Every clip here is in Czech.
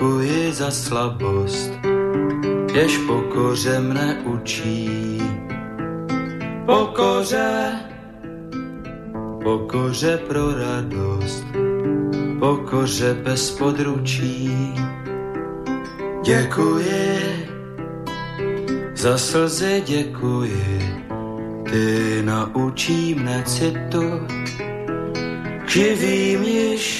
děkuji za slabost, jež pokoře mne učí. Pokoře, pokoře pro radost, pokoře bez područí. Děkuji, za slzy děkuji, ty naučí mne citu, živým již,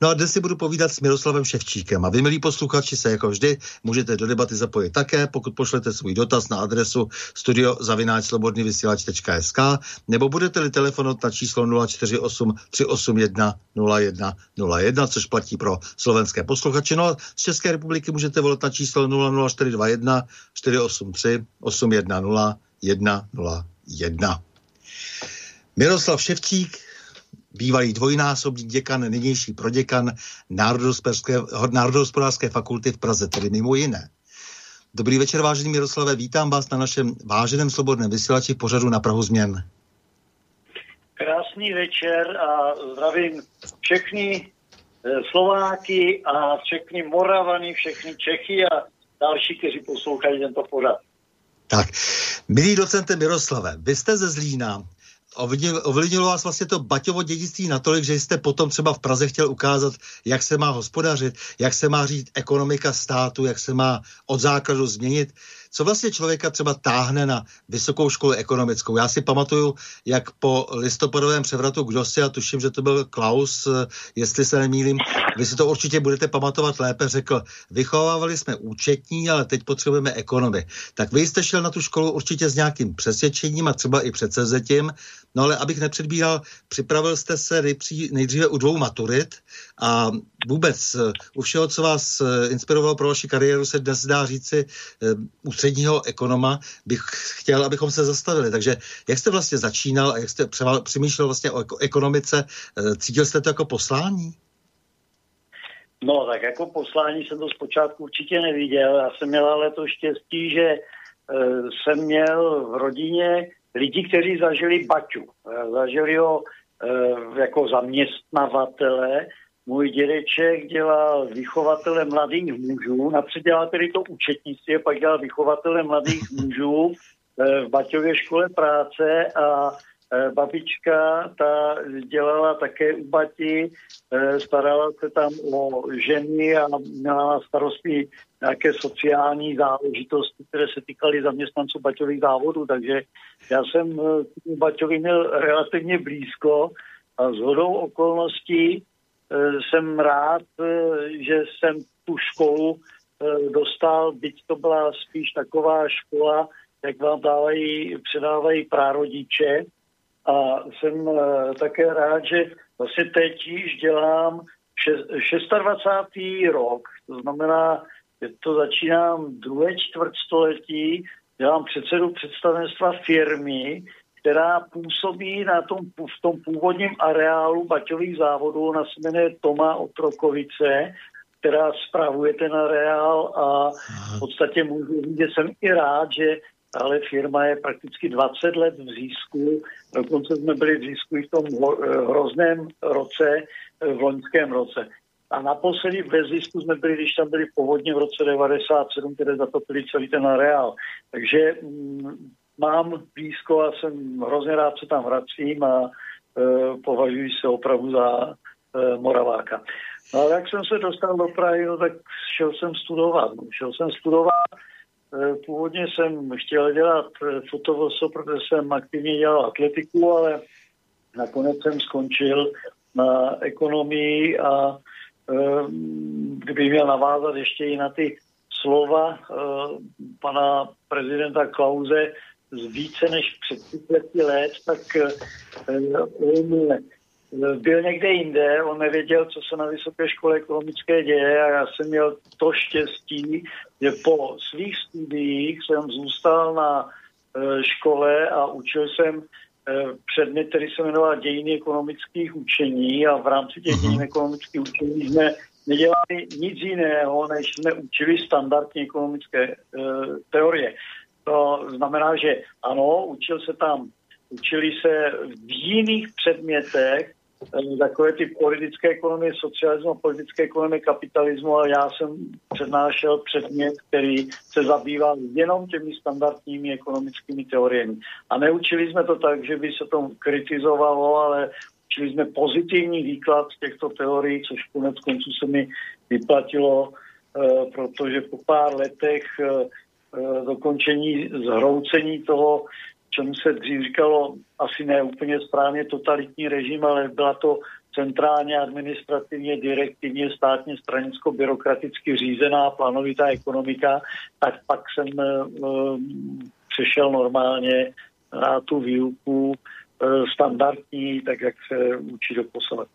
No a dnes si budu povídat s Miroslavem Ševčíkem a vy, milí posluchači, se jako vždy můžete do debaty zapojit také, pokud pošlete svůj dotaz na adresu studiozavináčslobodnyvysílač.sk nebo budete-li telefonovat na číslo 048 381 0101, což platí pro slovenské posluchače. No a z České republiky můžete volat na číslo 00421 483 810 101. Miroslav Ševčík, bývalý dvojnásobný děkan, nynější proděkan Národohospodářské fakulty v Praze, tedy mimo jiné. Dobrý večer, vážený Miroslave, vítám vás na našem váženém slobodném vysílači v pořadu na Prahu změn. Krásný večer a zdravím všechny eh, Slováky a všechny Moravany, všechny Čechy a další, kteří poslouchají tento pořad. Tak, milý docente Miroslave, vy jste ze Zlína, ovlivnilo vás vlastně to Baťovo dědictví natolik, že jste potom třeba v Praze chtěl ukázat, jak se má hospodařit, jak se má říct ekonomika státu, jak se má od základu změnit co vlastně člověka třeba táhne na vysokou školu ekonomickou. Já si pamatuju, jak po listopadovém převratu kdo si, a tuším, že to byl Klaus, eh, jestli se nemýlím, vy si to určitě budete pamatovat lépe, řekl, vychovávali jsme účetní, ale teď potřebujeme ekonomy. Tak vy jste šel na tu školu určitě s nějakým přesvědčením a třeba i předsezetím, no ale abych nepředbíhal, připravil jste se nejdříve u dvou maturit a vůbec eh, u všeho, co vás eh, inspirovalo pro vaši kariéru, se dnes dá říci u středního ekonoma bych chtěl, abychom se zastavili. Takže jak jste vlastně začínal a jak jste přemýšlel vlastně o ekonomice, eh, cítil jste to jako poslání? No, tak jako poslání jsem to zpočátku určitě neviděl. Já jsem měl ale to štěstí, že jsem měl v rodině lidi, kteří zažili Baťu. E, zažili ho e, jako zaměstnavatele můj dědeček dělal vychovatele mladých mužů, napřed dělal tedy to účetnictví, pak dělal vychovatele mladých mužů eh, v Baťově škole práce a eh, babička, ta dělala také u Bati, eh, starala se tam o ženy a měla na starosti nějaké sociální záležitosti, které se týkaly zaměstnanců Baťových závodů, takže já jsem k Baťovi měl relativně blízko a z hodou okolností Eh, jsem rád, eh, že jsem tu školu eh, dostal, byť to byla spíš taková škola, jak vám dávají, předávají prárodiče, A jsem také rád, že vlastně teď již dělám 26. rok, to znamená, že to začínám druhé čtvrtstoletí, dělám předsedu představenstva firmy, která působí na tom, v tom původním areálu baťových závodů, ona se jmenuje Toma Otrokovice, která spravuje ten areál a v podstatě můžu říct, že jsem i rád, že ale firma je prakticky 20 let v zisku. Dokonce jsme byli v zisku i v tom hrozném roce, v loňském roce. A naposledy ve zisku jsme byli, když tam byli povodně v roce 97, které zatopili celý ten areál. Takže mm, mám blízko a jsem hrozně rád, co tam vracím a e, považuji se opravdu za e, Moraváka. No ale jak jsem se dostal do Prahy, no, tak šel jsem studovat. Šel jsem studovat, původně jsem chtěl dělat e, fotovoso, protože jsem aktivně dělal atletiku, ale nakonec jsem skončil na ekonomii a e, kdybych měl navázat ještě i na ty slova pana prezidenta Klauze, z více než před 30 let, tak eh, on eh, byl někde jinde, on nevěděl, co se na Vysoké škole ekonomické děje a já jsem měl to štěstí, že po svých studiích jsem zůstal na eh, škole a učil jsem předmět, který se jmenoval dějiny ekonomických učení a v rámci těch dějin mhm. ekonomických učení jsme nedělali nic jiného, než jsme učili standardní ekonomické teorie. To znamená, že ano, učil se tam, učili se v jiných předmětech, takové ty politické ekonomie, socialismu politické ekonomie kapitalismu, ale já jsem přednášel předmět, který se zabýval jenom těmi standardními ekonomickými teoriemi. A neučili jsme to tak, že by se to kritizovalo, ale učili jsme pozitivní výklad těchto teorií, což konec konců se mi vyplatilo, eh, protože po pár letech eh, Eh, dokončení zhroucení toho, čemu se dřív říkalo asi ne úplně správně totalitní režim, ale byla to centrálně administrativně, direktivně, státně, stranicko-byrokraticky řízená plánovitá ekonomika, tak pak jsem uh, přešel normálně na tu výuku uh, standardní, tak jak se učí do posled.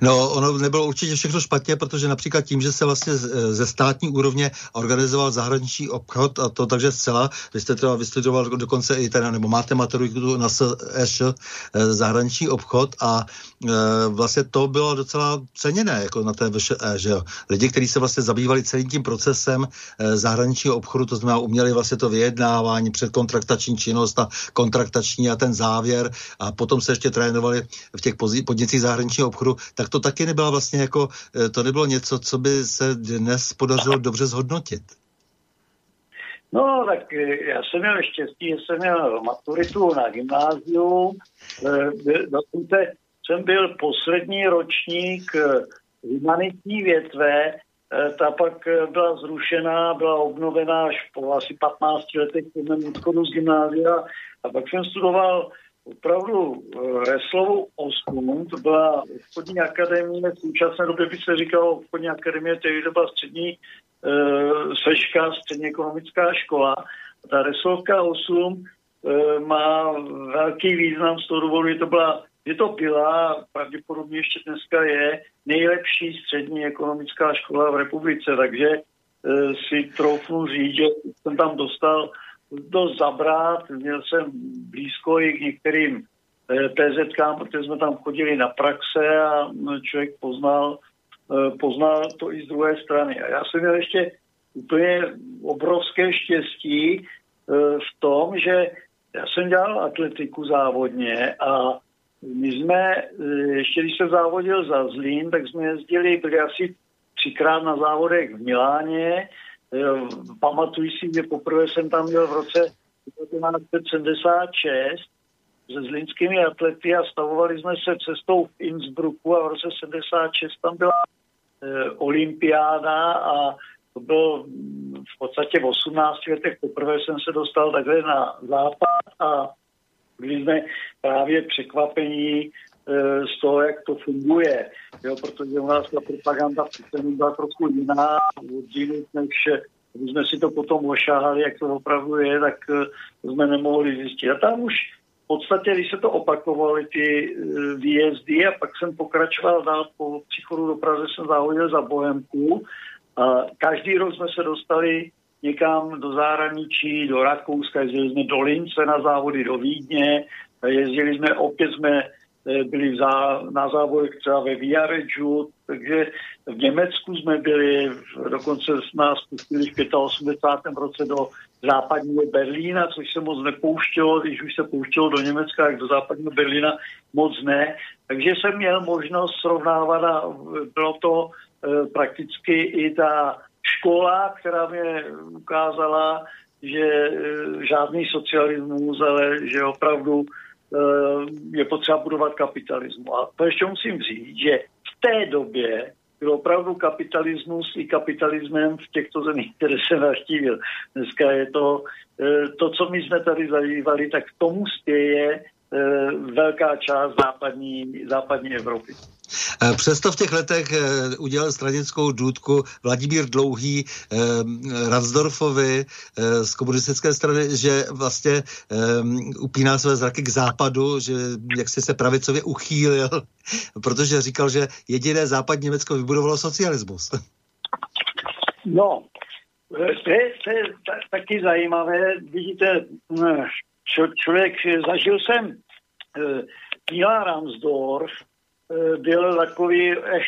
No, ono nebylo určitě všechno špatně, protože například tím, že se vlastně ze státní úrovně organizoval zahraniční obchod a to takže zcela, vy jste třeba vystudoval dokonce i ten, nebo máte maturitu na SŠ, eh, zahraniční obchod a vlastně to bylo docela ceněné jako na té VŠE, že jo. Lidi, kteří se vlastně zabývali celým tím procesem e, zahraničního obchodu, to znamená uměli vlastně to vyjednávání, předkontraktační činnost a kontraktační a ten závěr a potom se ještě trénovali v těch podnicích zahraničního obchodu, tak to taky nebyla vlastně jako, eh, to nebylo něco, co by se dnes podařilo dobře zhodnotit. No, tak eh, já jsem měl štěstí, že jsem měl maturitu na gymnáziu. Eh, dokonce jsem byl poslední ročník humanitní větve, ta pak byla zrušená, byla obnovená až po asi 15 letech po mém odchodu z gymnázia a pak jsem studoval opravdu eh, Reslovou 8, to byla obchodní akademie, v současné době by se říkalo obchodní akademie, to byla střední e, seška, střední ekonomická škola. Ta Reslovka 8 e, má velký význam z toho důvodu, že to byla že to byla, pravděpodobně ještě dneska je, nejlepší střední ekonomická škola v republice, takže e, si troufnu říct, že jsem tam dostal dost zabrat, měl jsem blízko i k některým PZK, eh, protože jsme tam chodili na praxe a no, člověk poznal, eh, poznal to i z druhé strany. A já jsem měl ještě úplně obrovské štěstí eh, v tom, že já jsem dělal atletiku závodně a my jsme, ještě když jsem závodil za Zlín, tak jsme jezdili, byli asi třikrát na závodech v Miláně, Pamatuji si, že poprvé jsem tam byl v roce 1976 se zlínskými atlety a stavovali jsme se cestou v Innsbrucku a v roce 76 tam byla e, olympiáda a to bylo v podstatě v 18 letech. Poprvé jsem se dostal takhle na západ a byli jsme právě překvapení E, z toho, jak to funguje. Jo, protože u nás ta propaganda přece byla trochu jiná, odinut, než když jsme si to potom ošahali, jak to opravdu je, tak e, jsme nemohli zjistit. A tam už v podstatě, když se to opakovaly ty výjezdy a pak jsem pokračoval dál po příchodu do Praze, jsem závodil za Bohemku a každý rok jsme se dostali někam do zahraničí, do Rakouska, jezdili jsme do Lince na závody, do Vídně, jezdili jsme, opět jsme eh, byli za, na závodech třeba ve Viareggiu, takže v Německu jsme byli, dokonce nás pustili v 85. roce do západního Berlína, což se moc nepouštělo, když už se pouštělo do Německa, jak do západního Berlína moc ne. Takže jsem měl možnost srovnávat a bylo to e, prakticky i ta škola, která mě ukázala, že e, žádný socialismus, ale že opravdu e, je potřeba budovat kapitalismus. A to ještě musím říct, že v té době byl opravdu kapitalismus i kapitalismem v těchto zemích, které se naštívil. Dneska je to, e, to, co my jsme tady zažívali, tak tomu spěje velká část západní, západní Evropy. Eh, přesto v těch letech eh, udělal stranickou důdku Vladimír Dlouhý eh, Ransdorfovi z komunistické strany, že vlastně upíná své zraky k západu, že jak si se pravicově uchýlil, protože říkal, že jediné západní Německo vybudovalo socialismus. No, to je, to je taky zajímavé. Vidíte, čo, člověk, zažil jsem Píla Ransdorf, Eh, byl takový eh,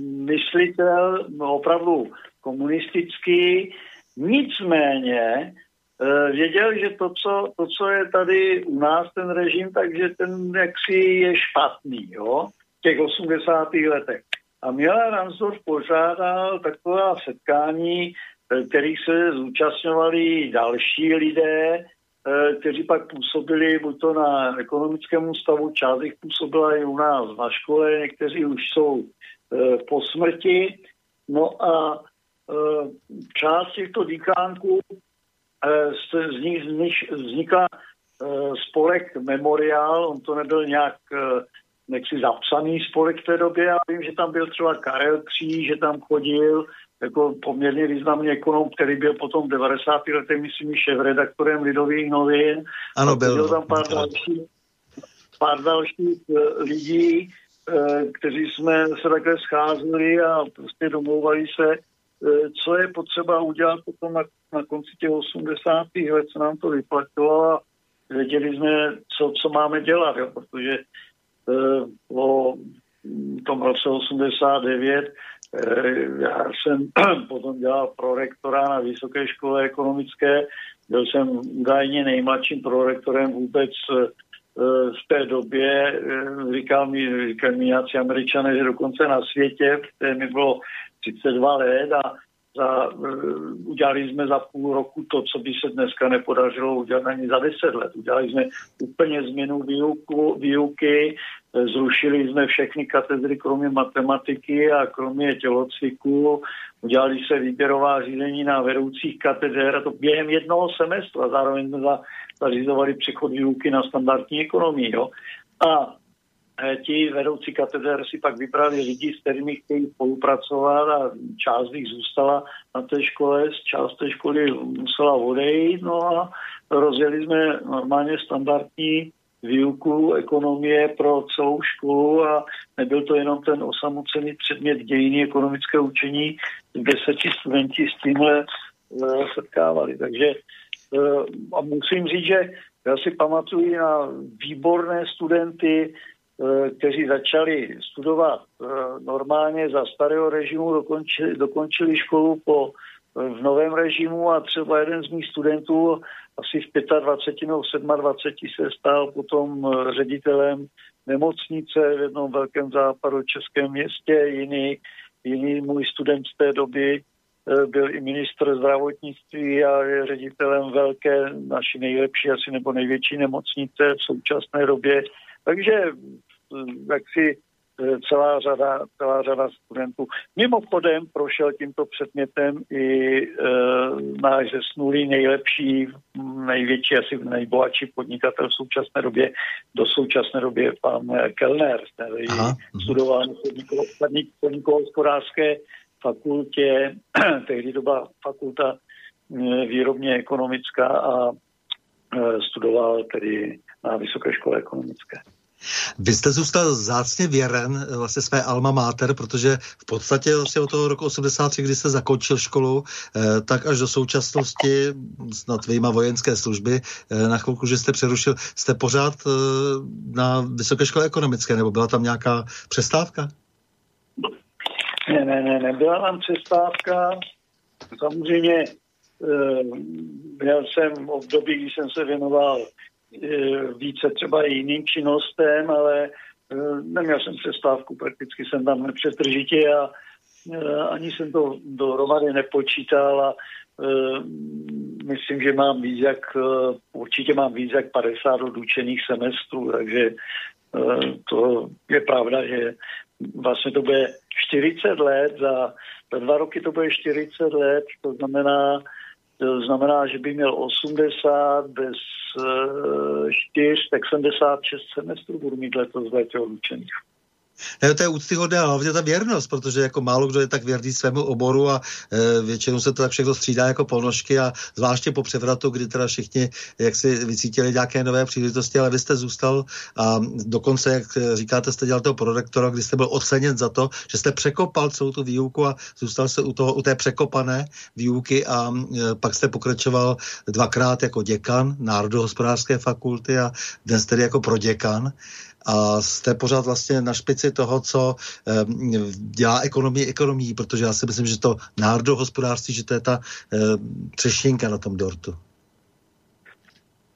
myslitel, no, opravdu komunistický, nicméně eh, věděl, že to co, to, co je tady u nás, ten režim, takže ten jaksi je špatný, jo, v těch 80. letech. A Milan Ransdorf požádal taková setkání, kterých se zúčastňovali další lidé, Eh, kteří pak působili buď to na ekonomickém stavu, část jich působila i u nás na škole, někteří už jsou eh, po smrti. No a eh, část těchto díkánků z nich vznikla spolek Memoriál, on to nebyl nějak nechci zapsaný spolek v té době, já vím, že tam byl třeba Karel Kříž, že tam chodil, jako poměrně významný ekonom, který byl potom v 90. letech, myslím, šéf-redaktorem Lidových novin. Ano, byl. Byl tam pár dalších, pár dalších uh, lidí, uh, kteří jsme se takhle scházeli a prostě domlouvali se, uh, co je potřeba udělat potom na, na konci těch 80. let, co nám to vyplatilo a věděli jsme, co, co máme dělat, jo, protože uh, o tom roce 89 Eh, já jsem potom dělal prorektora na Vysoké škole ekonomické. Byl jsem údajně nejmladším prorektorem vůbec eh, v té době. Eh, říkal mi, říkal mi nějací američané, že dokonce na světě, které mi bylo 32 let a za, udělali jsme za půl roku to, co by se dneska nepodařilo udělat ani za deset let. Udělali jsme úplně změnu výuku, výuky, Zrušili jsme všechny katedry, kromě matematiky a kromě tělocviku. Udělali se výběrová řízení na vedoucích katedr, a to během jednoho semestru. A zároveň jsme zařizovali přechod výuky na standardní ekonomii. Jo. A ti vedoucí katedr si pak vybrali lidi, s kterými chtějí spolupracovat a část z nich zůstala na té škole, část té školy musela odejít, no a rozjeli jsme normálně standardní výuku ekonomie pro celou školu a nebyl to jenom ten osamocený předmět dějiny ekonomické učení, kde se ti studenti s tímhle uh, setkávali. Takže uh, a musím říct, že já si pamatuju na výborné studenty, kteří začali studovat normálně za starého režimu, dokončili, dokončili školu po v novém režimu a třeba jeden z mých studentů asi v 25 nebo 27 se stal potom eh, ředitelem nemocnice v jednom velkém západu českém městě. Jiný, jiný můj student z té doby eh, byl i ministr zdravotnictví a je ředitelem velké, naší nejlepší asi nebo největší nemocnice v současné době. Takže eh, jak si Eh, celá řada, celá řada studentů. Mimochodem prošel tímto předmětem i e, náš zesnulý nejlepší, největší, asi nejbohatší podnikatel v současné době, do současné době pan Kellner, který Aha. studoval na podnikohospodářské fakultě, tehdy doba fakulta výrobně ekonomická a studoval tedy na Vysoké škole ekonomické. Vy jste zůstal zácně věren eh, vlastně své alma mater, protože v podstatě vlastně od toho roku 83, kdy jste zakončil školu, eh, tak až do současnosti snad vyjma vojenské služby, eh, na chvilku, že jste přerušil, jste pořád na Vysoké škole ekonomické, nebo byla tam nějaká přestávka? Ne, ne, ne, nebyla tam přestávka. Samozřejmě měl jsem období, kdy jsem se věnoval více třeba i jiným činnostem, ale e, neměl jsem přestávku, prakticky jsem tam nepřetržitě a e, ani jsem to dohromady nepočítal a myslím, že mám víc jak, určitě mám víc jak 50 odučených semestrů, takže to je pravda, že vlastně to bude 40 let, za, za dva roky to bude 40 let, to znamená, to znamená, že by měl 80 bez 4, tak 76 semestrů budu mít letos v odlučených. Ne, to je úctyhodné a hlavně ta věrnost, protože jako málo kdo je tak věrný svému oboru a e, většinou se to tak všechno střídá jako polnožky a zvláště po převratu, kdy teda všichni jak si vycítili nějaké nové příležitosti, ale vy jste zůstal a dokonce, jak říkáte, jste dělal toho prorektora, kdy jste byl oceněn za to, že jste překopal celou tu výuku a zůstal se u, toho, u té překopané výuky a e, pak jste pokračoval dvakrát jako děkan Národohospodářské fakulty a dnes tedy jako proděkan a jste pořád vlastně na špici toho, co um, dělá ekonomii ekonomii, protože já si myslím, že to národohospodářství, že to je ta um, třešinka na tom dortu.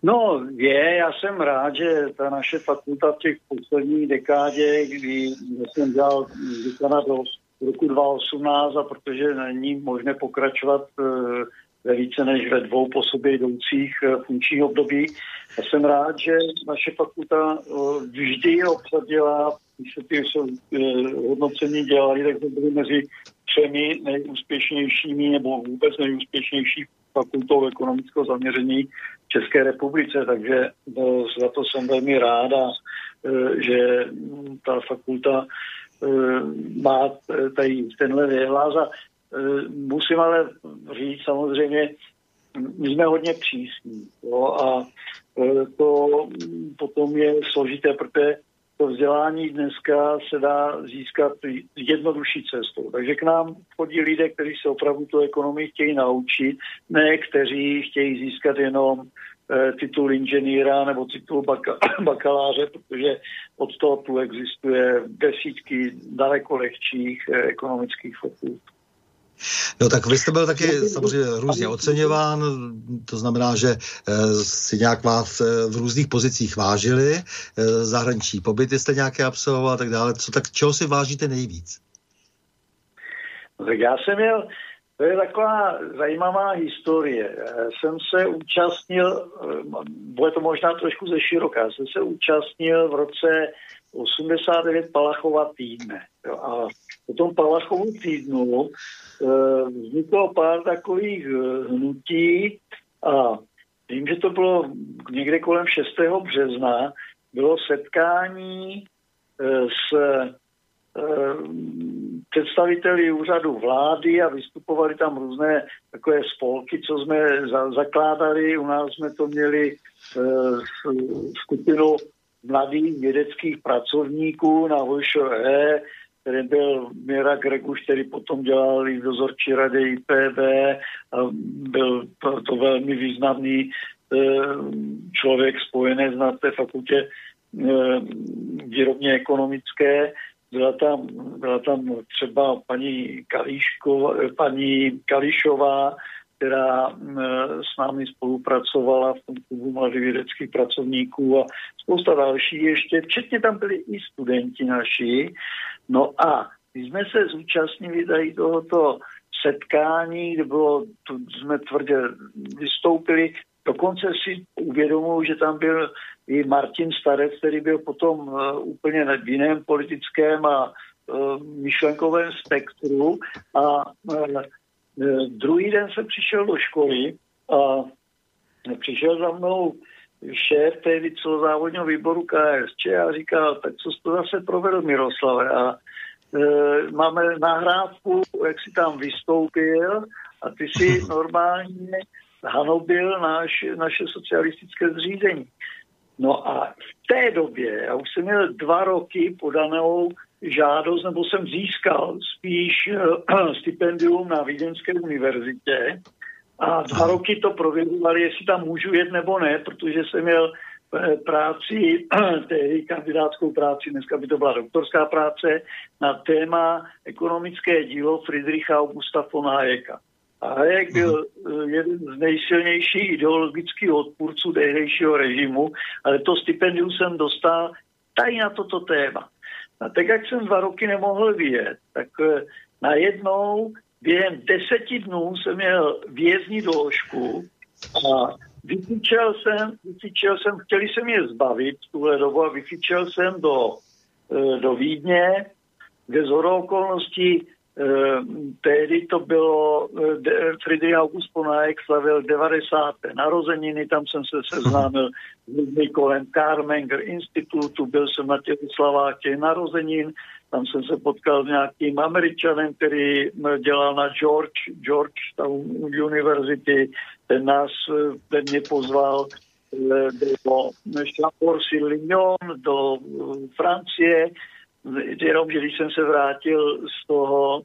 No, je, já jsem rád, že ta naše fakulta v těch posledních dekádě, kdy jsem dělal děkana do roku 2018 a protože není možné pokračovat uh, ve více než ve dvou po sobě jdoucích uh, funkčních období, já jsem rád, že naše fakulta vždy obsadila, když se ty e, hodnocení dělali, tak to byly mezi třemi nejúspěšnějšími nebo vůbec nejúspěšnější fakultou ekonomického zaměření v České republice, takže za to jsem velmi rád a že ta fakulta má tady tenhle vyhláz musím ale říct samozřejmě, my jsme hodně přísní jo, a Eh, to potom je složité, protože to vzdělání dneska se dá získat jednodušší cestou. Takže k nám chodí lidé, kteří se opravdu tu ekonomii chtějí naučit, ne kteří chtějí získat jenom eh, titul inženýra nebo titul baka, bakaláře, protože od toho tu existuje desítky daleko lehčích eh, ekonomických fakult. No tak vy jste byl taky samozřejmě různě oceňován, to znamená, že eh, si nějak vás eh, v různých pozicích vážili, eh, zahraniční pobyty jste nějaké absolvoval a tak dále. Co tak, čeho si vážíte nejvíc? No, tak já jsem měl, to je taková zajímavá historie. Já jsem se účastnil, bude to možná trošku ze široká, jsem se účastnil v roce 89 Palachova týdne. A po tom Palachovu týdnu Eh, vzniklo pár takových eh, hnutí a vím, že to bylo někde kolem 6. března, bylo setkání eh, s představiteli úřadu vlády a vystupovali tam různé takové spolky, co jsme za, zakládali. U nás jsme to měli skupinu mladých vědeckých pracovníků na VŠE, který byl Mira Greguš, který potom dělal i dozorčí radě IPB byl to, to velmi významný e, člověk spojený na té fakultě e, výrobně ekonomické. Byla tam, byla tam třeba paní, Kalíško, paní Kališová, která s námi spolupracovala v tom klubu mladých vědeckých pracovníků a spousta dalších ještě, včetně tam byli i studenti naši. No a my jsme se zúčastnili tady tohoto setkání, kde bylo, tu jsme tvrdě vystoupili, dokonce si uvědomuji, že tam byl i Martin Starec, který byl potom uh, úplně v jiném politickém a uh, myšlenkovém spektru. A uh, druhý den jsem přišel do školy a přišel za mnou šéf tehdy celozávodního výboru KSČ a říkal, tak co jsi to zase provedl Miroslave a e, máme nahrávku, jak si tam vystoupil a ty si normálně hanobil naš, naše socialistické zřízení. No a v té době, já už jsem měl dva roky podanou žádost, nebo jsem získal spíš uh, stipendium na Vídeňské univerzitě a dva roky to prověřovali, jestli tam můžu jet nebo ne, protože jsem měl eh, práci, tehdy kandidátskou práci, dneska by to byla doktorská práce, na téma ekonomické dílo Friedricha Augusta von Hayeka. A Hayek byl uh, jeden z nejsilnějších ideologických odpůrců tehdejšího režimu, ale to stipendium jsem dostal tady na toto téma. A tak jak jsem dva roky nemohl vyjet, tak uh, najednou během deseti dnů jsem měl vězni doložku a vyfičel jsem, vyfičel jsem, chtěli se mě zbavit tuhle dobu a vyfičel jsem do, do Vídně, kde z okolností Eh, tehdy to bylo, eh, Friedrich August Ponájek slavil 90. narozeniny, tam jsem se seznámil s lidmi kolem Carmenger institutu, byl jsem na těch slavách narozenin, tam jsem se potkal s nějakým američanem, který dělal na George, George tam University, ten nás, eh, ten mě pozval do Chambord Lignon, do Francie, Jenom, že když jsem se vrátil z toho,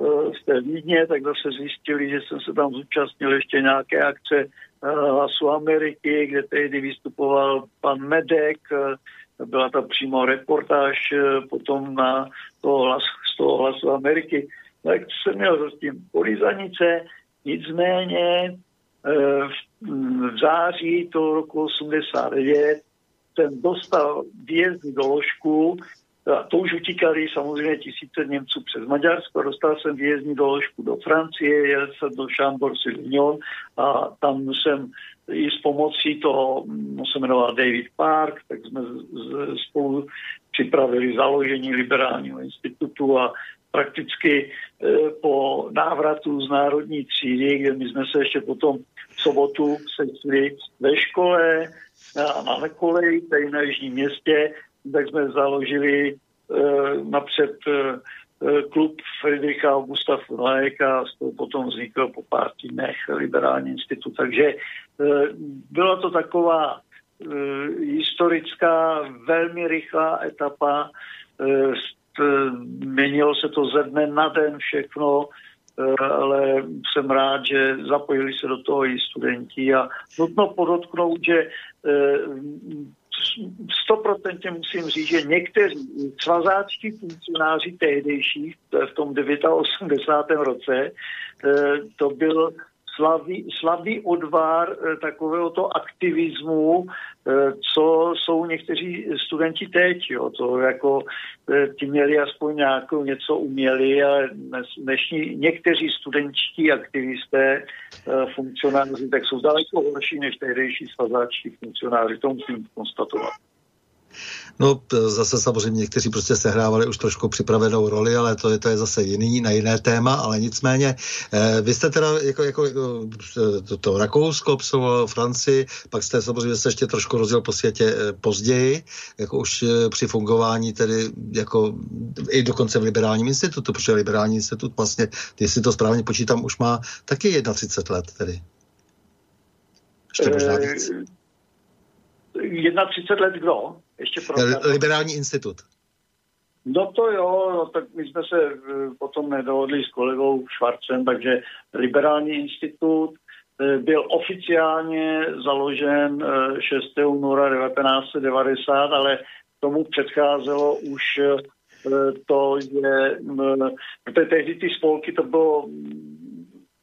eh, z té Vídně, tak zase zjistili, že jsem se tam zúčastnil ještě nějaké akce eh, Hlasu Ameriky, kde tehdy vystupoval pan Medek, eh, byla to přímo reportáž potom na toho hlas, z toho Hlasu Ameriky. Tak jsem měl s tím polizanice, nicméně v září toho roku 89 jsem dostal výjezd doložku, to už utíkali samozřejmě tisíce Němců přes Maďarsko. Dostal jsem výjezdní doložku do Francie, jel jsem do chambord Lignon a tam jsem i s pomocí toho, on se jmenoval David Park, tak jsme spolu připravili založení liberálního institutu a prakticky e, po návratu z národní třídy, kde my jsme se ještě potom v sobotu sešli ve škole a na koleji tady na Jižním městě tak jsme založili uh, napřed uh, klub Friedricha Augusta von Hayeka a z toho potom vznikl po pár týdnech Liberální institut. Takže byla to taková historická, velmi rychlá etapa. Měnilo se to ze dne na den všechno, ale jsem rád, že zapojili se do toho i studenti a nutno podotknout, že stoprocentně musím říct, že někteří svazáčtí funkcionáři tehdejší v tom 89. roce, eh, to byl slavý, slavý odvar eh, takového to aktivismu, eh, co jsou někteří studenti teď, jo, to jako ti měli aspoň nějakou něco uměli, ale dnešní někteří studentští aktivisté, funkcionáři, tak jsou daleko horší než tehdejší svazáčtí funkcionáři, to musím konstatovat. No zase samozřejmě někteří prostě sehrávali už trošku připravenou roli, ale to je, to je zase jiný, na jiné téma, ale nicméně eh, vy jste teda jako, jako, jako to, to Rakousko absolvoval Francii, pak jste samozřejmě se ještě trošku rozjel po světě eh, později, jako už eh, při fungování tedy jako i dokonce v liberálním institutu, protože liberální institut vlastně, jestli to správně počítám, už má taky 31 let tedy. Ještě možná víc. 31 let kdo? Ještě pro Liberální institut. No to jo, no, tak my jsme se eh, potom nedohodli s kolegou Švarcem, takže Liberální institut eh, byl oficiálně založen 6. Eh, února 1990, ale tomu předcházelo už to, že protože tehdy ty spolky to bylo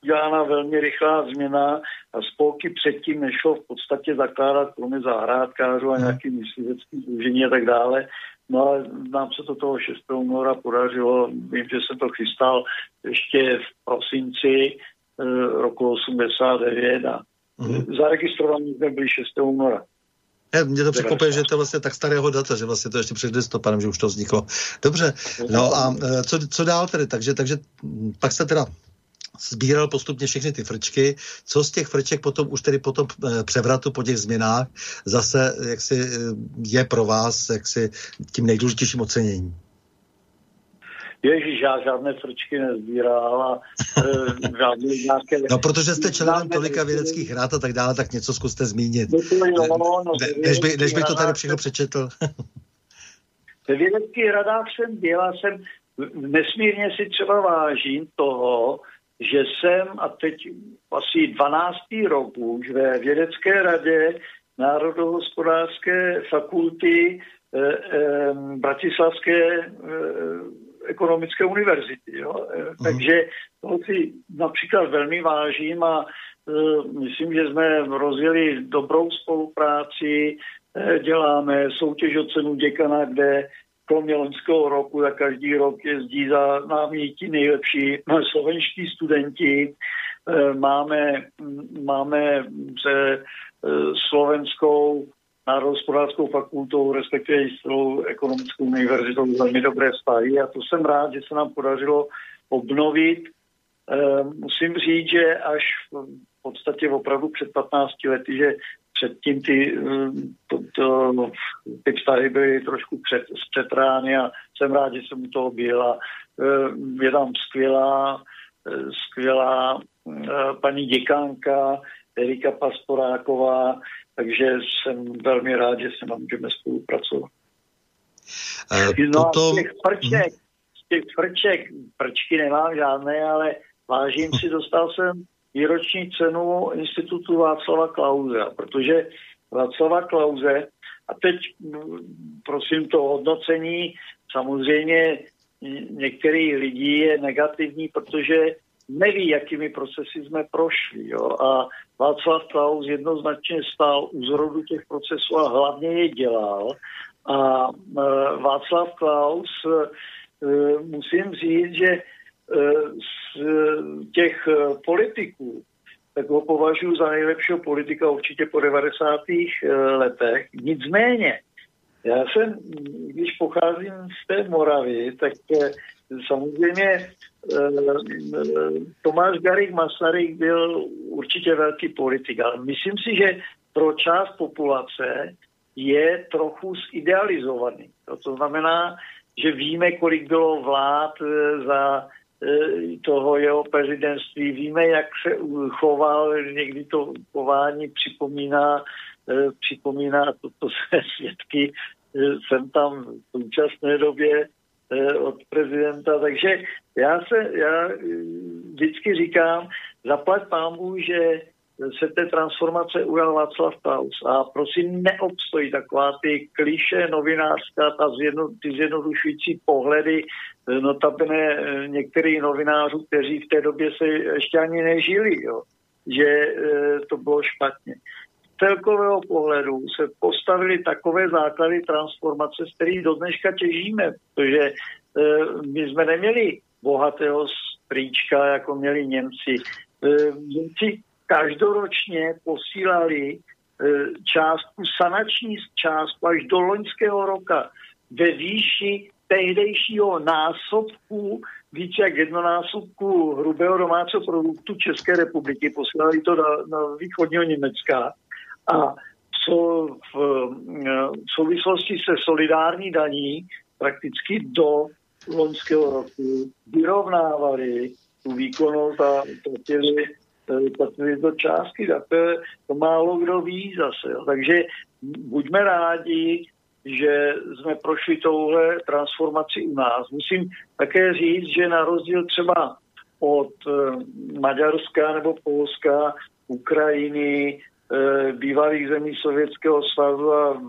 udělána velmi rychlá změna a spolky předtím nešlo v podstatě zakládat kromě zahrádkářů a nějaký myslivecký združení a tak dále. No ale nám se to toho 6. února podařilo, vím, že jsem to chystal ještě v prosinci e, roku 89 a mm-hmm. zaregistrovaní jsme byli 6. února. Mě to překvapuje, že to je vlastně tak starého data, že vlastně to ještě před listopadem, že už to vzniklo. Dobře, no a e, co, co dál tedy? Takže, takže pak se teda sbíral postupně všechny ty frčky, co z těch frček potom už tedy potom eh, převratu po těch změnách zase jak si eh, je pro vás jak si tím nejdůležitějším oceněním? Ježíš, já žádné frčky nezbíral a žádné nějaké... No, protože jste členem tolika vědeckých rád a tak dále, tak něco zkuste zmínit. No, no, ne, než, by, než bych to tady všechno přečetl. Ve vědeckých radách jsem byl jsem nesmírně si třeba vážím toho, že jsem, a teď asi 12. rok už ve vědecké radě Národohospodářské fakulty eh, eh, Bratislavské eh, ekonomické univerzity. Jo? Uh-huh. Takže toho si například velmi vážím a e, myslím, že jsme rozjeli dobrou spolupráci, e, děláme soutěž o cenu děkana, kde kromě loňského roku, tak každý rok jezdí za námi ti nejlepší slovenští studenti. E, máme, máme se slovenskou národospodářskou fakultou, respektive i s ekonomickou univerzitou velmi dobré vztahy a to jsem rád, že se nám podařilo obnovit. E, musím říct, že až v podstatě opravdu před 15 lety, že předtím ty, ehm, to, to, ty vztahy byly trošku před, zpřetrány a jsem rád, že jsem u toho byl a e, je tam skvělá, e, skvělá e, paní děkánka Erika Pastoráková, takže jsem velmi rád, že se nám můžeme spolupracovat. Uh, no potom... a z těch prček, z těch prček, prčky nemám žádné, ale vážím si, dostal jsem výroční cenu Institutu Václava Klauze, protože Václava Klauze, a teď prosím to hodnocení, samozřejmě některých lidí je negativní, protože neví, jakými procesy jsme prošli. Jo? A Václav Klaus jednoznačně stál u zrodu těch procesů a hlavně je dělal. A Václav Klaus, e, musím říct, že z těch politiků, tak ho považuji za nejlepšího politika určitě po 90. letech. Nicméně, já jsem, když pocházím z té Moravy, tak samozřejmě Tomáš Garik Masaryk byl určitě velký politik, ale myslím si, že pro část populace je trochu zidealizovaný. To znamená, že víme, kolik bylo vlád eh, za eh, toho jeho prezidentství, víme, jak se choval, někdy to chování připomíná, eh, připomíná toto se svědky, jsem tam v současné době od prezidenta, takže já se, já vždycky říkám, zaplať pámu, že se té transformace ujal Václav Klaus. A prosím, neobstojí taková ty kliše novinářská, ta zjedno, ty zjednodušující pohledy, notabene některých novinářů, kteří v té době se ještě ani nežili, jo, že e, to bylo špatně. Z celkového pohledu se postavili takové základy transformace, z kterých do dneška těžíme, protože e, my jsme neměli bohatého strýčka, jako měli Němci. E, Němci každoročně posílali e, částku, sanační částku až do loňského roka ve výši tehdejšího násobku, více jak jednonásobku hrubého domácího produktu České republiky. Posílali to na, na východního Německa. A co v, e, v souvislosti se solidární daní prakticky do loňského roku vyrovnávali tu výkonnost a platili, platili to částky, tak to, to málo kdo ví zase. Jo. Takže buďme rádi, že jsme prošli touhle transformaci u nás. Musím také říct, že na rozdíl třeba od e, Maďarska nebo Polska, Ukrajiny, e, bývalých zemí Sovětského svazu a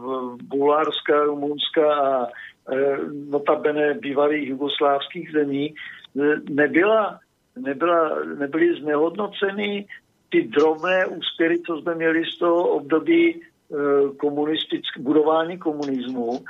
Bulharska, Rumunska a Eh, notabene bývalých jugoslávských zemí, eh, nebyla, nebyla, nebyly znehodnoceny ty drobné úspěry, co jsme měli z toho období eh, komunistické budování komunismu.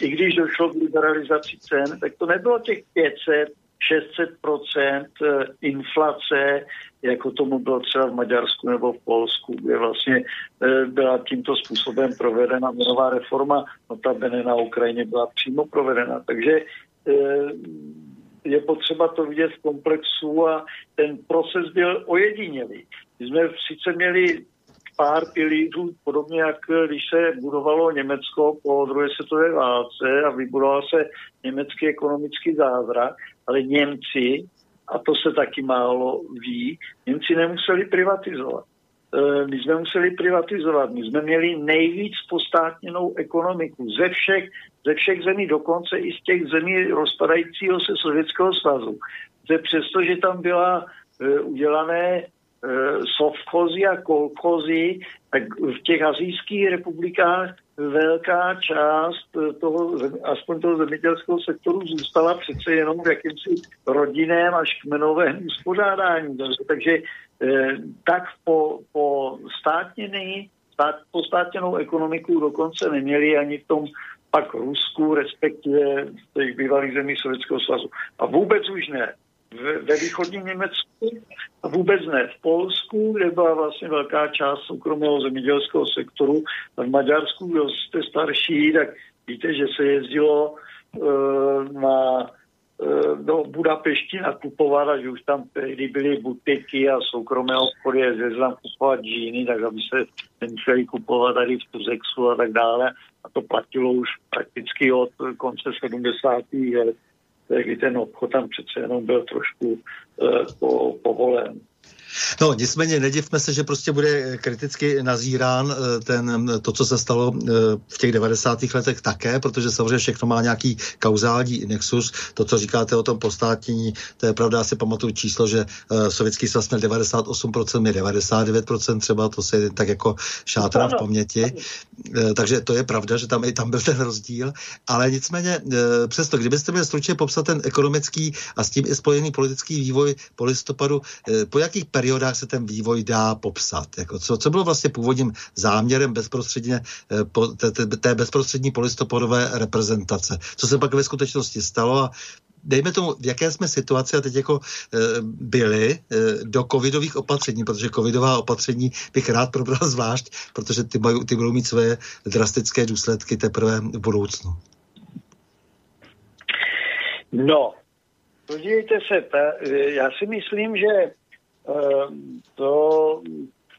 I když došlo k liberalizaci cen, tak to nebylo těch 500 600% eh, inflace, jako tomu bylo třeba v Maďarsku nebo v Polsku, kde vlastně eh, byla tímto způsobem provedena měnová reforma, notabene na Ukrajině byla přímo provedena. Takže eh, je potřeba to vidět v komplexu a ten proces byl ojedinělý. My jsme sice měli pár pilířů, podobně jak když se budovalo Německo po druhé světové válce a vybudoval se německý ekonomický zázrak, ale Němci, a to se taky málo ví, Němci nemuseli privatizovat. E, my jsme museli privatizovat. My jsme měli nejvíc postátněnou ekonomiku ze všech, ze všech zemí, dokonce i z těch zemí rozpadajícího se Sovětského svazu. Přestože tam byla e, udělané Eh, sovchozy a kolchozy, tak v těch azijských republikách velká část toho, aspoň toho zemědělského sektoru zůstala přece jenom v jakýmsi rodinném až kmenovém uspořádání. Takže eh, tak po, po státněný, stát, po státněnou ekonomiku dokonce neměli ani v tom pak Rusku, respektive těch bývalých zemí Sovětského svazu. A vůbec už ne ve východním Německu a vůbec ne v Polsku, kde byla vlastně velká část soukromého zemědělského sektoru. A v Maďarsku, kdo jste starší, tak víte, že se jezdilo uh, na uh, do Budapešti nakupovat a že už tam tehdy byly butiky a soukromé obchody, jezdili tam kupovat džíny, tak aby se nemuseli kupovat tady v Tuzexu a tak dále. A to platilo už prakticky od konce 70. let kdy ten obchod tam přece jenom byl trošku uh, po, povolen. No, nicméně nedivme se, že prostě bude kriticky nazírán eh, ten, to, co se stalo eh, v těch 90. letech také, protože samozřejmě všechno má nějaký kauzální nexus. To, co říkáte o tom postátnění, to je pravda, asi pamatuju číslo, že eh, sovětský svaz měl 98%, mě 99% třeba, to se tak jako šátrá v paměti. Takže to je pravda, že tam i tam byl ten rozdíl. Ale nicméně přesto, kdybyste měli stručně popsat ten ekonomický a s tím i spojený politický vývoj po listopadu, po jakých periodách se ten vývoj dá popsat. Jako co, co bylo vlastně původním záměrem bezprostředně eh, po, té, té bezprostřední polistopadové reprezentace. Co se pak ve skutečnosti stalo a dejme tomu, v jaké jsme situaci a teď jako e, byli e, do covidových opatření, protože covidová opatření bych rád probral zvlášť, protože ty, mají, ty budou mít své drastické důsledky teprve v budoucnu. No, podívejte se, ta, já si myslím, že to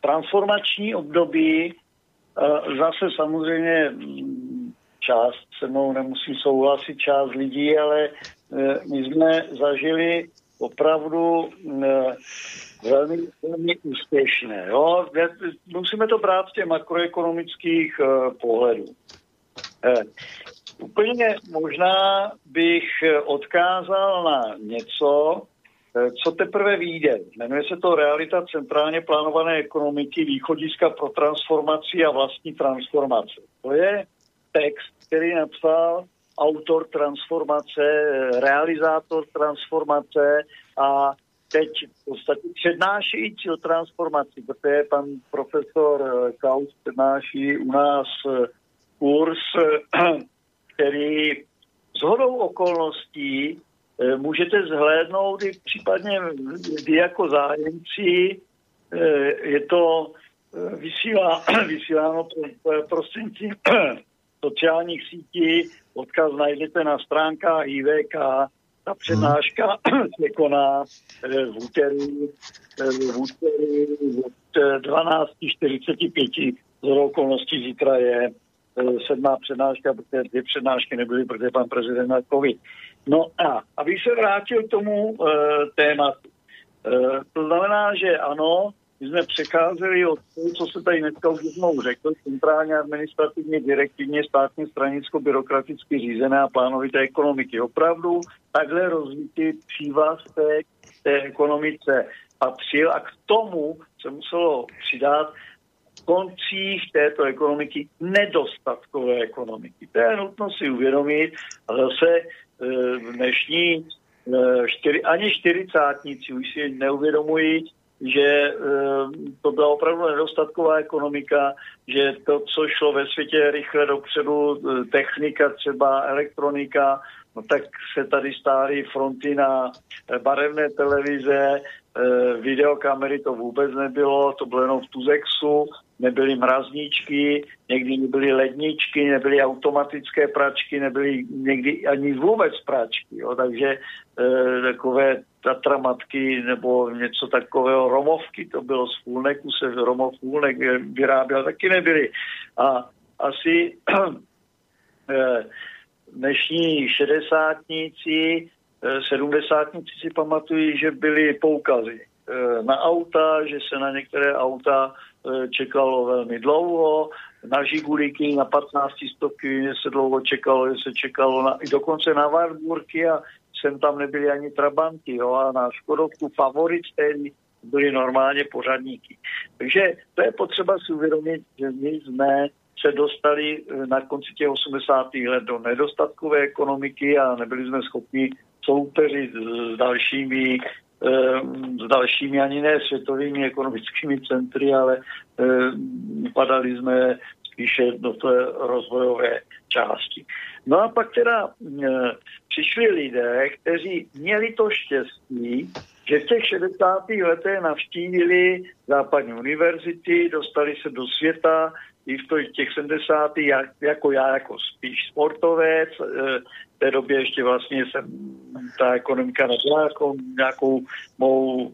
transformační období eh, zase samozřejmě mm, část se mnou nemusí souhlasit část lidí, ale eh, my jsme zažili opravdu eh, velmi, velmi úspěšné. Jo? Musíme to brát z těch makroekonomických pohledů. Úplně možná bych odkázal na něco, co teprve vyjde. Jmenuje se to Realita centrálně plánované ekonomiky, východiska pro transformaci a vlastní transformace. To je text, který napsal autor transformace, eh, realizátor transformace a teď v podstatě přednášející o transformaci, protože pan profesor eh, Klaus přednáší u nás kurz, který s hodou okolností Eh, můžete zhlédnout i případně vy jako zájemci. Eh, je to eh, vysílá, vysíláno prostřednictvím sociálních sítí. Odkaz najdete na stránkách IVK. Ta přednáška se koná v úterý, v úterý od 12.45 z okolností zítra je sedmá přednáška, protože dvě přednášky nebyly, protože pan prezident má covid. No a abych se vrátil k tomu e, tématu. E, to znamená, že ano, my jsme přecházeli od toho, co se tady dneska už jednou řekl, centrálně administrativně, direktivně, státně stranicko-byrokraticky řízené a plánovité ekonomiky. Opravdu takhle rozvítý přívlastek té ekonomice patřil a k tomu se muselo přidat koncích této ekonomiky nedostatkové ekonomiky. To je nutno si uvědomit a zase dnešní eh, čtyři, ani čtyřicátníci už si neuvědomují, že eh, to byla opravdu nedostatková ekonomika, že to, co šlo ve světě rychle dopředu, technika třeba, elektronika, no tak se tady stály fronty na barevné televize, videokamery to vůbec nebylo, to bylo jenom v Tuzexu, nebyly mrazníčky, někdy nebyly ledničky, nebyly automatické pračky, nebyly někdy ani vůbec pračky. Jo. Takže e, takové tatramatky nebo něco takového, romovky, to bylo z Fůlneku, se romov Fůlnek vyráběl, taky nebyly. A asi e, dnešní šedesátníci, e, sedmdesátníci si pamatují, že byly poukazy e, na auta, že se na některé auta čekalo velmi dlouho, na Žiguliky, na 15 stovky se dlouho čekalo, se čekalo na, i dokonce na Warburgy a sem tam nebyly ani Trabanty, jo, a na Škodovku Favorit, který byly normálně pořadníky. Takže to je potřeba si uvědomit, že my jsme se dostali e, na konci těch 80. let do nedostatkové ekonomiky a nebyli jsme schopni soupeřit s dalšími s dalšími ani ne světovými ekonomickými centry, ale ehm, padali jsme spíše do té rozvojové části. No a pak teda ehm, přišli lidé, kteří měli to štěstí, že v těch 60. letech navštívili západní univerzity, dostali se do světa, i v těch 70. jako já, jako spíš sportovec, té době ještě vlastně jsem, ta ekonomika nebyla jako nějakou mou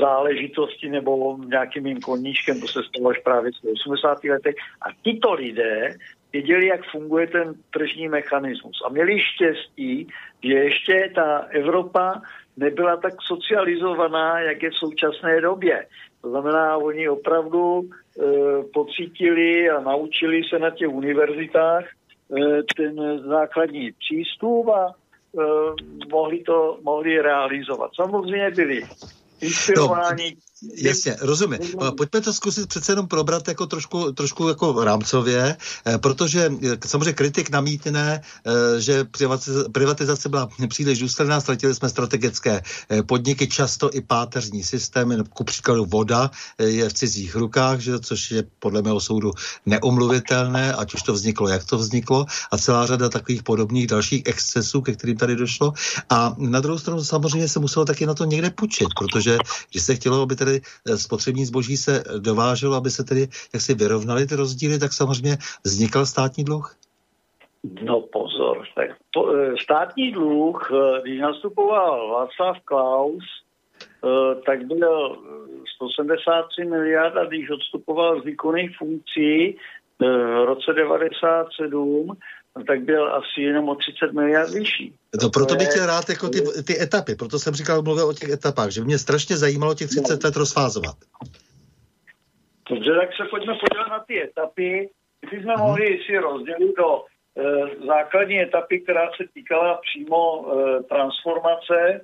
záležitosti nebo nějakým mým koníčkem, to se stalo až právě v 80. letech. A tyto lidé věděli, jak funguje ten tržní mechanismus. A měli štěstí, že ještě ta Evropa nebyla tak socializovaná, jak je v současné době. To znamená, oni opravdu e, pocítili a naučili se na těch univerzitách ten základní přístup a eh, mohli to mohli realizovat. Samozřejmě byli inspirováni Jasně, rozumím. Pojďme to zkusit přece jenom probrat jako trošku, trošku jako rámcově, eh, protože eh, samozřejmě kritik namítne, eh, že privatizace byla příliš důsledná, ztratili jsme strategické podniky, často i páteřní systémy, ku příkladu voda je v cizích rukách, že, což je podle mého soudu neumluvitelné, ať už to vzniklo, jak to vzniklo, a celá řada takových podobných dalších excesů, ke kterým tady došlo. A na druhou stranu samozřejmě se muselo taky na to někde půjčit, protože když se chtělo, aby tedy eh, spotřební zboží se dováželo, aby se tedy jak si vyrovnaly ty rozdíly, tak samozřejmě vznikal státní dluh? No pozor, tak to, eh, státní dluh, eh, když nastupoval Václav Klaus, tak byl 173 miliard a když odstupoval z výkonných funkcí v roce 97, no tak byl asi jenom o 30 miliard vyšší. No, proto bych chtěl rád jako ty, ty etapy, proto jsem říkal, mluvil o těch etapách, že mě strašně zajímalo těch 30 let rozfázovat. Dobře, tak se pojďme podívat na ty etapy. Ty jsme hmm. mohli si rozdělit do e, základní etapy, která se týkala přímo e, transformace.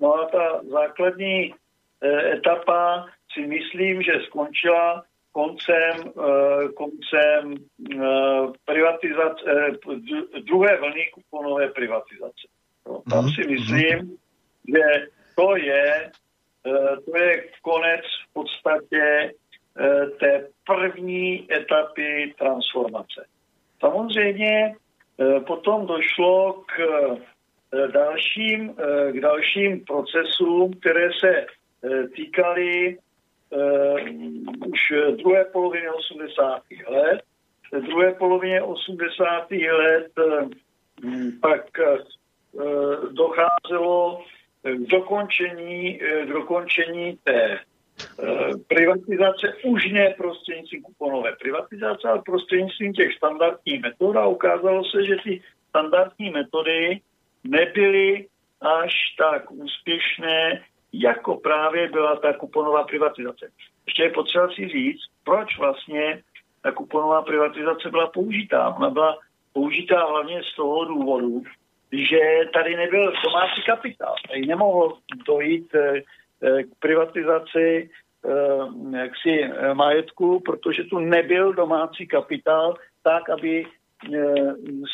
No a ta základní e, etapa si myslím, že skončila koncem, eh, koncem eh, privatizace, eh, druhé vlny kuponové privatizace. No, tam si mhm, myslím, mhm. že to je, to je konec v podstatě té první etapy transformace. Samozřejmě potom došlo k dalším, k dalším procesům, které se týkaly už druhé polovině 80. let. V druhé polovině 80. let uh, pak uh, docházelo k dokončení, k dokončení té privatizace už ne prostřednictvím kuponové privatizace, ale prostřednictvím těch standardních metod a ukázalo se, že ty standardní metody nebyly až tak úspěšné, jako právě byla ta kuponová privatizace. Ještě je potřeba si říct, proč vlastně ta kuponová privatizace byla použitá. Ona byla použitá hlavně z toho důvodu, že tady nebyl domácí kapitál. Tady nemohlo dojít eh, eh, k privatizaci eh, jaksi majetku, protože tu nebyl domácí kapitál tak, aby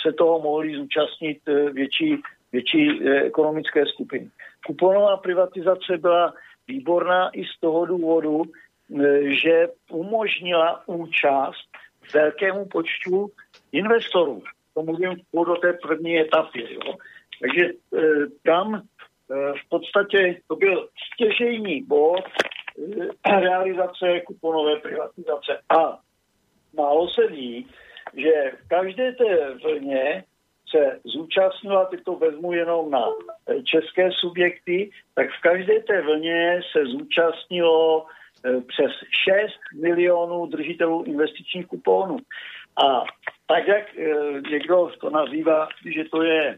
se toho mohli zúčastnit větší, větší ekonomické skupiny. Kuponová privatizace byla výborná i z toho důvodu, e, že umožnila účast velkému počtu investorů. To mluvím do té první etapy. Jo. Takže e, tam e, v podstatě to byl stěžejní bod realizace kuponové privatizace. A málo se ví, že v každé té vlně se zúčastnila, teď to vezmu jenom na eh, české subjekty, tak v každé té vlně se zúčastnilo eh, přes 6 milionů držitelů investičních kuponů. A tak, jak e, někdo to nazývá, že to je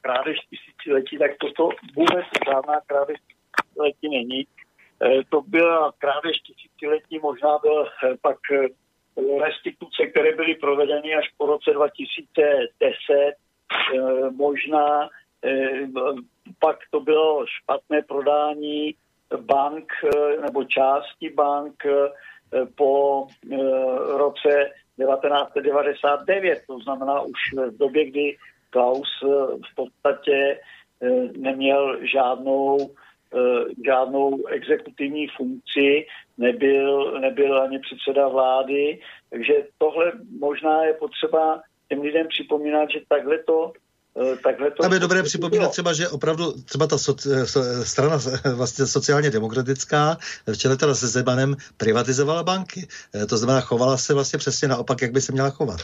krádež tisíciletí, tak toto vůbec žádná krádež tisíciletí není. To byla krádež tisíciletí, možná byl pak restituce, které byly provedeny až po roce 2010, Eh, možná eh, pak to bylo špatné prodání bank eh, nebo části bank po roce 1999, to znamená už v době, kdy Klaus v podstatě neměl žádnou, žádnou exekutivní funkci, nebyl, nebyl ani předseda vlády, takže tohle možná je potřeba těm lidem připomínat, že takhle to eh, Takhle to Tam je dobré připomínat třeba, že opravdu třeba ta so, eh, so, strana eh, vlastně sociálně demokratická v čele teda se Zemanem privatizovala banky. To znamená, chovala se vlastně přesně naopak, jak by se měla chovat.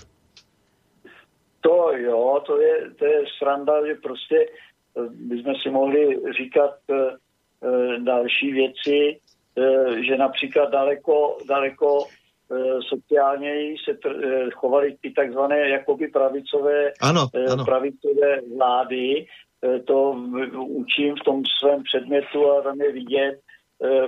To jo, to je, to je sranda, že prostě bychom si mohli říkat další věci, že například daleko, daleko Eh, sociálně se tr- eh, chovaly ty takzvané jakoby pravicové, ano, eh, ano. pravicové vlády. To učím v tom svém předmětu a tam je vidět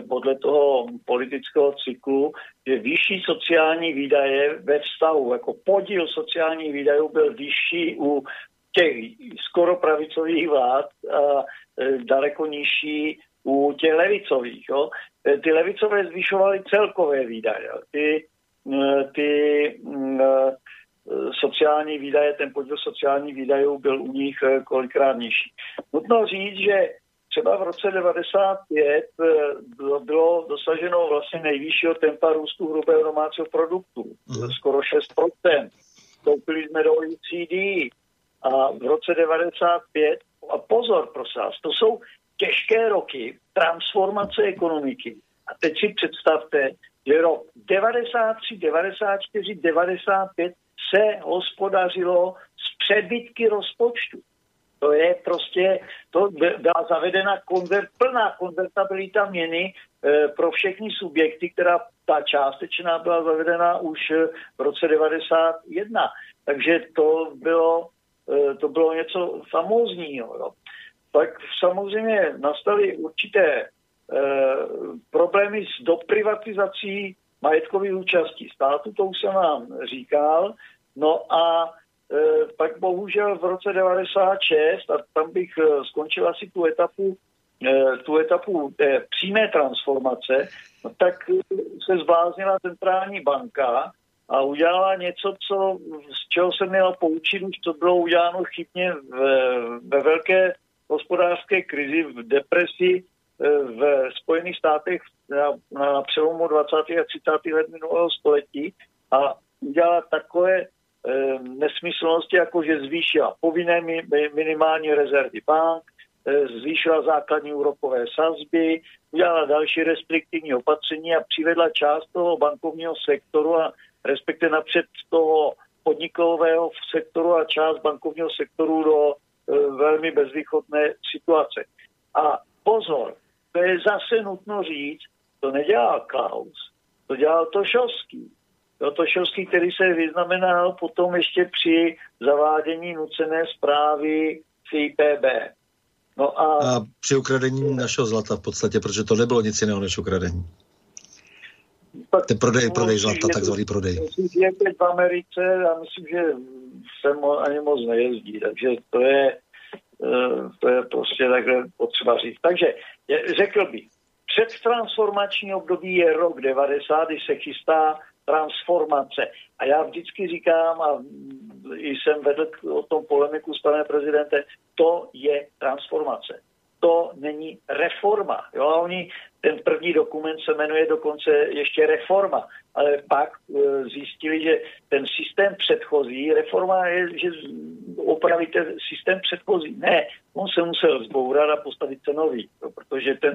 podle toho politického cyklu, že vyšší sociální výdaje ve vztahu, jako podíl sociálních výdajů byl vyšší u těch skoro pravicových vlád a daleko nižší u těch levicových. Jo. Ty levicové zvyšovaly celkové výdaje. Ty, ty mm, e, sociální výdaje, ten podíl sociálních výdajů byl u nich kolikrát nižší. Nutno říct, že třeba v roce 95 e, bylo dosaženo vlastně nejvyššího tempa růstu hrubého domácího produktu, mm. skoro 6%. Vstoupili jsme do OECD a v roce 95, a pozor prosím vás, to jsou těžké roky transformace ekonomiky. A teď si představte, že rok 93, 94, 95 se hospodařilo z přebytky rozpočtu. To je prostě, to byla zavedena konvert, plná konvertabilita měny e, pro všechny subjekty, která ta částečná byla zavedena už v roce 91. Takže to bylo, e, to bylo něco famózního. Jo tak samozřejmě nastaly určité e, problémy s doprivatizací majetkových účastí státu, to už jsem vám říkal. No a e, pak bohužel v roce 96, a tam bych e, skončil asi tu etapu, e, tu etapu e, přímé transformace, no, tak se zbláznila centrální banka a udělala něco, co, z čeho se měla poučit, už to bylo uděláno chybně ve, ve velké hospodářské krizi, v depresi eh, v Spojených státech na, na přelomu 20. a 30. let minulého století a udělala takové e, nesmyslnosti, jako že zvýšila povinné mi, minimální rezervy bank, e, zvýšila základní úrokové sazby, udělala další restriktivní opatření a přivedla část toho bankovního sektoru a respektive napřed toho podnikového sektoru a část bankovního sektoru do velmi bezvýchodné situace. A pozor, to je zase nutno říct, to nedělal Klaus, to dělal Tošovský. To Tošovský, který se vyznamenal potom ještě při zavádění nucené zprávy CIPB. No a, a při ukradení našeho zlata v podstatě, protože to nebylo nic jiného než ukradení. Ten prodej, prodej zlata, takzvaný prodej. Myslím, že je v Americe, já myslím, že sem ani moc nejezdí, takže to je, eh, to je prostě takhle potřeba říct. Takže řekl bych, předtransformační období je rok 90, kdy se chystá transformace. A já vždycky říkám, a jsem vedl o tom polemiku s panem prezidentem, to je transformace. To není reforma. Jo? A oni ten první dokument se jmenuje dokonce ještě reforma, ale pak e, zjistili, že ten systém předchozí, reforma je, že opravíte systém předchozí. Ne, on se musel zbourat a postavit se nový, jo, protože ten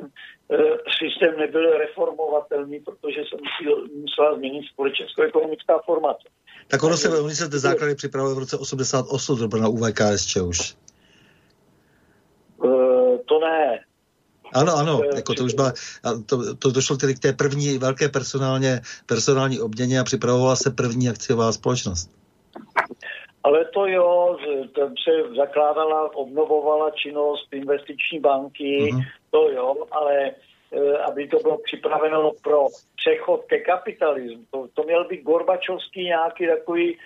e, systém nebyl reformovatelný, protože se musel, musela změnit společensko-ekonomická formace. Tak ono se, oni se ty základy připravili v roce 88, to bylo na UVKSČ už. To ne, ano, ano, jako to už byla, to, to došlo tedy k té první velké personálně, personální obměně a připravovala se první akciová společnost. Ale to jo, tam se zakládala, obnovovala činnost investiční banky, uh-huh. to jo, ale e, aby to bylo připraveno pro přechod ke kapitalismu. To, to měl být Gorbačovský nějaký takový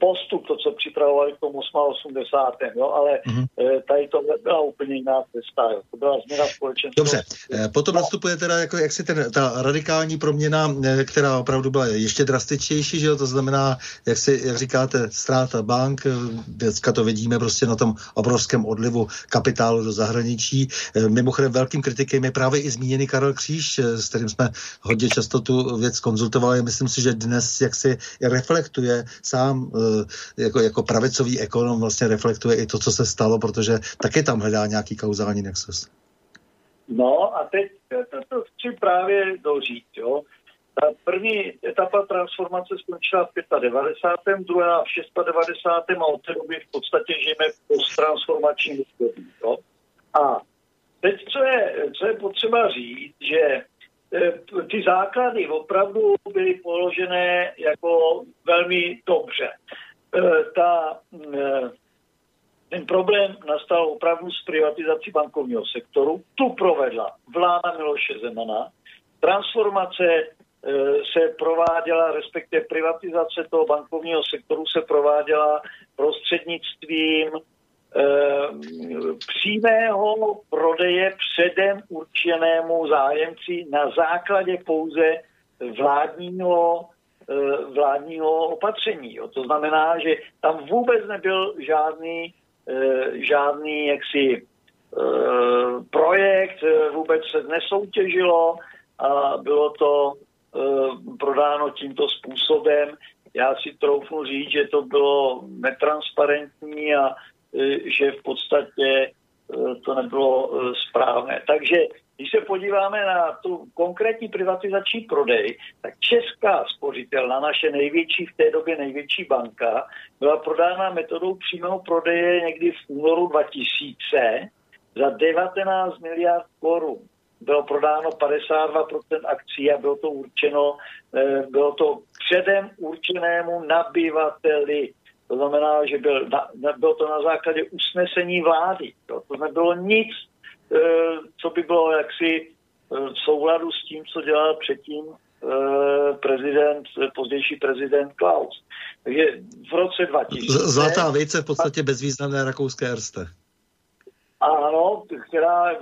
postup, to, co připravovali k tomu 88. Jo, ale mm-hmm. tady to byla úplně jiná cesta. Jo. To byla změna společenství. Dobře, eh, potom no. nastupuje teda jako, jak si ten, ta radikální proměna, eh, která opravdu byla ještě drastičtější, že jo, to znamená, jak, si, jak říkáte, ztráta bank, dneska to vidíme prostě na tom obrovském odlivu kapitálu do zahraničí. Mimochodem velkým kritikem je právě i zmíněný Karel Kříž, s kterým jsme hodně často tu věc konzultovali. Myslím si, že dnes jak si reflektuje sám jako, jako pravicový ekonom vlastně reflektuje i to, co se stalo, protože taky tam hledá nějaký kauzální nexus. No a teď to, to chci právě dožít, jo. Ta první etapa transformace skončila v 95. druhá v 96. a od té doby v podstatě žijeme v transformačním období. A teď, co je, co je potřeba říct, že Eh, ty základy opravdu byly položené jako velmi dobře. Eh, ta, eh, ten problém nastal opravdu s privatizací bankovního sektoru. Tu provedla vláda Miloše Zemana. Transformace se prováděla, respektive privatizace toho bankovního sektoru se prováděla prostřednictvím Eh, přímého prodeje předem určenému zájemci na základě pouze vládního, eh, vládního opatření. To znamená, že tam vůbec nebyl žádný, eh, žádný jaksi projekt, vůbec se nesoutěžilo a bylo to prodáno tímto způsobem. Já si troufnu říct, že to bylo netransparentní a že v podstatě e, to nebylo e, správné. Takže když se podíváme na tu konkrétní privatizační prodej, tak Česká spořitelna, naše největší v té době největší banka, byla prodána metodou přímého prodeje někdy v únoru 2000 za 19 miliard korun. Bylo prodáno 52% akcí a bylo to určeno, bylo to předem určenému nabyvateli. To znamená, že byl na, bylo to na základě usnesení vlády. Jo. To nebylo nic, e, co by bylo jaksi e, v souladu s tím, co dělal předtím e, prezident, pozdější prezident Klaus. Takže v roce 2000... Zlatá vejce v podstatě bezvýznamné rakouské erste. Ano, která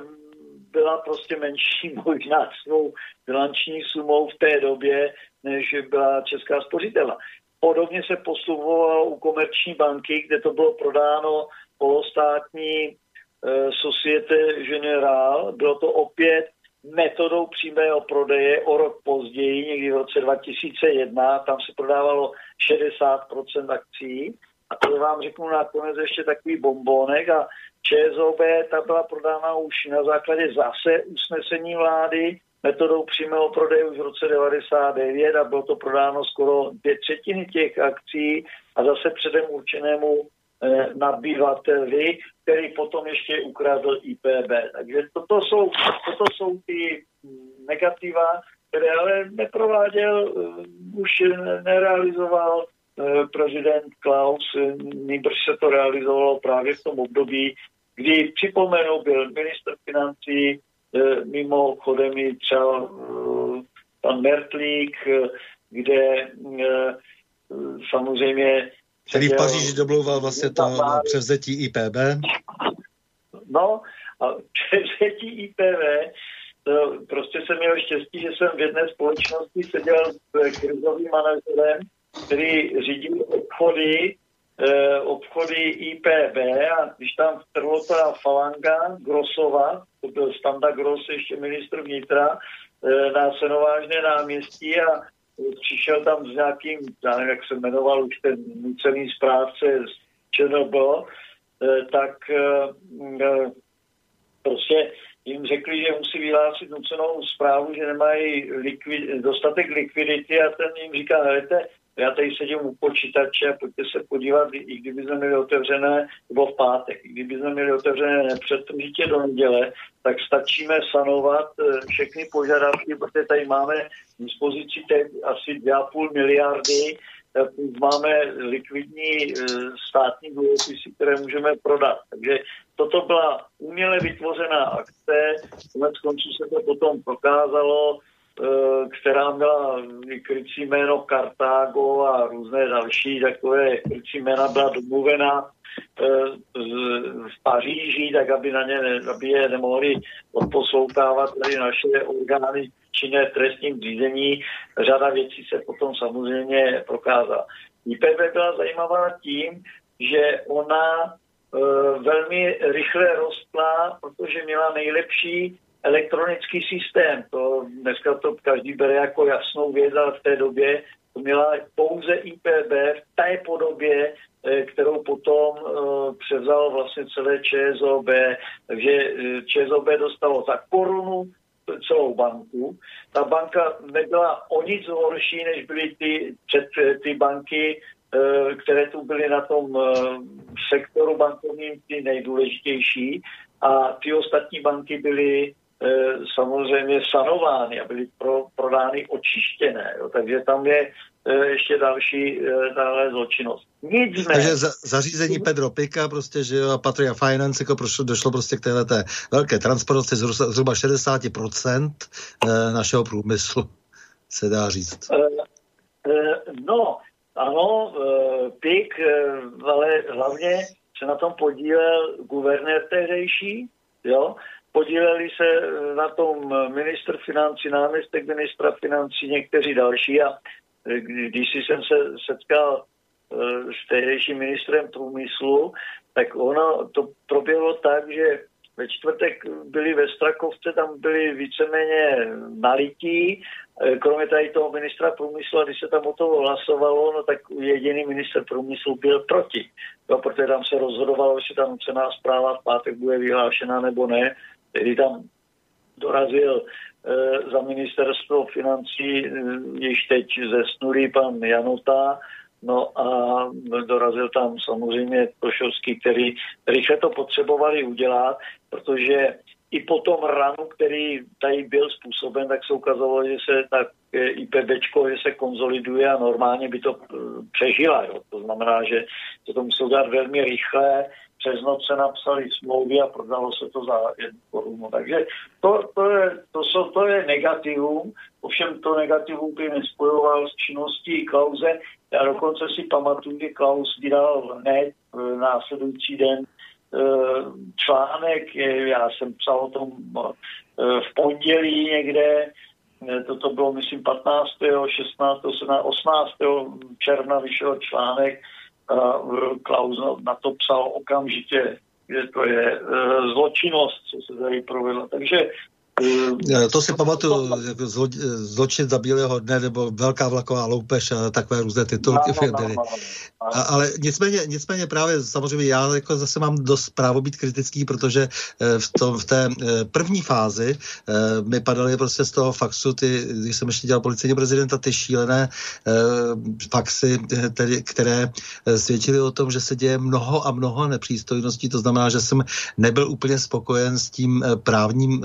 byla prostě menší možná svou bilanční sumou v té době, než byla Česká spořitelna. Podobně se postupovalo u komerční banky, kde to bylo prodáno polostátní e, Societe Generale. Bylo to opět metodou přímého prodeje o rok později, někdy v roce 2001. Tam se prodávalo 60% akcí. A to vám řeknu nakonec ještě takový bombonek. A ČSOB ta byla prodána už na základě zase usnesení vlády metodou přímého prodeje už v roce 99 a bylo to prodáno skoro dvě třetiny těch akcí a zase předem určenému eh, nabývateli, který potom ještě ukradl IPB. Takže toto jsou, toto jsou ty negativa, které ale neprováděl, uh, už nerealizoval uh, prezident Klaus, nejbrž se to realizovalo právě v tom období, kdy připomenu, byl minister financí mimochodem i třeba e, pan Mertlík, e, kde samozřejmě... Který v Paříži domlouval vlastně to převzetí IPB? No, a převzetí IPB, to prostě jsem měl štěstí, že jsem v jedné společnosti seděl s krizovým manažerem, který řídil obchody e, obchody IPB a když tam vtrhlo ta falanga Grosova, to byl Standa Gross, ještě ministr vnitra, e, na Senovážné náměstí a přišel tam s nějakým, já nevím, jak se jmenoval už ten nucený správce z ČNB, e, tak e, řekli, že musí vyhlásit nucenou zprávu, že nemají likvid, dostatek likvidity a ten jim říká, hejte, já tady sedím u počítače pojďte se podívat, i kdyby jsme měli otevřené, nebo v pátek, i kdyby jsme měli otevřené nepřetržitě do neděle, tak stačíme sanovat eh, všechny požadavky, protože tady máme k dispozici asi 2,5 miliardy, eh, máme likvidní eh, státní dluhopisy, které můžeme prodat. Takže toto byla uměle vytvořená akce, konec konců se to potom prokázalo, která měla krycí jméno Kartágo a různé další takové krycí jména byla domluvena eh, v Paříži, tak aby, na ně, aby je nemohli odposlouchávat tady naše orgány činné trestním řízení. Řada věcí se potom samozřejmě prokázala. IPB byla zajímavá tím, že ona e, velmi rychle rostla, protože měla nejlepší elektronický systém. To dneska to každý bere jako jasnou věc, ale v té době to měla pouze IPB v té podobě, eh, kterou potom uh, převzal vlastně celé ČSOB. Takže uh, ČSOB dostalo za korunu celou banku. Ta banka nebyla o nic horší, než byly ty, před, ty banky, které tu byly na tom sektoru bankovním ty nejdůležitější a ty ostatní banky byly samozřejmě sanovány a byly pro, prodány očištěné. Jo. Takže tam je e, ještě další e, dále zločinnost. Nicméně. Takže za, zařízení Pedro Pika prostě, že jo, a Patria Finance jako prošlo, došlo prostě k téhle té velké transparentnosti zhruba 60% našeho průmyslu, se dá říct. No, ano, Pik, ale hlavně se na tom podílel guvernér tehdejší, jo, podíleli se eh, na tom ministr financí, náměstek ministra financí, někteří další a eh, když jsem se setkal eh, s tehdejším ministrem průmyslu, tak ono to proběhlo tak, že ve čtvrtek byli ve Strakovce, tam byli víceméně nalití, kromě tady toho ministra průmyslu, a když se tam o toho hlasovalo, no tak jediný minister průmyslu byl proti. Jo, protože tam se rozhodovalo, jestli ta nucená zpráva v pátek bude vyhlášena nebo ne který tam dorazil e, za ministerstvo financí e, již teď ze Snury pan Janota, no a dorazil tam samozřejmě Tošovský, který rychle to potřebovali udělat, protože i po tom ranu, který tady byl způsoben, tak se ukazovalo, že se tak e, IPBčko, že se konzoliduje a normálně by to přežila. Jo. To znamená, že se to muselo dát velmi rychle, přes noc se napsali smlouvy a prodalo se to za jednu korunu. Takže to, to, je, to, jsou, to je negativum, ovšem to negativum by nespojoval s činností Klauze. Já dokonce si pamatuju, že Klaus vydal hned následující den eh, článek, já jsem psal o tom eh, v pondělí někde, eh, toto bylo, myslím, 15., 16., 17., 18. června vyšel článek, Klaus na to psal okamžitě, že to je zločinnost, co se tady provedla. Takže to si pamatuju, zlo, zločin za bílého dne nebo velká vlaková loupež a takové různé titulky. No, no, no, no, no. Ale nicméně, nicméně právě samozřejmě já jako zase mám dost právo být kritický, protože eh, v, tom, v té eh, první fázi mi padaly prostě z toho faxu, ty, když jsem ještě dělal policejní prezidenta, ty šílené faxy, tedy, které svědčily o tom, že se děje mnoho a mnoho nepřístojností, to znamená, že jsem nebyl úplně spokojen s tím právním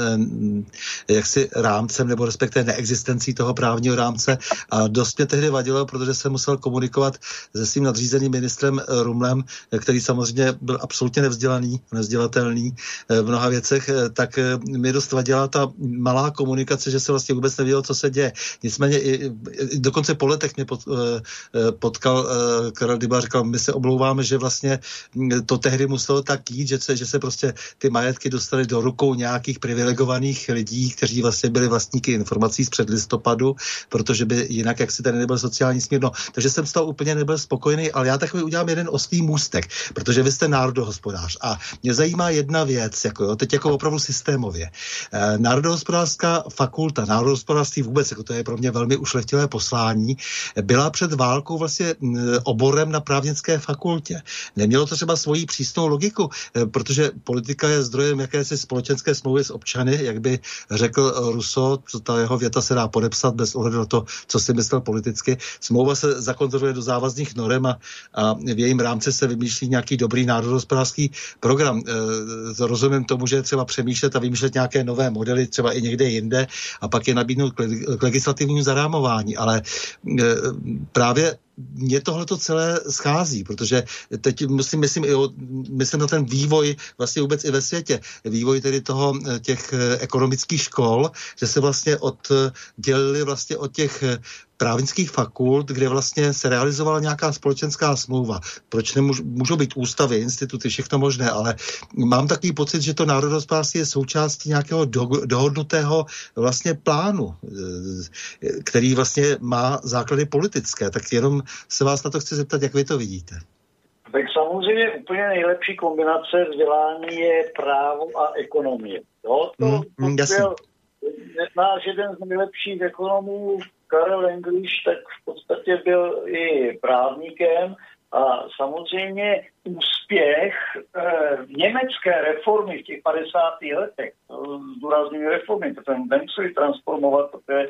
jaksi rámcem nebo respektive neexistencí toho právního rámce a dost mě tehdy vadilo, protože jsem musel komunikovat se svým nadřízeným ministrem Rumlem, který samozřejmě byl absolutně nevzdělaný, nevzdělatelný eh, v mnoha věcech, eh, tak eh, mi dost vadila ta malá komunikace, že se vlastně vůbec nevědělo, co se děje. Nicméně i, i dokonce po letech mě pot, potkal Karel Dyba a říkal, my se omlouváme, že vlastně hm, to tehdy muselo tak jít, že se, že se prostě ty majetky dostaly do rukou nějakých privilegovaných lidí, kteří vlastně byli vlastníky informací z předlistopadu, protože by jinak, jak si tady nebyl sociální smírno. Takže jsem z toho úplně nebyl spokojený, ale já takový udělám jeden oslý můstek, protože vy jste národohospodář. A mě zajímá jedna věc, jako jo, teď jako opravdu systémově. E, národohospodářská fakulta, národohospodářství vůbec, jako to je pro mě velmi ušlechtilé poslání, byla před válkou vlastně oborem na právnické fakultě. Nemělo to třeba svoji přísnou logiku, e, protože politika je zdrojem jakési společenské smlouvy s občany, jak by řekl Rousseau, ta jeho věta se dá podepsat bez ohledu na to, co si myslel politicky. Smlouva se zakontroluje do závazných norem a, a v jejím rámci se vymýšlí nějaký dobrý národospodářský program. E, rozumím tomu, že je třeba přemýšlet a vymýšlet nějaké nové modely, třeba i někde jinde, a pak je nabídnout k legislativnímu zarámování. Ale e, právě mně tohle to celé schází, protože teď musím, myslím, i o, myslím na ten vývoj vlastně vůbec i ve světě, vývoj tedy toho eh, těch eh, ekonomických škol, že se vlastně oddělili vlastně od těch eh, právnických fakult, kde vlastně se realizovala nějaká společenská smlouva. Proč nemůžou být ústavy, instituty, všechno možné, ale mám takový pocit, že to národospásí je součástí nějakého do, dohodnutého vlastně plánu, který vlastně má základy politické. Tak jenom se vás na to chci zeptat, jak vy to vidíte. Tak samozřejmě úplně nejlepší kombinace vzdělání je právo a ekonomie. Jo? To, mm, to byl náš jeden z nejlepších ekonomů, Karel English, tak v podstatě byl i právníkem a samozřejmě úspěch eh, německé reformy v těch 50. letech, zdůrazňuji reformy, protože nemuseli transformovat, protože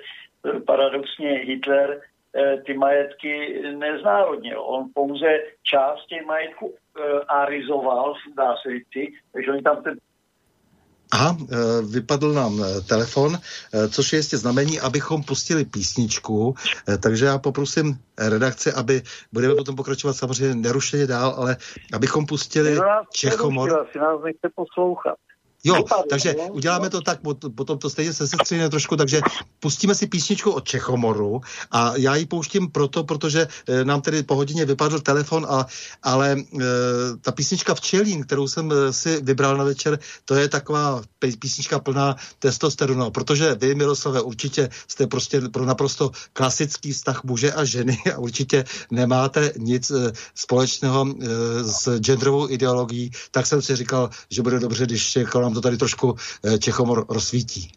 paradoxně Hitler Eh, ty majetky neznárodnil. On pouze část těch majetků eh, arizoval, dá se říct, takže oni tam ten Aha, eh, vypadl nám telefon, což je jistě znamení, abychom pustili písničku, takže já poprosím redakce, aby budeme potom pokračovat samozřejmě nerušeně dál, ale abychom pustili Čechomor. Nás nechce poslouchat. Jo, takže uděláme to tak, potom to stejně se sestříme trošku, takže pustíme si písničku od Čechomoru a já ji pouštím proto, protože e, nám tedy po hodině vypadl telefon, a, ale e, ta písnička Včelín, kterou jsem e, si vybral na večer, to je taková písnička plná testosteronu, protože vy, Miroslave, určitě jste prostě pro naprosto klasický vztah muže a ženy a určitě nemáte nic společného s genderovou ideologií, tak jsem si říkal, že bude dobře, když kolem nám to tady trošku eh, Čechomor rozsvítí.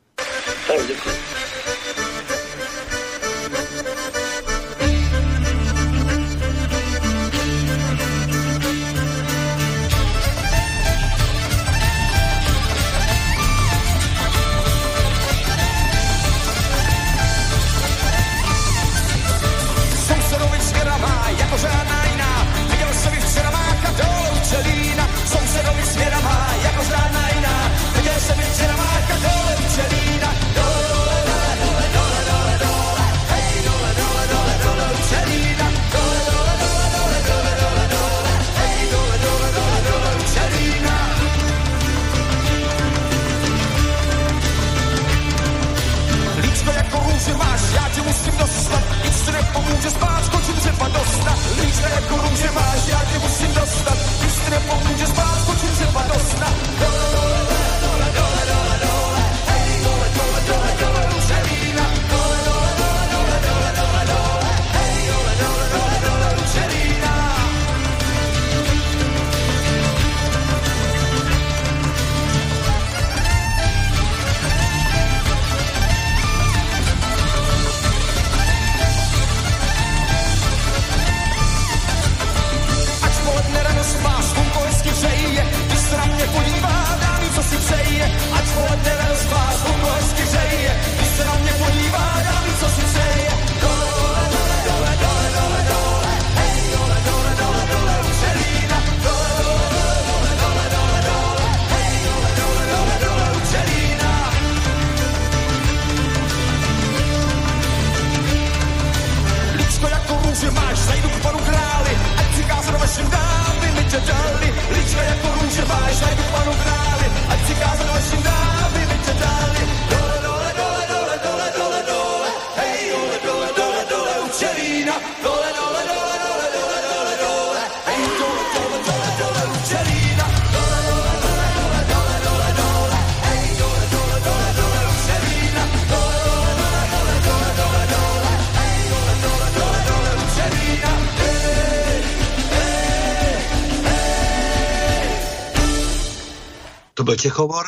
Byl Čechovor,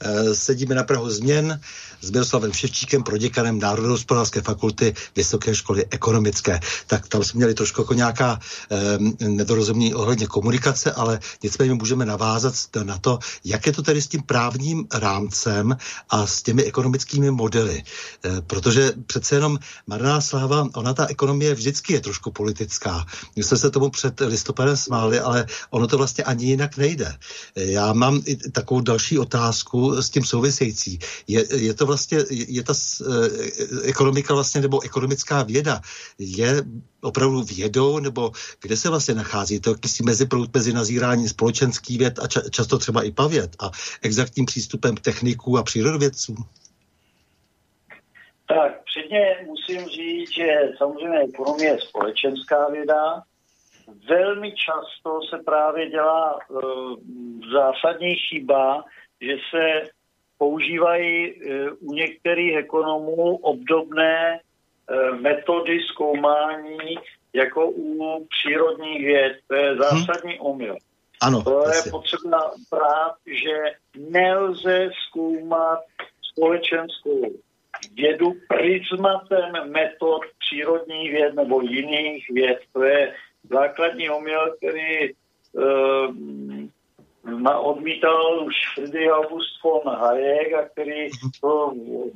eh, sedíme na Prahu změn s Miroslavem Ševčíkem, proděkanem Národohospodářské fakulty Vysoké školy ekonomické. Tak tam jsme měli trošku jako nějaká eh, nedorozumění ohledně komunikace, ale nicméně můžeme navázat na to, jak je to tedy s tím právním rámcem a s těmi ekonomickými modely. Eh, protože přece jenom marná sláva, ona ta ekonomie vždycky je trošku politická. My jsme se tomu před listopadem smáli, ale ono to vlastně ani jinak nejde. Eh, já mám i takovou další otázku s tím související. Je, je to vlastně, je ta uh, ekonomika vlastně, nebo ekonomická věda, je opravdu vědou, nebo kde se vlastně nachází? To jakýsi meziprout mezi nazíráním společenský věd a ča- často třeba i pavěd a exaktním přístupem techniků a přírodovědců? Tak předně musím říct, že samozřejmě ekonomie je společenská věda, velmi často se právě dělá uh, zásadní chyba, že se používají uh, u některých ekonomů obdobné uh, metody zkoumání jako u přírodních věd. To je mhm. zásadní omyl. Ano, to je asi. potřeba brát, že nelze zkoumat společenskou vědu prismatem metod přírodních věd nebo jiných věd. To je základní omyl, který uh, odmítal už Friedrich August von Hayek který to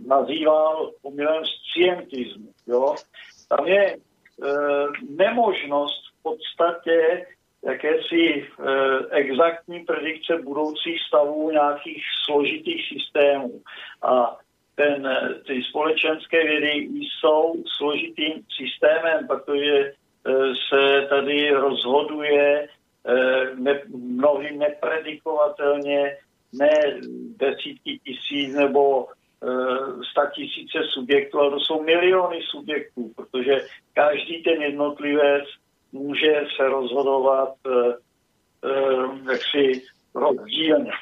nazýval omylem scientismu. Jo? Tam je uh, nemožnost v podstatě jakési uh, exaktní predikce budoucích stavů nějakých složitých systémů. A ten, ty společenské vědy jsou složitým systémem, protože Eh, se tady rozhoduje ne, mnohdy nepredikovatelně, ne desítky tisíc nebo eh, sta tisíce subjektů, ale to jsou miliony subjektů, protože každý ten jednotlivec může se rozhodovat jaksi rozdílně.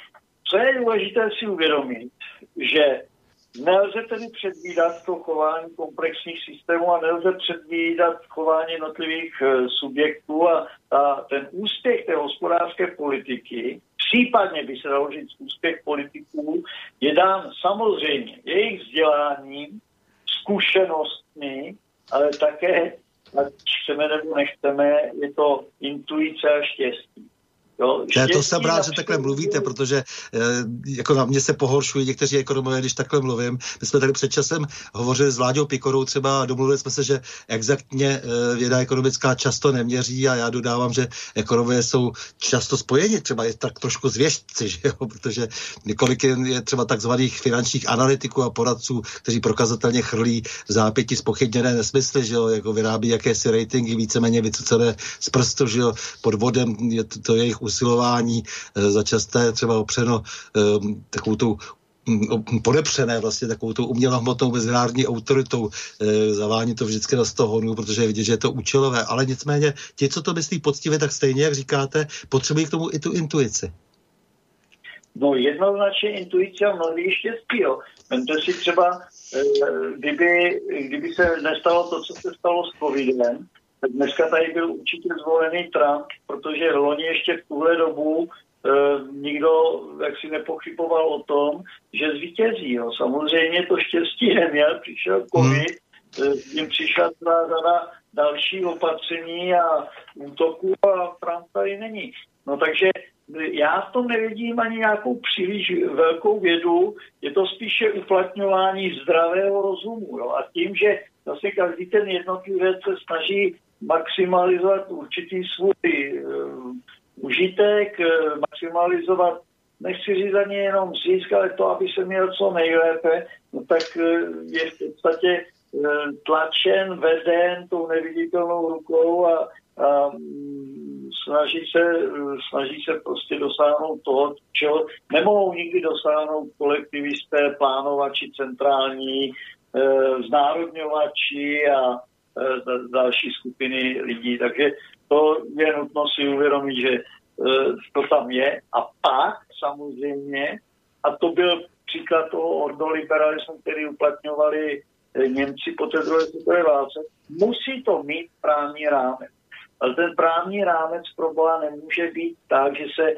Co je důležité si uvědomit, že Nelze tedy předvídat to chování komplexních systémů a nelze předvídat chování jednotlivých e, subjektů a, a ten úspěch té hospodářské politiky, případně by se dalo říct úspěch politiků, je dán samozřejmě jejich vzděláním, zkušenostmi, ale také, ať chceme nebo nechceme, je to intuice a štěstí. Jo, ne, to jsem rád, že takhle mluvíte, protože e, jako na mě se pohoršují někteří ekonomové, když takhle mluvím. My jsme tady před časem hovořili s Vláďou Pikorou třeba a domluvili jsme se, že exaktně e, věda ekonomická často neměří a já dodávám, že ekonomové jsou často spojeni, třeba je tak trošku zvěštci, že jo? protože několik je, je třeba takzvaných finančních analytiků a poradců, kteří prokazatelně chrlí v zápěti spochybněné nesmysly, že jo? jako vyrábí jakési ratingy víceméně vycucené z prstu, že jo? pod vodem je to, to jejich usilování eh, za časté třeba opřeno eh, takovou tou mm, podepřené vlastně takovou tou umělohmotnou mezinárodní autoritou. E, zavání to vždycky na 100 honů, protože je vidět, že je to účelové. Ale nicméně, ti, co to myslí poctivě, tak stejně, jak říkáte, potřebují k tomu i tu intuici. No jednoznačně intuice a mnohdy štěstí. Jo. Vemte si třeba, kdyby, kdyby se nestalo to, co se stalo s covidem, dneska tady byl určitě zvolený Trump, protože loni ještě v tuhle dobu e, nikdo jaksi nepochyboval o tom, že zvítězí. Jo. Samozřejmě to štěstí neměl, přišel covid, hmm. s ním přišla celá řada další opatření a útoků a Trump tady není. No takže já v tom nevidím ani nějakou příliš velkou vědu, je to spíše uplatňování zdravého rozumu. Jo. A tím, že zase každý ten jednotlivec se snaží maximalizovat určitý svůj uh, užitek, uh, maximalizovat, nechci říct ani jenom zisk, ale to, aby se měl co nejlépe, no tak uh, je v podstatě uh, tlačen, veden tou neviditelnou rukou a, a um, snaží se, snaží se prostě dosáhnout toho, čeho nemohou nikdy dosáhnout kolektivisté, plánovači centrální, uh, znárodňovači a E, další skupiny lidí. Takže to je nutno si uvědomit, že e, to tam je. A pak samozřejmě, a to byl příklad toho ordoliberalismu, který uplatňovali e, Němci po té druhé světové válce, musí to mít právní rámec. Ale ten právní rámec pro Boha nemůže být tak, že se e,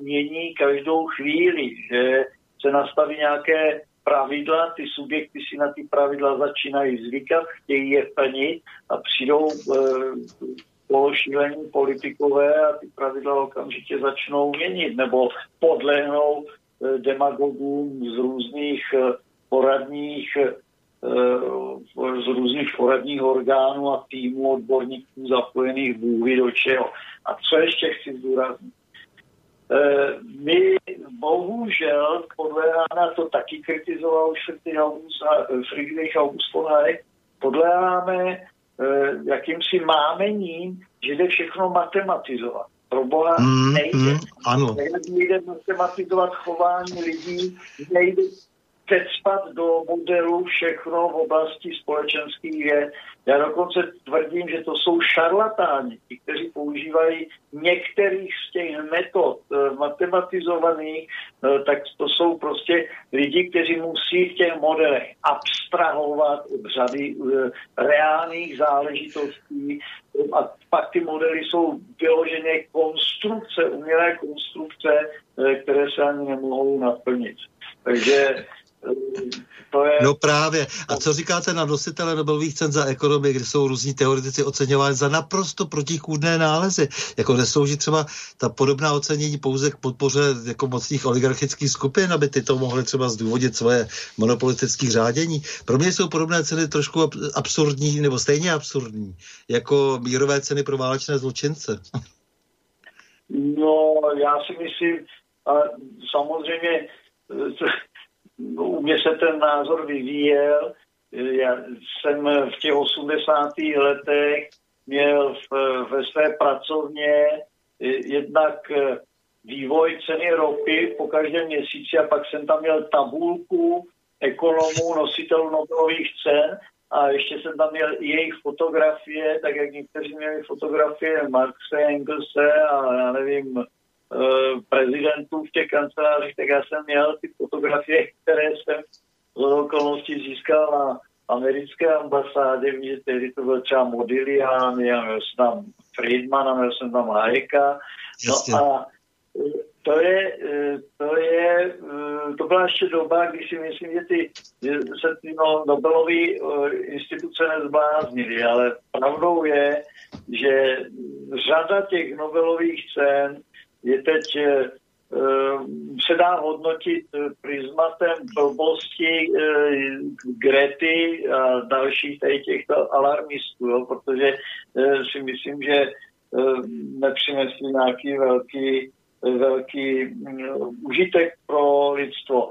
mění každou chvíli, že se nastaví nějaké pravidla, ty subjekty si na ty pravidla začínají zvykat, chtějí je plnit a přijdou e, pološílení politikové a ty pravidla okamžitě začnou měnit nebo podlehnou e, demagogům z různých e, poradních z různých poradních orgánů a týmů odborníků zapojených bůhy do čeho. A co ještě chci zdůraznit? My bohužel podléháme, to taky kritizoval Friedrich August von Hayek, podléháme jakýmsi mámením, že jde všechno matematizovat. Pro Boha mm, nejde. Mm, ano. Nejde matematizovat chování lidí, nejde tecpat do modelu všechno v oblasti společenských věd. Já dokonce tvrdím, že to jsou šarlatáni, ti, kteří používají některých z těch metod eh, matematizovaných, eh, tak to jsou prostě lidi, kteří musí v těch modelech abstrahovat od řady eh, reálných záležitostí a pak ty modely jsou vyloženě konstrukce, umělé konstrukce, které se ani nemohou naplnit. Takže to je... No právě. A co říkáte na nositele Nobelových cen za ekonomii, kde jsou různí teoretici oceňováni za naprosto protichůdné nálezy? Jako neslouží třeba ta podobná ocenění pouze k podpoře jako mocných oligarchických skupin, aby ty to mohly třeba zdůvodit svoje monopolistické řádění. Pro mě jsou podobné ceny trošku absurdní, nebo stejně absurdní, jako mírové ceny pro válečné zločince. No, já si myslím, a samozřejmě u mě se ten názor vyvíjel. Já jsem v těch 80. letech měl v, ve své pracovně jednak vývoj ceny ropy po každém měsíci a pak jsem tam měl tabulku ekonomů, nositelů Nobelových cen a ještě jsem tam měl i jejich fotografie, tak jak někteří měli fotografie Marxe, Engelse a já nevím, prezidentů v těch kancelářích, tak já jsem měl ty fotografie, které jsem z okolností získal na americké ambasádě, že tehdy to byl třeba Modiglian, já měl jsem tam Friedmana, měl jsem tam Hayeka. No a eh, to je, eh, to je, to byla ještě doba, když si myslím, že, ty, že se ty no, Nobelové instituce nezbláznily, ale pravdou je, že řada těch Nobelových cen je teď eh, se dá hodnotit prismatem blbosti Grety a dalších tady těchto alarmistů, jo, protože si myslím, že nepřinesli nějaký velký, velký um, užitek pro lidstvo.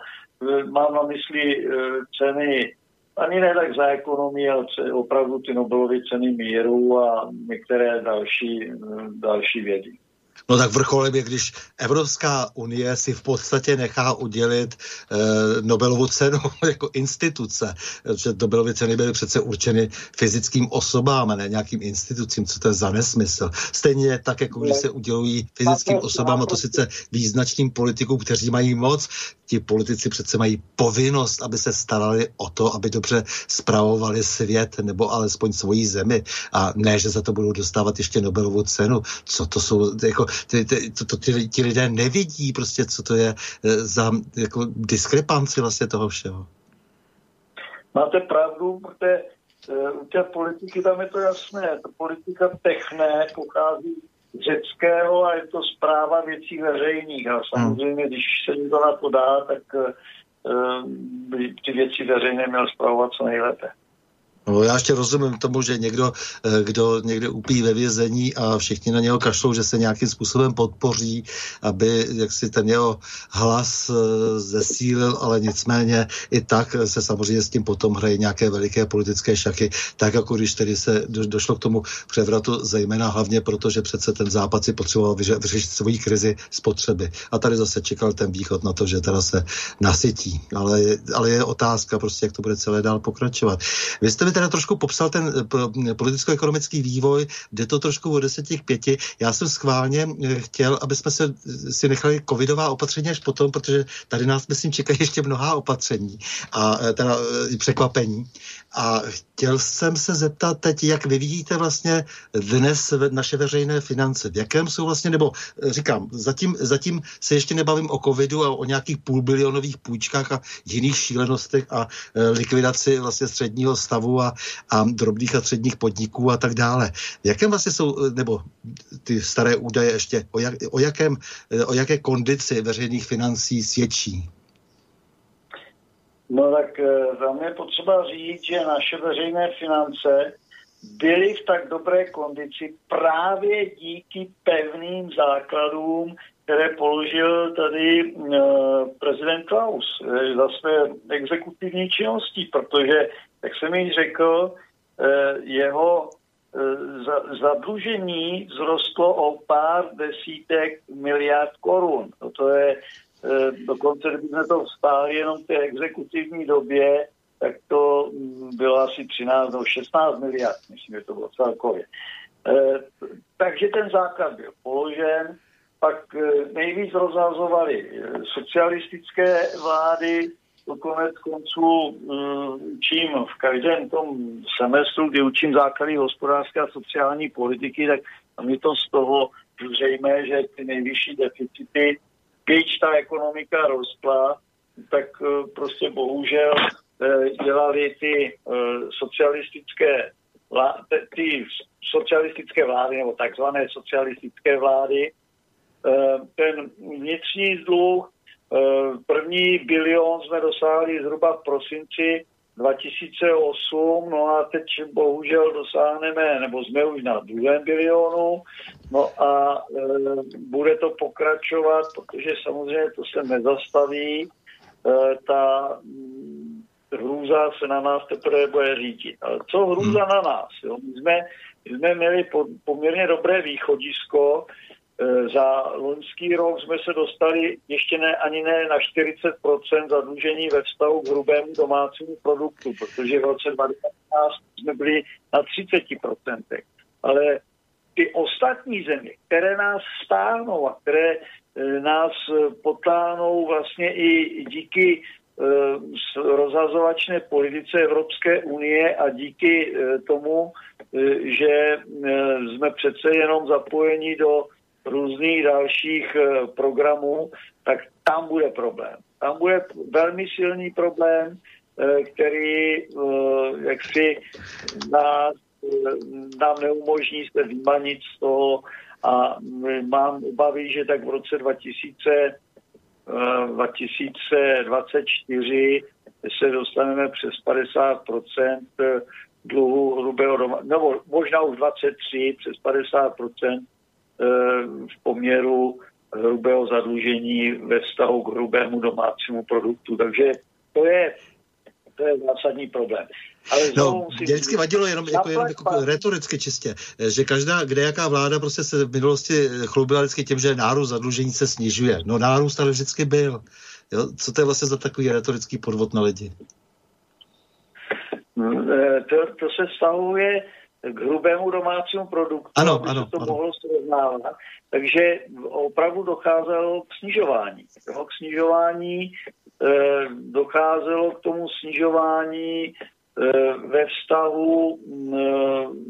Mám na mysli ceny ani ne tak za ekonomii, ale opravdu ty Nobelovy ceny míru a některé další, další vědy. No tak vrcholem je, když Evropská unie si v podstatě nechá udělit eh, Nobelovu cenu jako instituce, že Nobelovy ceny byly přece určeny fyzickým osobám a ne nějakým institucím, co to je za nesmysl. Stejně tak, jako když se udělují fyzickým osobám, a to sice význačným politikům, kteří mají moc, ti politici přece mají povinnost, aby se starali o to, aby dobře spravovali svět nebo alespoň svoji zemi a ne, že za to budou dostávat ještě Nobelovu cenu. Co to jsou, jako, ty, ty, to, to, ty, ti lidé nevidí prostě, co to je eh, za jako, diskrepanci vlastně toho všeho. Máte pravdu, protože eh, u té politiky tam je to jasné. Ta politika techné pochází řeckého a je to zpráva věcí veřejných. A samozřejmě, když se někdo na to dá, tak uh, ty věci veřejné měl zpravovat co nejlépe. No, já ještě rozumím tomu, že někdo, eh, kdo někde upí ve vězení a všichni na něho kašlou, že se nějakým způsobem podpoří, aby jak si ten jeho hlas eh, zesílil, ale nicméně i tak se samozřejmě s tím potom hrají nějaké veliké politické šachy, tak jako když tedy se do, došlo k tomu převratu, zejména hlavně proto, že přece ten západ si potřeboval vyřešit svoji krizi spotřeby. A tady zase čekal ten východ na to, že teda se nasytí. Ale, ale je otázka prostě, jak to bude celé dál pokračovat. Vy jste mi teda trošku popsal ten eh, politicko-ekonomický vývoj, jde to trošku o desetích pěti. Já jsem schválně eh, chtěl, aby jsme se eh, si nechali covidová opatření až potom, protože tady nás, myslím, čekají ještě mnohá opatření a teda překvapení. A chtěl jsem se zeptat teď, jak vy vidíte vlastně dnes naše veřejné finance. V jakém jsou vlastně, nebo říkám, zatím, zatím se ještě nebavím o covidu a o nějakých půlbilionových půjčkách a jiných šílenostech a likvidaci vlastně středního stavu a, a drobných a středních podniků a tak dále. Jakém vlastně jsou, nebo ty staré údaje ještě, o, jak, o, jakém, o jaké kondici veřejných financí svědčí? No tak eh, za mě potřeba říct, že naše veřejné finance byly v tak dobré kondici právě díky pevným základům, které položil tady uh, prezident Klaus uh, za své exekutivní činnosti, protože, jak jsem již řekl, uh, jeho za, zadlužení vzrostlo o pár desítek miliard korun. No to je dokonce, kdybychom to vztáhli jenom v té exekutivní době, tak to mm, bylo asi 13 nebo 16 miliard, myslím, že to bylo celkově. Takže ten základ byl položen, pak eh, nejvíc rozhazovali eh, socialistické vlády, to konec konců eh, učím v každém tom semestru, kdy učím základy hospodářské a sociální politiky, tak tam je to z toho zřejmé, že ty nejvyšší deficity, když ta ekonomika rostla, tak prostě bohužel dělali ty socialistické ty socialistické vlády, nebo takzvané socialistické vlády, Eh, ten vnitřní dluh, eh, první bilion jsme dosáhli zhruba v prosinci 2008, no a teď bohužel dosáhneme, nebo jsme už na druhém bilionu, no a e, bude to pokračovat, protože samozřejmě to se nezastaví, e, ta mm, hrůza se na nás teprve bude řídit. Ale co hrůza hmm. na nás? Jo? My, jsme, my jsme měli po, poměrně dobré východisko, za loňský rok jsme se dostali ještě ne, ani ne na 40% zadlužení ve vztahu k hrubému domácímu produktu, protože v roce 2015 jsme byli na 30%. Ale ty ostatní země, které nás stáhnou a které e, nás potáhnou vlastně i díky e, rozhazovačné politice Evropské unie a díky tomu, že jsme přece jenom zapojeni do různých dalších eh, programů, tak tam bude problém. Tam bude velmi silný problém, eh, který eh, jak si nás, nám neumožní se vymanit z toho a mám obavy, že tak v roce 2000, 2024 se dostaneme přes 50% dluhu hrubého doma, nebo možná už 23, přes 50 v poměru hrubého zadlužení ve vztahu k hrubému domácímu produktu. Takže to je, to je zásadní problém. Ale no, mě vždycky vadilo jenom, jako, jenom jako retoricky čistě, že každá, kde jaká vláda prostě se v minulosti chlubila vždycky tím, že nárůst zadlužení se snižuje. No nárůst ale vždycky byl. Jo? Co to je vlastně za takový retorický podvod na lidi? Eh, to, to se stahuje k hrubému domácímu produktu, ano, aby ano, se to ano. mohlo srovnávat. Takže opravdu docházelo k snižování. Jo, k snižování e, docházelo k tomu snižování e, ve vztahu e,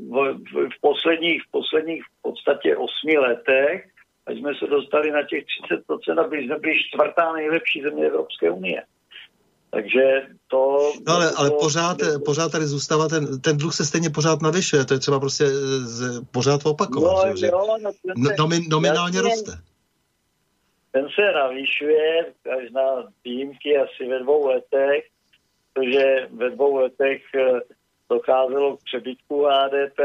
v, v, v, posledních, v posledních v podstatě osmi letech, až jsme se dostali na těch 30%, aby jsme byli čtvrtá nejlepší země Evropské unie. Takže to... No ale, ale to, pořád, to, pořád tady zůstává, ten, ten dluh se stejně pořád navyšuje, to je třeba prostě z, pořád opakovat, no, že, jo, no, no, nomin, nominálně jasně, roste. Ten se navyšuje až na výjimky asi ve dvou letech, protože ve dvou letech eh, docházelo k přebytku HDP.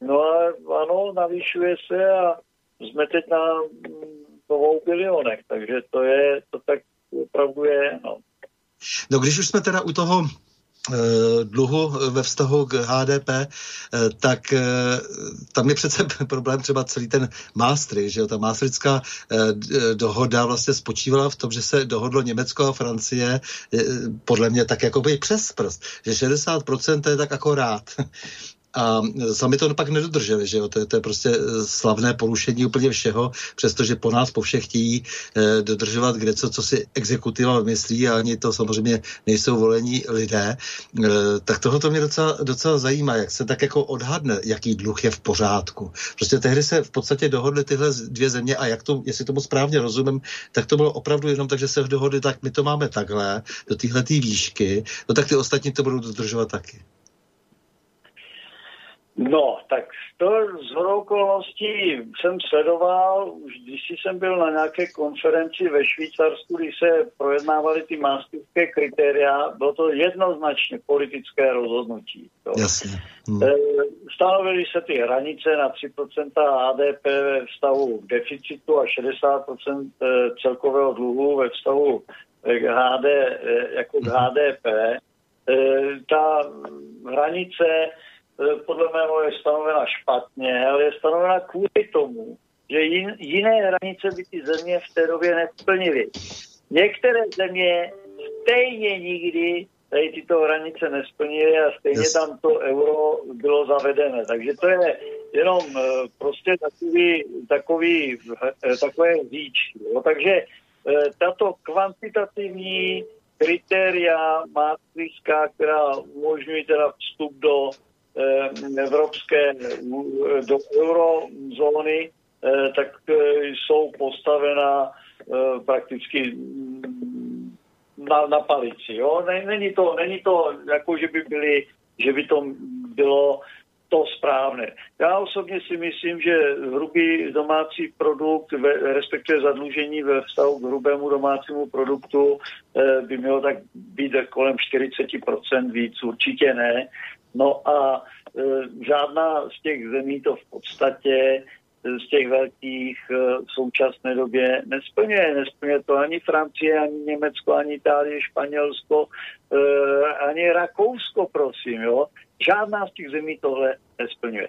No a ano, navyšuje se a jsme teď na dvou bilionech, takže to je, to tak opravdu je, no. No když už jsme teda u toho Eh, dluhu ve vztahu k HDP, eh, tak eh, tam je přece problém třeba celý ten Maastricht, že jo, ta Maastrichtská dohoda vlastně spočívala v tom, že se dohodlo Německo a Francie podle mě tak jako by přes prst, že 60% to je tak akorát. A sami to pak nedodrželi, že jo? To je, to je prostě eh, slavné porušení úplně všeho, přestože po nás po všech chtějí eh, dodržovat kde co, co si exekutiva myslí a ani to samozřejmě nejsou volení lidé. Eh, tak tohle to mě docela, docela zajímá, jak se tak jako odhadne, jaký dluh je v pořádku. Prostě tehdy se v podstatě dohodly tyhle dvě země a jak to, jestli tomu správně rozumím, tak to bylo opravdu jenom tak, že se dohodli, tak my to máme takhle, do téhle výšky, no tak ty ostatní to budou dodržovat taky. No, tak to z okolností jsem sledoval, už když jsem byl na nějaké konferenci ve Švýcarsku, kdy se projednávaly ty mástrovské kritéria, bylo to jednoznačně politické rozhodnutí. To. Jasně. Hmm. Stanovily se ty hranice na 3% HDP ve vztahu k deficitu a 60% eh, celkového dluhu ve vztahu k HD, eh, jako k HDP. Ta hranice podle mého je stanovena špatně, ale je stanovena kvůli tomu, že jin, jiné hranice by ty země v té době nesplnily. Některé země stejně nikdy tady tyto hranice nesplnily a stejně yes. tam to euro bylo zavedené. Takže to je jenom e, prostě takový, takový, e, takové říč. Takže tato kvantitativní kritéria Maastrichtská, která umožňují teda vstup do Eh, evropské eh, do eurozóny, eh, tak jsou postavena prakticky mm, na, na palici. Jo? Není, to, není to jako, že by, byly, že by to bylo to správné. Já osobně si myslím, že hrubý domácí produkt, respektive zadlužení ve vztahu k hrubému domácímu produktu by mělo tak být kolem 40% víc, určitě ne. No a e, žádná z těch zemí to v podstatě e, z těch velkých e, v současné době nesplňuje. Nesplňuje to ani Francie, ani Německo, ani Itálie, Španělsko, e, ani Rakousko, prosím. Jo? Žádná z těch zemí tohle nesplňuje.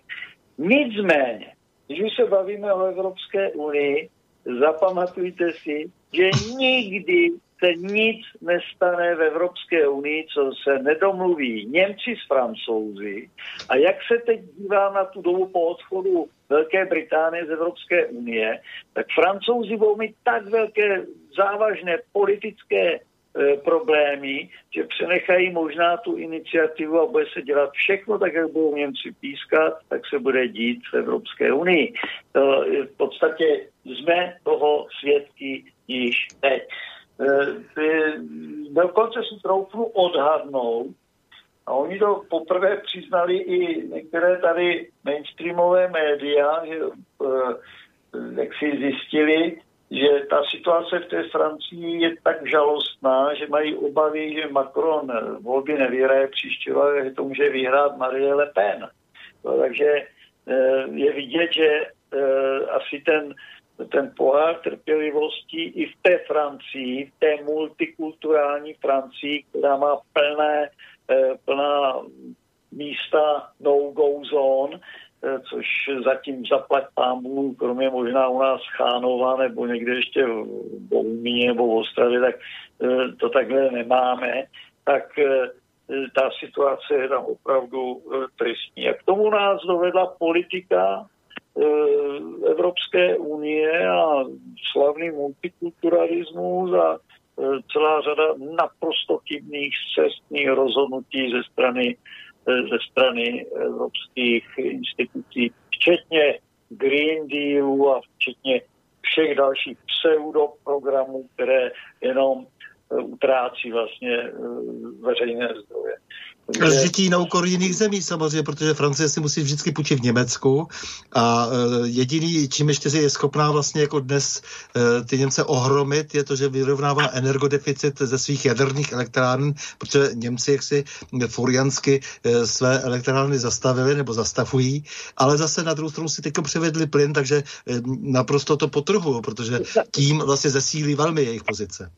Nicméně, když se bavíme o Evropské unii, zapamatujte si, že nikdy se nic nestane v Evropské unii, co se nedomluví Němci s Francouzi. A jak se teď dívám na tu dobu po odchodu Velké Británie z Evropské unie, tak Francouzi budou mít tak velké závažné politické e, problémy, že přenechají možná tu iniciativu a bude se dělat všechno tak, jak budou Němci pískat, tak se bude dít v Evropské unii. To, v podstatě jsme toho svědky již teď. Eh, dokonce si troufnu odhadnout, a oni to poprvé přiznali i některé tady mainstreamové média, že eh, jak si zjistili, že ta situace v té Francii je tak žalostná, že mají obavy, že Macron volby nevyhraje příští rok, že to může vyhrát Marie Le Pen. No, takže eh, je vidět, že asi ten ten pohár trpělivosti i v té Francii, v té multikulturální Francii, která má plné, eh, plná místa no-go zone, eh, což zatím zaplať pámu, kromě možná u nás Chánova nebo někde ještě v Bohumíně nebo v Ostravě, tak eh, to takhle nemáme, tak ta situace je tam opravdu tristní. A k tomu nás dovedla politika Evropské unie a slavný multikulturalismus a eh, celá řada naprosto chybných cestných rozhodnutí ze strany, eh, ze strany evropských institucí, včetně Green Dealu a včetně všech dalších pseudoprogramů, které jenom utrácí vlastně veřejné zdroje. Zžití na úkor jiných zemí samozřejmě, protože Francie si musí vždycky půjčit v Německu a e, jediný, čím ještě je schopná vlastně jako dnes e, ty Němce ohromit, je to, že vyrovnává energodeficit ze svých jaderných elektráren, protože Němci jaksi furiansky e, své elektrárny zastavili nebo zastavují, ale zase na druhou stranu si teď převedli plyn, takže naprosto to potrhu, protože tím vlastně zesílí velmi jejich pozice.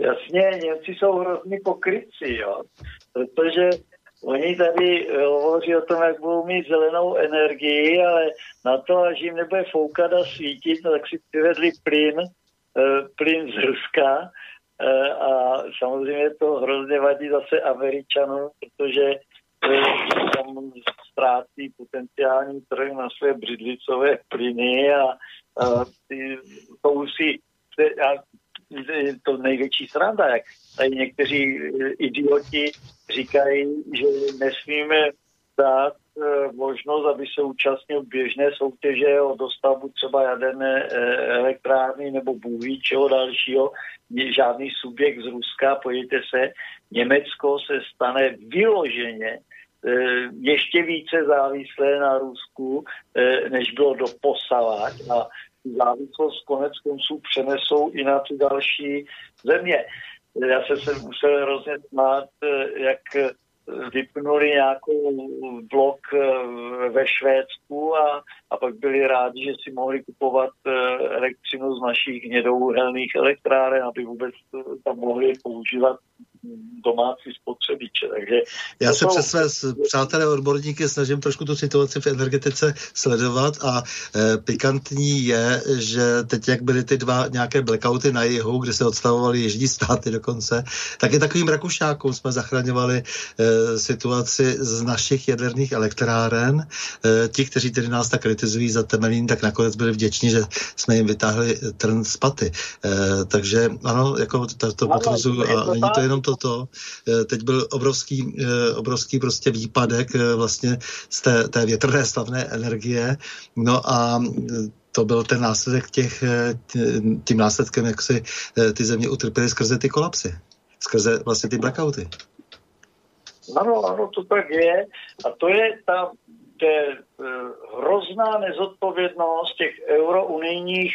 Jasně, Němci jsou hrozný pokryci, jo. Protože Oni tady hovoří o tom, jak budou mít zelenou energii, ale na to, až jim nebude foukat a svítit, no, tak si přivedli plyn, eh, plyn z Ruska. Eh, a samozřejmě to hrozně vadí zase Američanům, protože eh, tam ztrácí potenciální trh na své břidlicové plyny a, a ty, to už si a to největší sranda, jak tady někteří idioti říkají, že nesmíme dát eh, možnost, aby se účastnil běžné soutěže o dostavbu třeba jaderné eh, elektrárny nebo bůví, čeho dalšího. Žádný subjekt z Ruska, pojďte se, Německo se stane vyloženě eh, ještě více závislé na Rusku, než bylo do posavať a závislost konec konců přenesou i na ty další země. Já se jsem musel hrozně smát, eh, jak eh, vypnuli nějakou blok eh, ve Švédsku a, a pak byli rádi, že si mohli kupovat elektřinu z našich hnědouhelných elektráren, aby vůbec tam mohli používat domácí spotřebiče. Takže Já se přes své přátelé odborníky snažím trošku tu situaci v energetice sledovat a e, pikantní je, že teď jak byly ty dva nějaké blackouty na jihu, kde se odstavovaly jižní státy dokonce, tak i takovým rakušákům jsme zachraňovali e, situaci z našich jaderných elektráren. E, ti, kteří tedy nás tak kritizují za Temelín, tak nakonec byli vděční, že jsme jim vytáhli trn z paty. E, takže ano, jako to, to potvrzuju a není to jenom to toto. Eh, teď byl obrovský, eh, obrovský prostě výpadek eh, vlastně z té, té větrné stavné energie. No a to byl ten následek těch, tím následkem, jak si ty země utrpěly skrze ty kolapsy, skrze vlastně ty blackouty. Ano, ano, to tak je. A to je ta je hrozná nezodpovědnost těch eurounijních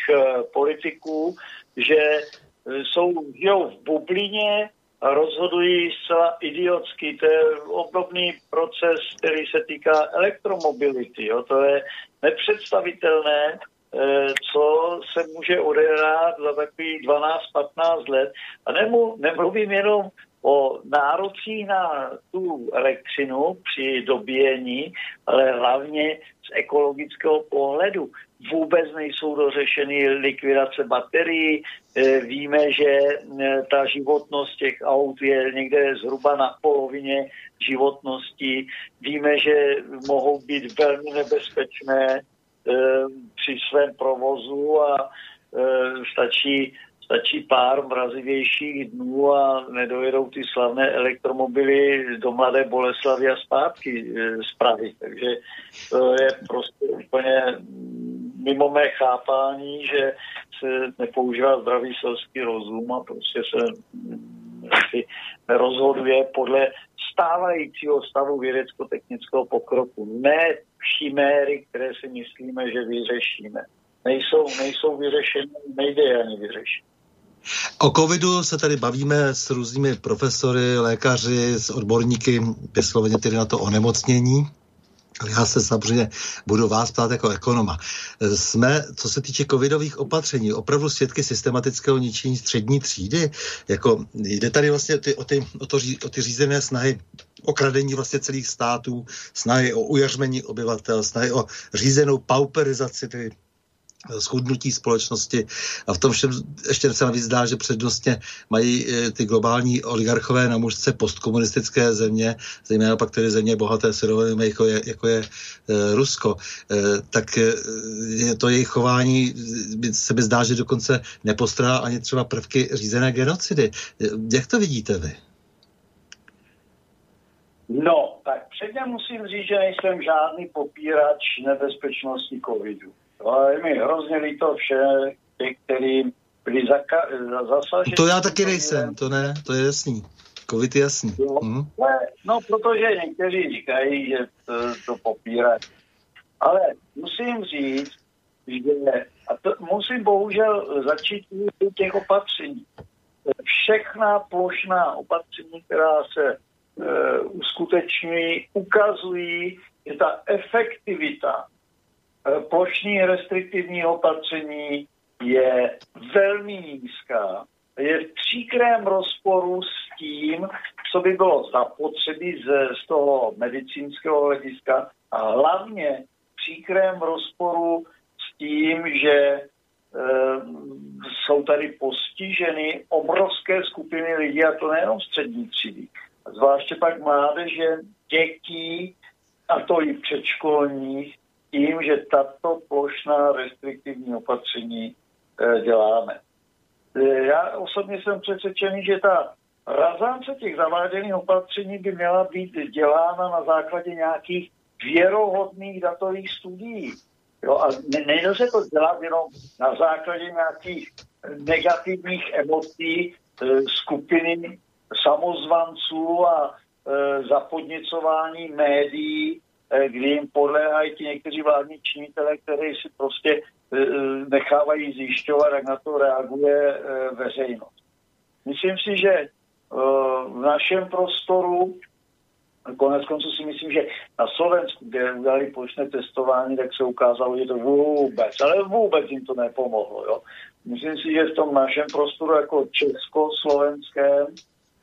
politiků, že jsou žijou v bublině rozhodují zcela idiotsky. To je obdobný proces, který se týká elektromobility. Jo. To je nepředstavitelné, eh, co se může odehrát za takových 12-15 let. A nemu, nemluvím jenom o nárocích na tu elektřinu při dobíjení, ale hlavně z ekologického pohledu. Vůbec nejsou dořešeny likvidace baterií. E, víme, že e, ta životnost těch aut je někde zhruba na polovině životnosti. Víme, že mohou být velmi nebezpečné e, při svém provozu a stačí stačí pár mrazivějších dnů a nedojedou ty slavné elektromobily do Mladé Boleslavy a zpátky e, z Prahy. Takže to je prostě úplně mimo mé chápání, že se nepoužívá zdravý selský rozum a prostě se si rozhoduje podle stávajícího stavu vědecko-technického pokroku. Ne chiméry, které si myslíme, že vyřešíme. Nejsou, nejsou vyřešeny, nejde ani vyřešit. O covidu se tady bavíme s různými profesory, lékaři, s odborníky, vysloveně tedy na to onemocnění. Já se samozřejmě budu vás ptát jako ekonoma. Jsme, co se týče covidových opatření, opravdu svědky systematického ničení střední třídy? Jako, jde tady vlastně ty, o, ty, o, to, o ty řízené snahy o kradení vlastně celých států, snahy o ujařmení obyvatel, snahy o řízenou pauperizaci, tedy schudnutí společnosti a v tom všem ještě se navíc dá, že přednostně mají e, ty globální oligarchové na mužce postkomunistické země, zejména pak tedy země bohaté surovinami, jako je, jako je e, Rusko, tak je to jejich chování se mi zdá, že dokonce nepostrá ani třeba prvky řízené genocidy. Jak to vidíte vy? No, tak předně musím říct, že nejsem žádný popírač nebezpečnosti covidu. To je mi hrozně líto vše, ty, který byli zaka- zasaženi. To já taky nejsem, to ne, to je jasný. Covid je jasný. Jo, hmm. No, protože někteří říkají, že to, to popírají. Ale musím říct, že a to musím bohužel začít u těch opatření. Všechna plošná opatření, která se e, uskutečňují, ukazují, že ta efektivita plošní restriktivní opatření je velmi nízká. Je v příkrém rozporu s tím, co by bylo zapotřebí z, z toho medicínského hlediska a hlavně v příkrém rozporu s tím, že e, jsou tady postiženy obrovské skupiny lidí, a to nejenom střední třídy, zvláště pak mládeže, dětí, a to i předškolních, tím, že tato plošná restriktivní opatření e, děláme. E, já osobně jsem přesvědčený, že ta razance těch zaváděných opatření by měla být dělána na základě nějakých věrohodných datových studií. Jo, a nejde se to dělat jenom na základě nějakých negativních emocí e, skupiny samozvanců a e, zapodnicování médií, kdy jim podléhají ti někteří vládní činitelé, kteří si prostě e, e, nechávají zjišťovat, jak na to reaguje veřejnost. Myslím si, že v našem prostoru. Konec konců si myslím, že na Slovensku, kde udělali plošné testování, tak se ukázalo, že to vůbec, ale vůbec jim to nepomohlo. Jo. Myslím si, že v tom našem prostoru jako česko-slovenském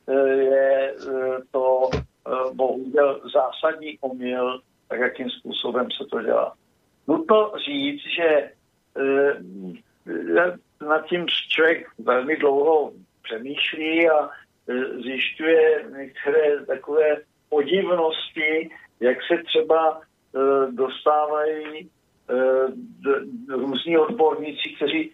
eh, je eh, to eh, bohužel zásadní omyl, tak jakým způsobem se to dělá. Nutno říct, že nad tím člověk velmi dlouho přemýšlí a E, zjišťuje některé takové podivnosti, jak se třeba e, dostávají e, různí odborníci, kteří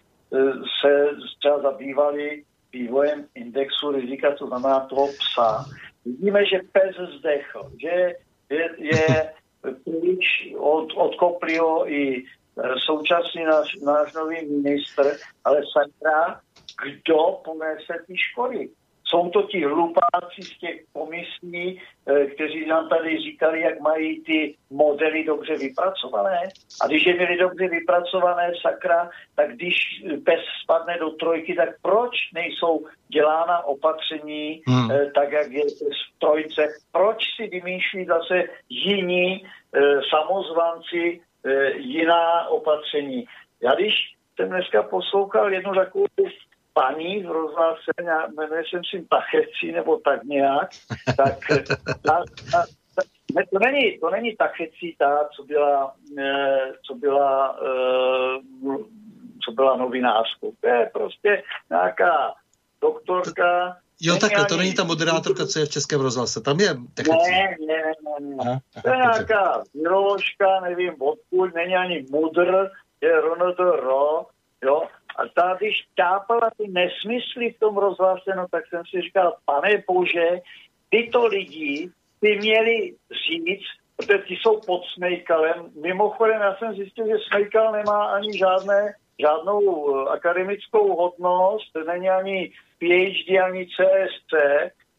se třeba zabývali vývojem indexu rizika, to znamená toho psa. Vidíme, že pes zdechl, že je, je příliš od, od Koplio i současný náš, náš nový ministr, ale sakra, kdo ponese ty škody? Jsou to ti hlupáci z těch komisí, eh, kteří nám tady říkali, jak mají ty modely dobře vypracované. A když je měli dobře vypracované, sakra, tak když pes spadne do trojky, tak proč nejsou dělána opatření hmm. Eh, tak, jak je v trojce? Proč si vymýšlí zase jiní eh, samozvanci jiná opatření? Já když jsem dneska poslouchal jednu takovou paní v rozhlase, jmenuje jsem si Tachecí nebo tak nějak, tak ta, ta, ta, ne, to, není, to není Tachecí ta, co byla, eh, co byla, eh, co byla novinářkou. To je prostě nějaká doktorka, Jo, takhle, to není ta moderátorka, co je v Českém rozhlase, tam je technici. Ne, ne, ne, ne. Aha, to je nějaká výložka, nevím odkud, není ani mudr, je to ro, jo, a ta, když tápala ty nesmysly v tom rozhlase, no tak jsem si říkal, pane bože, tyto lidi by měli říct, protože ty jsou pod Smejkalem. Mimochodem, já jsem zjistil, že Smejkal nemá ani žádné, žádnou uh, akademickou hodnost, není ani PhD, ani CSC,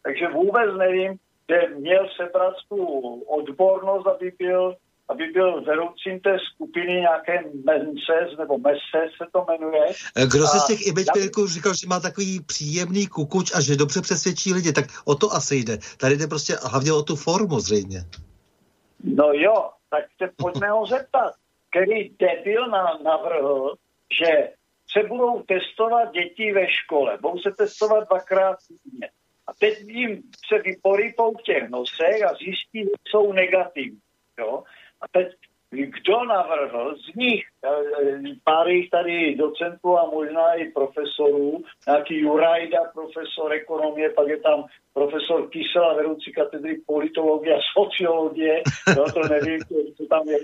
takže vůbec nevím, že měl sebrat tu odbornost, aby byl aby byl vedoucím té skupiny nějaké Menses, nebo Messes se to jmenuje. Eh, kdo se z těch image já... říkal, že má takový příjemný kukuč a že dobře přesvědčí lidi, tak o to asi jde. Tady jde prostě hlavně o tu formu zřejmě. No jo, tak se pojďme ho zeptat, který debil navrhl, že se budou testovat děti ve škole. Budou se testovat dvakrát týdně. A teď jim se vyporypou v těch nosech a zjistí, že jsou negativní. Jo? A teď kdo navrhl z nich, eh, pár jich tady docentů a možná i profesorů, nějaký Jurajda, profesor ekonomie, pak je tam profesor Kysela, vedoucí katedry politologie a sociologie, no to nevím, co tam je.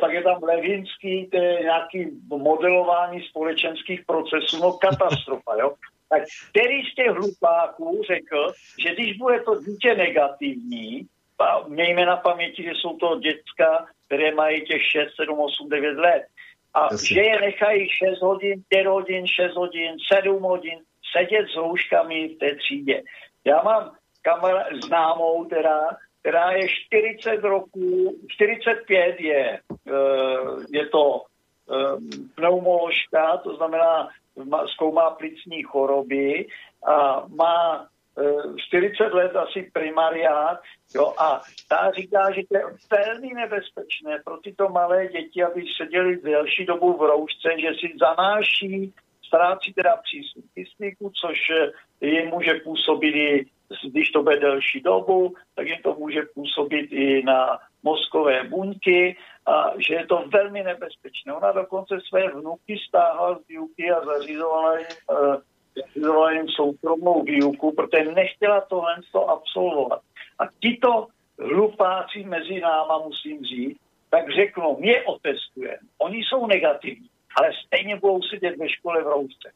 Pak je tam Levinský, to je nějaký modelování společenských procesů, no katastrofa, jo. Tak který z těch hlupáků řekl, že když bude to dítě negativní, mějme na paměti, že jsou to děcka, které mají těch 6, 7, 8, 9 let. A Jasně. že je nechají 6 hodin, 5 hodin, 6 hodin, 7 hodin sedět s rouškami v té třídě. Já mám kamera, známou, teda, která je 40 roků, 45 je, eh, je to eh, pneumoložka, to znamená zkoumá plicní choroby a má 40 let asi primariát, jo, a ta říká, že to je velmi nebezpečné pro tyto malé děti, aby seděli delší dobu v roušce, že si zanáší, ztrácí teda přístup kyslíku, což jim může působit i když to bude delší dobu, tak jim to může působit i na mozkové buňky a že je to velmi nebezpečné. Ona dokonce své vnuky stáhla z výuky a zařizovala jim, zařizovala jim soukromou výuku, protože nechtěla tohle to absolvovat. A tito hlupáci mezi náma, musím říct, tak řeknou, mě otestujeme. Oni jsou negativní, ale stejně budou sedět ve škole v roušce.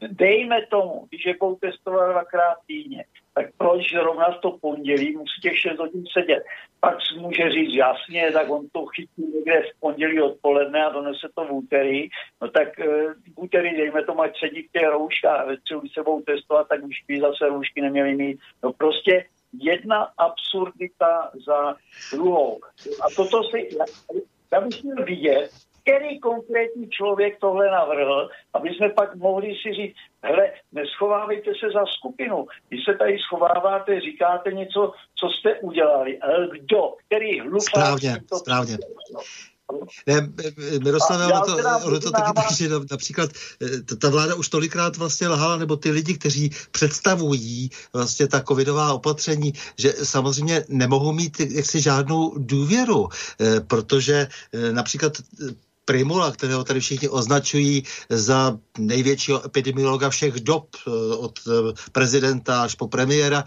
Dejme tomu, když je budou testovat dvakrát týdně, tak proč zrovna v to pondělí musí těch 6 hodin sedět? Pak může říct jasně, tak on to chytí někde v pondělí odpoledne a donese to v úterý. No tak e, v úterý, dejme tomu, ať sedí v těch rouškách, ve se budou testovat, tak už by zase roušky neměli mít. No prostě jedna absurdita za druhou. A toto si, já bych měl vidět, který konkrétní člověk tohle navrhl, aby jsme pak mohli si říct, hele, neschovávejte se za skupinu. Když se tady schováváte, říkáte něco, co jste udělali. Ale kdo? Který hlupák? Správně, to správně. Ne, Miroslav, ono to, ono to taky tak, že například eh, ta vláda už tolikrát vlastně lhala, nebo ty lidi, kteří představují vlastně ta covidová opatření, že samozřejmě nemohou mít jaksi žádnou důvěru, eh, protože eh, například Primula, kterého tady všichni označují za největšího epidemiologa všech dob, eh, od eh, prezidenta až po premiéra,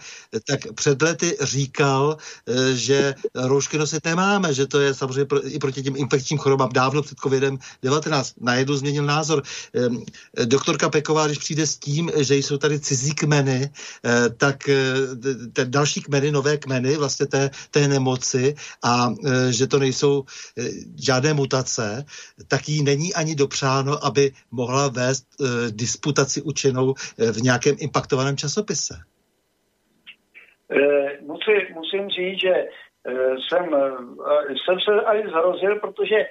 tak před lety říkal, eh, že roušky nosit nemáme, že to je samozřejmě i proti těm infekčním chorobám dávno před COVID-19. Najednou změnil názor. Ehm, doktorka Peková, když přijde s tím, že jsou tady cizí kmeny, tak ten další kmeny, nové kmeny vlastně té, té nemoci a že to nejsou žádné mutace, tak jí není ani dopřáno, aby mohla vést e, disputaci učenou e, v nějakém impaktovaném časopise. E, musím, musím říct, že e, jsem, e, jsem se ani zhrozil, protože e,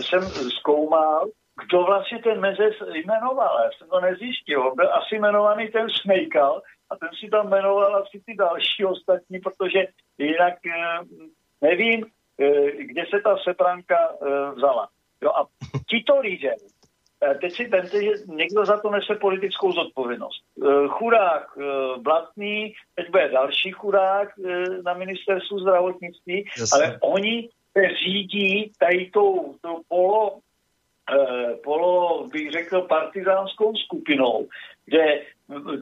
jsem zkoumal, kdo vlastně ten Mezes jmenoval. Já jsem to nezjistil. Byl asi jmenovaný ten Smejkal a ten si tam jmenoval asi ty další ostatní, protože jinak nevím, kde se ta sepranka vzala. Jo, a tito lidé, eh, teď si vemte, že někdo za to nese politickou zodpovědnost. Eh, chudák eh, Blatný, teď bude další chudák na ministerstvu zdravotnictví, Jasně. ale oni se řídí tady tou, tou polo, polo, bych řekl, partizánskou skupinou, kde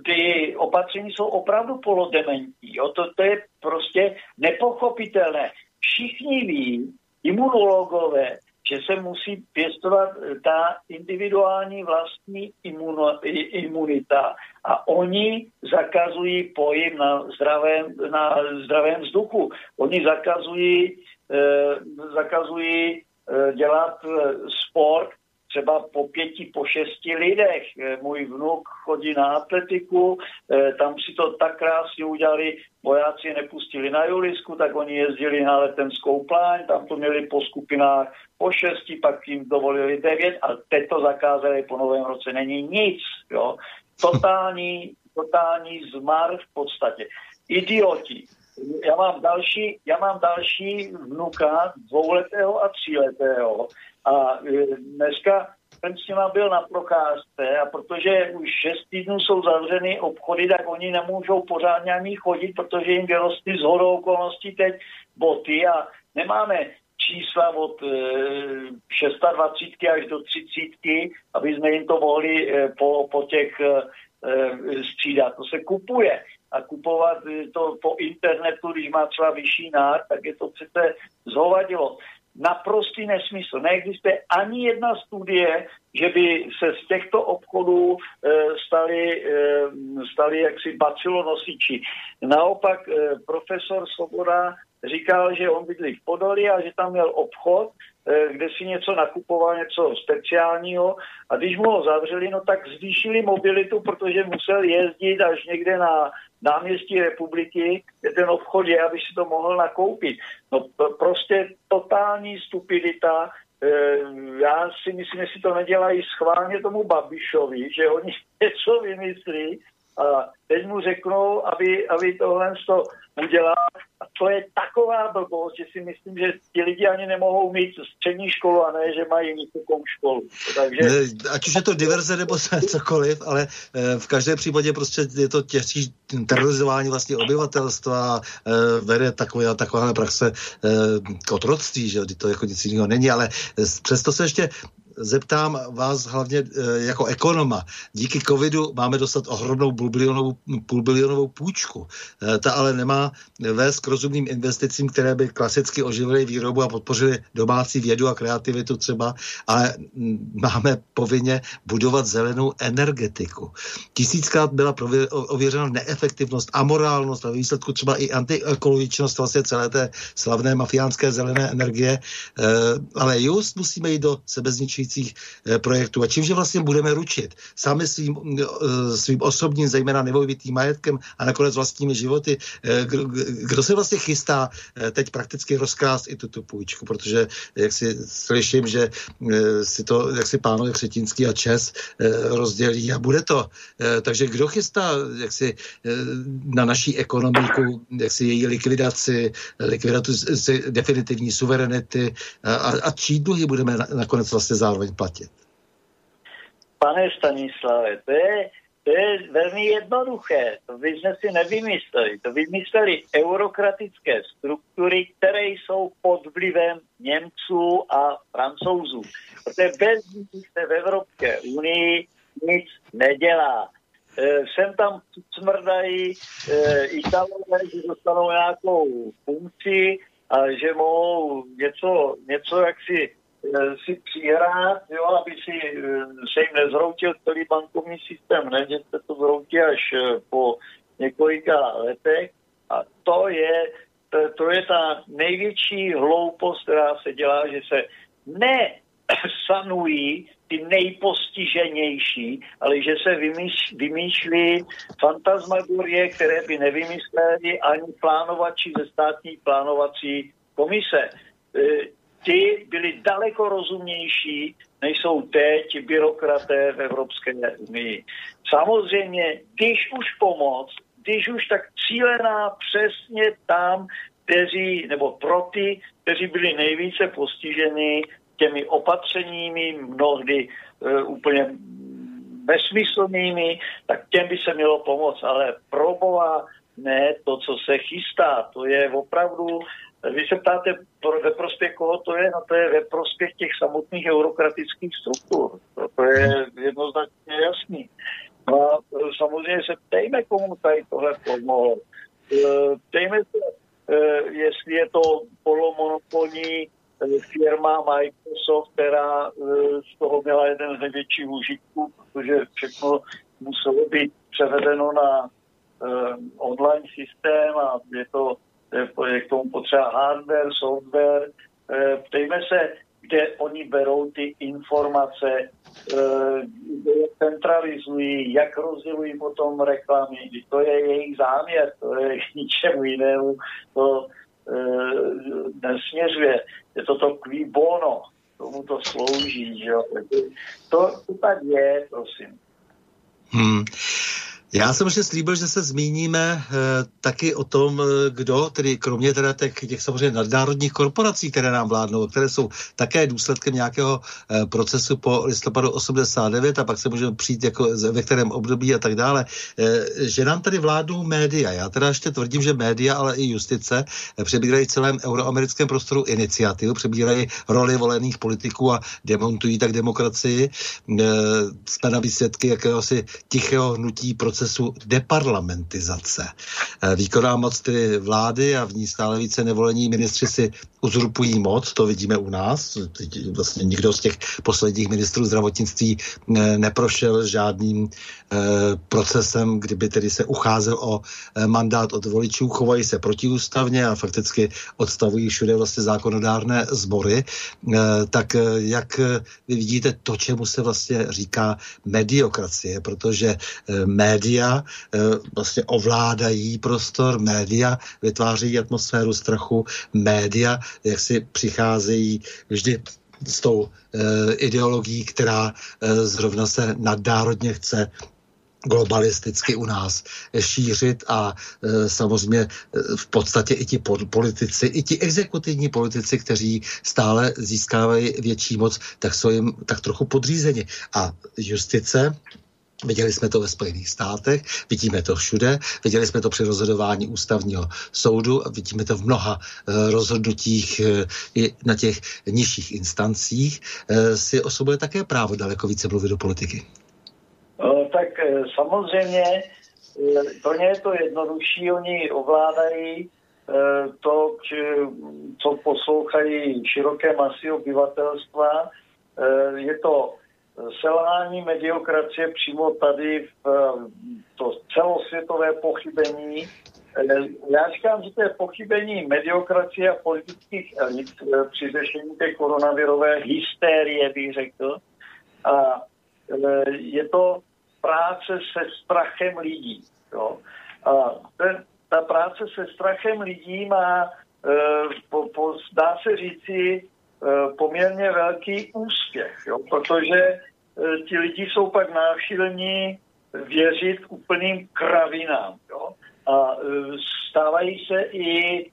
ty opatření jsou opravdu polodementní. Jo? To, to je prostě nepochopitelné. Všichni ví, imunologové, že se musí pěstovat ta individuální vlastní imuno, imunita a oni zakazují pojem na zdravém, na zdravém vzduchu. Oni zakazují, eh, zakazují eh, dělat eh, sport třeba po pěti, po šesti lidech. Eh, můj vnuk chodí na atletiku, eh, tam si to tak krásně udělali, vojáci nepustili na Julisku, tak oni jezdili na letenskou pláň, tam to měli po skupinách po šesti, pak jim dovolili devět a teď to zakázali po novém roce. Není nic, jo. Totální, totální zmar v podstatě. Idioti. Já mám další, já mám další vnuka, dvouletého a tříletého a e, dneska jsem s nima byl na procházce a protože už šest týdnů jsou zavřeny obchody, tak oni nemůžou pořádně ani chodit, protože jim vyrostly z hodou okolností teď boty a nemáme čísla od e, 26 až do 30, aby jsme jim to mohli e, po, po těch e, e, střídat. To se kupuje a kupovat to po internetu, když má třeba vyšší nár, tak je to přece zhovadilo naprostý nesmysl. Neexistuje ani jedna studie, že by se z těchto obchodů e, stali, e, stali jaksi bacilonosiči. Naopak e, profesor Svoboda říkal, že on bydlí v Podolí a že tam měl obchod, kde si něco nakupoval, něco speciálního a když mu ho zavřeli, no tak zvýšili mobilitu, protože musel jezdit až někde na náměstí republiky, kde ten obchod je, aby si to mohl nakoupit. No prostě totální stupidita. E, já si myslím, že si to nedělají schválně tomu Babišovi, že oni něco vymyslí a teď mu řeknou, aby, aby tohle to udělal. A to je taková blbost, že si myslím, že ti lidi ani nemohou mít střední školu a ne, že mají vysokou školu. Takže... Ať už je to diverze nebo cokoliv, ale e, v každém případě prostě je to těžší terorizování vlastně obyvatelstva, e, vede takové, taková praxe e, k otroctví, že to jako nic jiného není, ale přesto se ještě zeptám vás hlavně e, jako ekonoma. Díky covidu máme dostat ohromnou půlbilionovou, půlbilionovou půjčku. E, ta ale nemá vést k rozumným investicím, které by klasicky oživily výrobu a podpořily domácí vědu a kreativitu třeba, ale máme povinně budovat zelenou energetiku. Tisíckrát byla ověřena neefektivnost, amorálnost a výsledku třeba i antiekologičnost vlastně celé té slavné mafiánské zelené energie, e, ale just musíme jít do sebezničí souvisejících eh, projektů. A čímže vlastně budeme ručit sami svým, eh, svým osobním, zejména nemovitým majetkem a nakonec vlastními životy. Eh, kdo se vlastně chystá teď prakticky rozkrást i tuto půjčku, protože jak si slyším, že si to, jak si pánové Křetínský a Čes rozdělí a bude to. Takže kdo chystá jak si na naší ekonomiku, jak si její likvidaci, likvidaci definitivní suverenity a, a čí dluhy budeme nakonec vlastně zároveň zároveň platit? Pane Stanislave, to je, to je velmi jednoduché. To by jsme si nevymysleli. To vymysleli eurokratické struktury, které jsou pod vlivem Němců a Francouzů. Protože bez nich se v Evropské unii nic nedělá. E, sem tam smrdají e, Italové, že dostanou nějakou funkci a že mohou něco, něco jaksi si přihrát, jo, aby si eh, se jim nezhroutil celý bankovní systém, ne, že se to zhroutí až eh, po několika letech. A to je, to, to je ta největší hloupost, která se dělá, že se ne sanují ty nejpostiženější, ale že se vymýš, vymýšlí fantasmagorie, které by nevymysleli ani plánovači ze státní plánovací komise ty byli daleko rozumnější, než jsou teď byrokraté v Evropské unii. Samozřejmě, když už pomoc, když už tak cílená přesně tam, kteří, nebo pro ty, kteří byli nejvíce postiženi těmi opatřeními, mnohdy e, úplně bezsmyslnými, tak těm by se mělo pomoct, ale proboha ne to, co se chystá. To je opravdu vy se ptáte, ve prospěch koho to je? No to je ve prospěch těch samotných eurokratických struktur. To je jednoznačně jasný. No a e, samozřejmě se ptejme, komu tady tohle pomohlo. E, ptejme se, e, jestli je to polomonopolní firma Microsoft, která z toho měla jeden z největších užitků, protože všechno muselo být převedeno na online systém a je to je k tomu potřeba hardware, software. Eh, ptejme se, kde oni berou ty informace, eh, centralizují, jak rozdělují potom reklamy. To je jejich záměr, to je k ničemu jinému. To eh, nesměřuje. Je to to kví bono, tomu to slouží. Že? To, to tak je, prosím. Hmm. Já jsem ještě slíbil, že se zmíníme e, taky o tom, eh, kdo, tedy kromě teda těch, těch samozřejmě nadnárodních korporací, které nám vládnou, které jsou také důsledkem nějakého e, procesu po listopadu 89 a pak se můžeme přijít jako ve kterém období a tak dále, e, že nám tady vládnou média. Já teda ještě tvrdím, že média, ale i justice přebírají celém euroamerickém prostoru iniciativu, přebírají roli volených politiků a demontují tak demokracii. E, jsme na výsledky jakéhosi tichého hnutí procesu procesu deparlamentizace. Eh, výkonná moc tedy vlády a v ní stále více nevolení ministři si uzurpují moc, to vidíme u nás. Vlastně nikdo z těch posledních ministrů zdravotnictví eh, neprošel žádným procesem, kdyby tedy se ucházel o mandát od voličů, chovají se protiústavně a fakticky odstavují všude vlastně zákonodárné sbory. Tak jak vy vidíte to, čemu se vlastně říká mediokracie, protože média eh, vlastně ovládají prostor, média vytváří atmosféru strachu, média jak si přicházejí vždy s tou e, ideologií, která e, zrovna se nadnárodně chce globalisticky u nás šířit a e, samozřejmě e, v podstatě i ti politici, i ti exekutivní politici, kteří stále získávají větší moc, tak jsou jim tak trochu podřízeni. A justice Viděli jsme to ve Spojených státech, vidíme to všude, viděli jsme to při rozhodování ústavního soudu, vidíme to v mnoha uh, rozhodnutích uh, na těch nižších instancích. Si osobuje také právo daleko více mluvit do politiky. Tak samozřejmě pro ně je to jednodušší, oni ovládají to, co poslouchají široké masy obyvatelstva. Je to selhání mediokracie přímo tady v to celosvětové pochybení. Já říkám, že to je pochybení mediokracie a politických elit eh, při řešení té koronavirové hysterie, bych řekl. A eh, je to práce se strachem lidí. Jo. A ten, ta práce se strachem lidí má, eh, po, po, dá se říci, Eh, poměrně velký úspěch, jo, protože eh, ti lidi jsou pak nášilní věřit úplným kravinám. Jo, a eh, stávají se i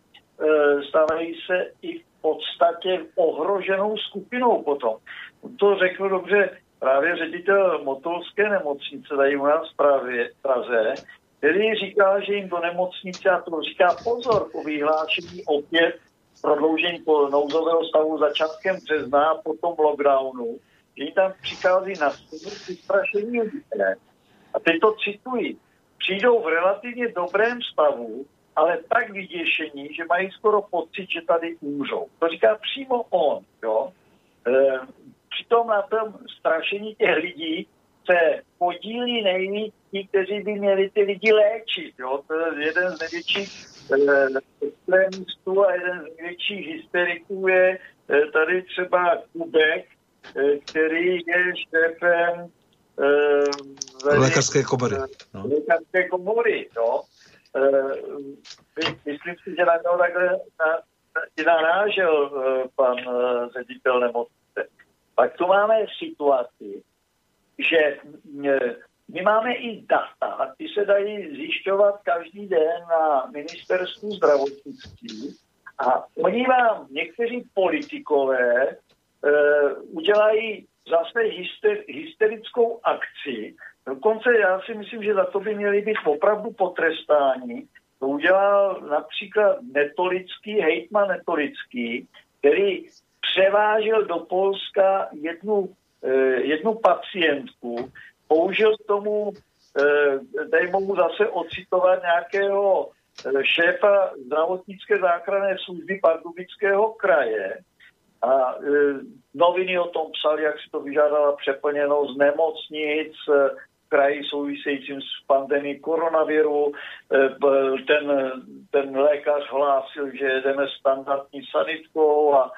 stávají se i v podstatě ohroženou skupinou potom. To řekl dobře právě ředitel Motolské nemocnice tady u nás v Praze, který říká, že jim do nemocnice, a to říká pozor po vyhlášení opět prodloužení po nouzového stavu začátkem března a potom lockdownu, že tam přichází na vystrašení lidé. A teď to cituji. Přijdou v relativně dobrém stavu, ale tak vyděšení, že mají skoro pocit, že tady umřou. To říká přímo on. Jo? Přitom na tom strašení těch lidí se podílí nejvíc ti, kteří by měli ty lidi léčit. Jo? To je jeden z největších extremistů a jeden z největších hysteriků je eh, tady třeba Kubek, eh, který je šéfem uh, lékařské komory. No. Lékařské komory, no. myslím si, že na něho takhle na, na, narážel pan ředitel nemocnice. Pak tu máme situaci, že my máme i data, ty se dají zjišťovat každý den na ministerstvu zdravotnictví a oni vám, někteří politikové, e, udělají zase hyster, hysterickou akci. Dokonce já si myslím, že za to by měli být opravdu potrestáni. To udělal například Netolický, hejtman Netolický, který převážel do Polska jednu, e, jednu pacientku, použil k tomu, eh, dej mohu zase ocitovat nějakého eh, šéfa zdravotnické záchranné služby Pardubického kraje a eh, noviny o tom psali, jak si to vyžádala přeplněnost nemocnic, kraji souvisejícím s pandemí koronaviru. Ten, ten lékař hlásil, že jedeme standardní sanitkou a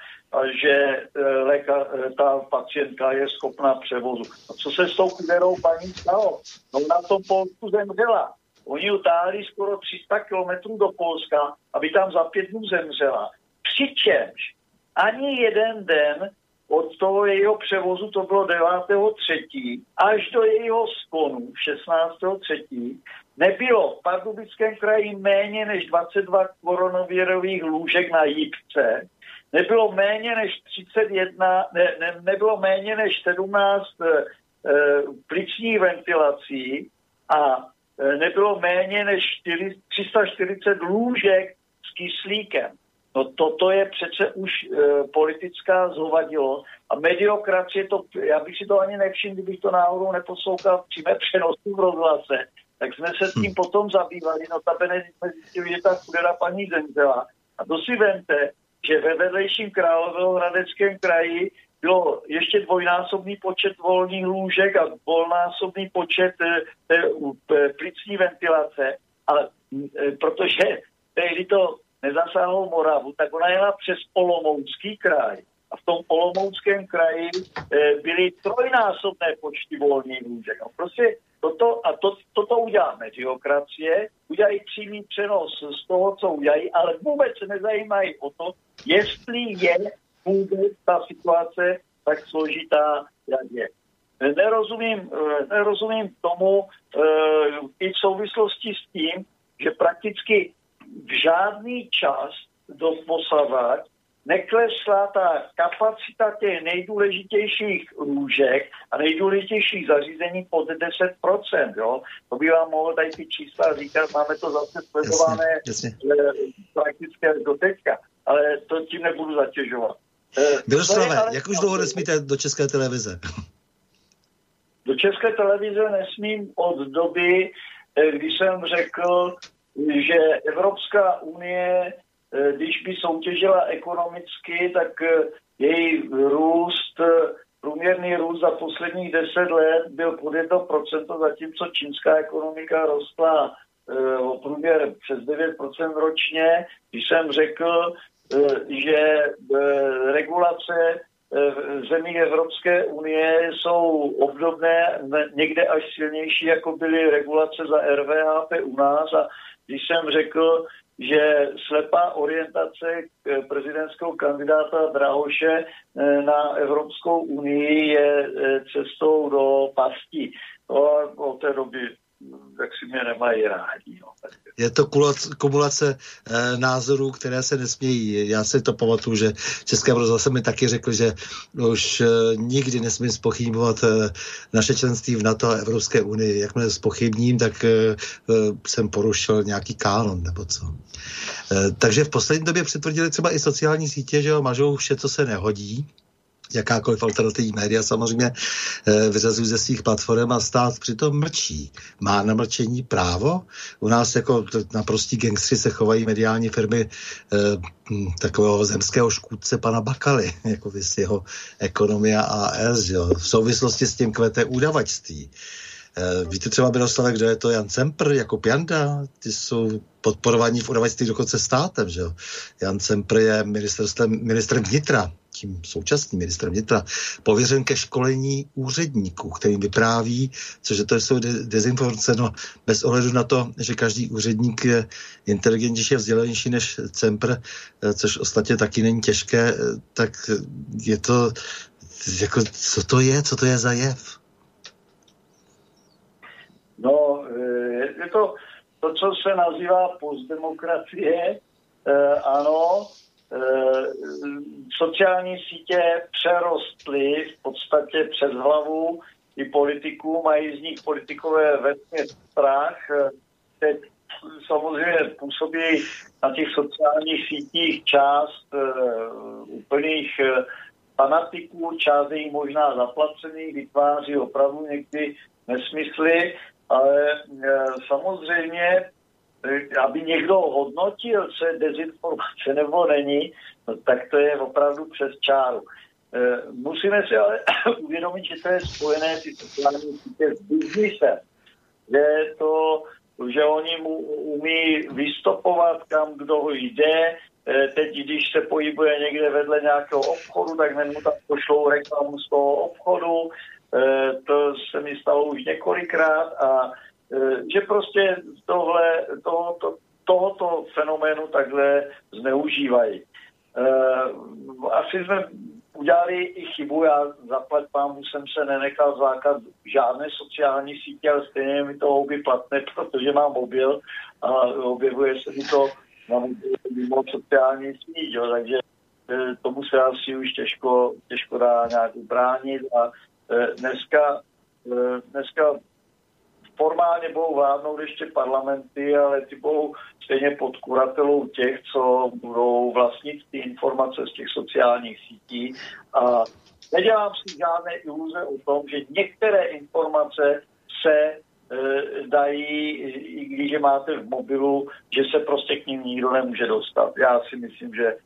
že e, léka, e, ta pacientka je schopná převozu. A co se s tou chudерou paní stalo? No na tom Polsku zemřela. Oni utáhli skoro 300 kilometrů do Polska, aby tam za pět dnů zemřela. Přičemž ani jeden den od toho jejího převozu, to bylo 9.3., až do jejího skonu 16.3., nebylo v Pardubickém kraji méně než 22 koronavirových lůžek na jípce, nebylo méně než 31, ne, ne, nebylo méně než 17 e, eh, eh, plicních ventilací a e, nebylo méně než 4, 340 lůžek s kyslíkem. No toto je přece už e, politická zhovadilo a mediokracie, to, já bych si to ani nevšiml, kdybych to náhodou neposlouchal v přímé přenosu v rozhlase, tak jsme se tím hmm. potom zabývali, no ta jsme zjistili, že ta chudera paní zemřela. A to si vemte, že ve vedlejším Královéhradeckém kraji bylo ještě dvojnásobný počet volných lůžek a dvojnásobný počet e, e, plicní ventilace, ale e, protože tehdy to nezasáhlo Moravu, tak ona jela přes Olomoucký kraj. A v tom Olomouckém kraji e, byly trojnásobné počty volných lůžek. No prostě toto, a to, toto udělá mediokracie, udělají přímý přenos z toho, co udělají, ale vůbec se nezajímají o to, jestli je vůbec ta situace tak složitá, jak je. nerozumím, nerozumím tomu i v souvislosti s tím, že prakticky v žádný čas do posavať neklesla ta kapacita těch nejdůležitějších lůžek a nejdůležitějších zařízení pod 10%. Jo? To by vám mohlo tady ty čísla říkat, máme to zase sledované jasně, jasně. praktické do teďka, ale to tím nebudu zatěžovat. Miroslave, jak už dlouho nesmíte do České televize? Do České televize nesmím od doby, eh, kdy jsem řekl, že Evropská unie Eh, když by soutěžila ekonomicky, tak eh, její růst, eh, průměrný růst za posledních deset let byl pod 1%, zatímco čínská ekonomika rostla o průměr přes 9% ročně. Když jsem řekl, že regulace v Evropské unie jsou obdobné, někde až silnější, jako byly regulace za RVHP u nás. A když jsem řekl, že slepá orientace prezidentského kandidáta Drahoše eh, na Evropskou unii je eh, cestou do pasti. To od té doby tak si mě nemají rádi. No. Je to kumulace e, názorů, které se nesmějí. Já si to pamatuju, že České rozhlase mi taky řekl, že už e, nikdy nesmím spochybňovat e, naše členství v NATO a Evropské unii. Jakmile spochybním, tak e, e, jsem porušil nějaký kánon nebo co. E, takže v poslední době přitvrdili třeba i sociální sítě, že jo, mažou vše, co se nehodí jakákoliv alternativní média samozřejmě eh, vyřazují ze svých platform a stát přitom mlčí. Má na mlčení právo? U nás jako naprostí gangstři se chovají mediální firmy eh, hm, takového zemského škůdce pana Bakaly, jako vys jeho ekonomia AS, jo. v souvislosti s tím kvete údavačství. Eh, víte třeba, Miroslave, kdo je to Jan Cempr jako Pianda? Ty jsou podporovaní v udavačství dokonce státem, že jo? Jan Cempr je ministrem vnitra tím současným ministrem vnitra, pověřen ke školení úředníků, kterým vypráví, což to jsou de- dezinformace, no bez ohledu na to, že každý úředník je inteligentnější a vzdělanější než Cempr, eh, což ostatně taky není těžké, eh, tak je to, jako, co to je, co to je za jev? No, eh, je to to, co se nazývá postdemokracie, ano, sociální sítě přerostly v podstatě přes hlavu i politiků, mají z nich politikové vesměs strach. Teď samozřejmě působí na těch sociálních sítích část uh, úplných uh, fanatiků, část jich možná zaplacených, vytváří opravdu někdy nesmysly, ale samozřejmě aby někdo hodnotil, co je dezinformace nebo není, no, tak to je opravdu přes čáru. E, musíme si ale uvědomit, že to je spojené ty sociální sítě s biznisem. Že to, že oni mu umí vystopovat, kam kdo jde, e, teď, když se pohybuje někde vedle nějakého obchodu, tak mu tam pošlou reklamu z toho obchodu. To se mi stalo už několikrát a Eh, že prostě tohle, tohoto, tohoto fenoménu takhle zneužívají. Eh, asi jsme udělali i chybu, já zaplať pámu jsem se nenechal zákat žádné sociální sítě, ale stejně mi to houby platné, protože mám mobil a objevuje se mi to na mimo sociální síť, jo, takže eh, tomu se asi už těžko, těžko dá nějak ubránit a dneska, dneska formálně budou vládnout ještě parlamenty, ale ty budou stejně pod kuratelou těch, co budou vlastnit ty informace z těch sociálních sítí. A nedělám si žádné iluze o tom, že některé informace se e, dají, i když je máte v mobilu, že se prostě k ním nikdo nemůže dostat. Já si myslím, že e,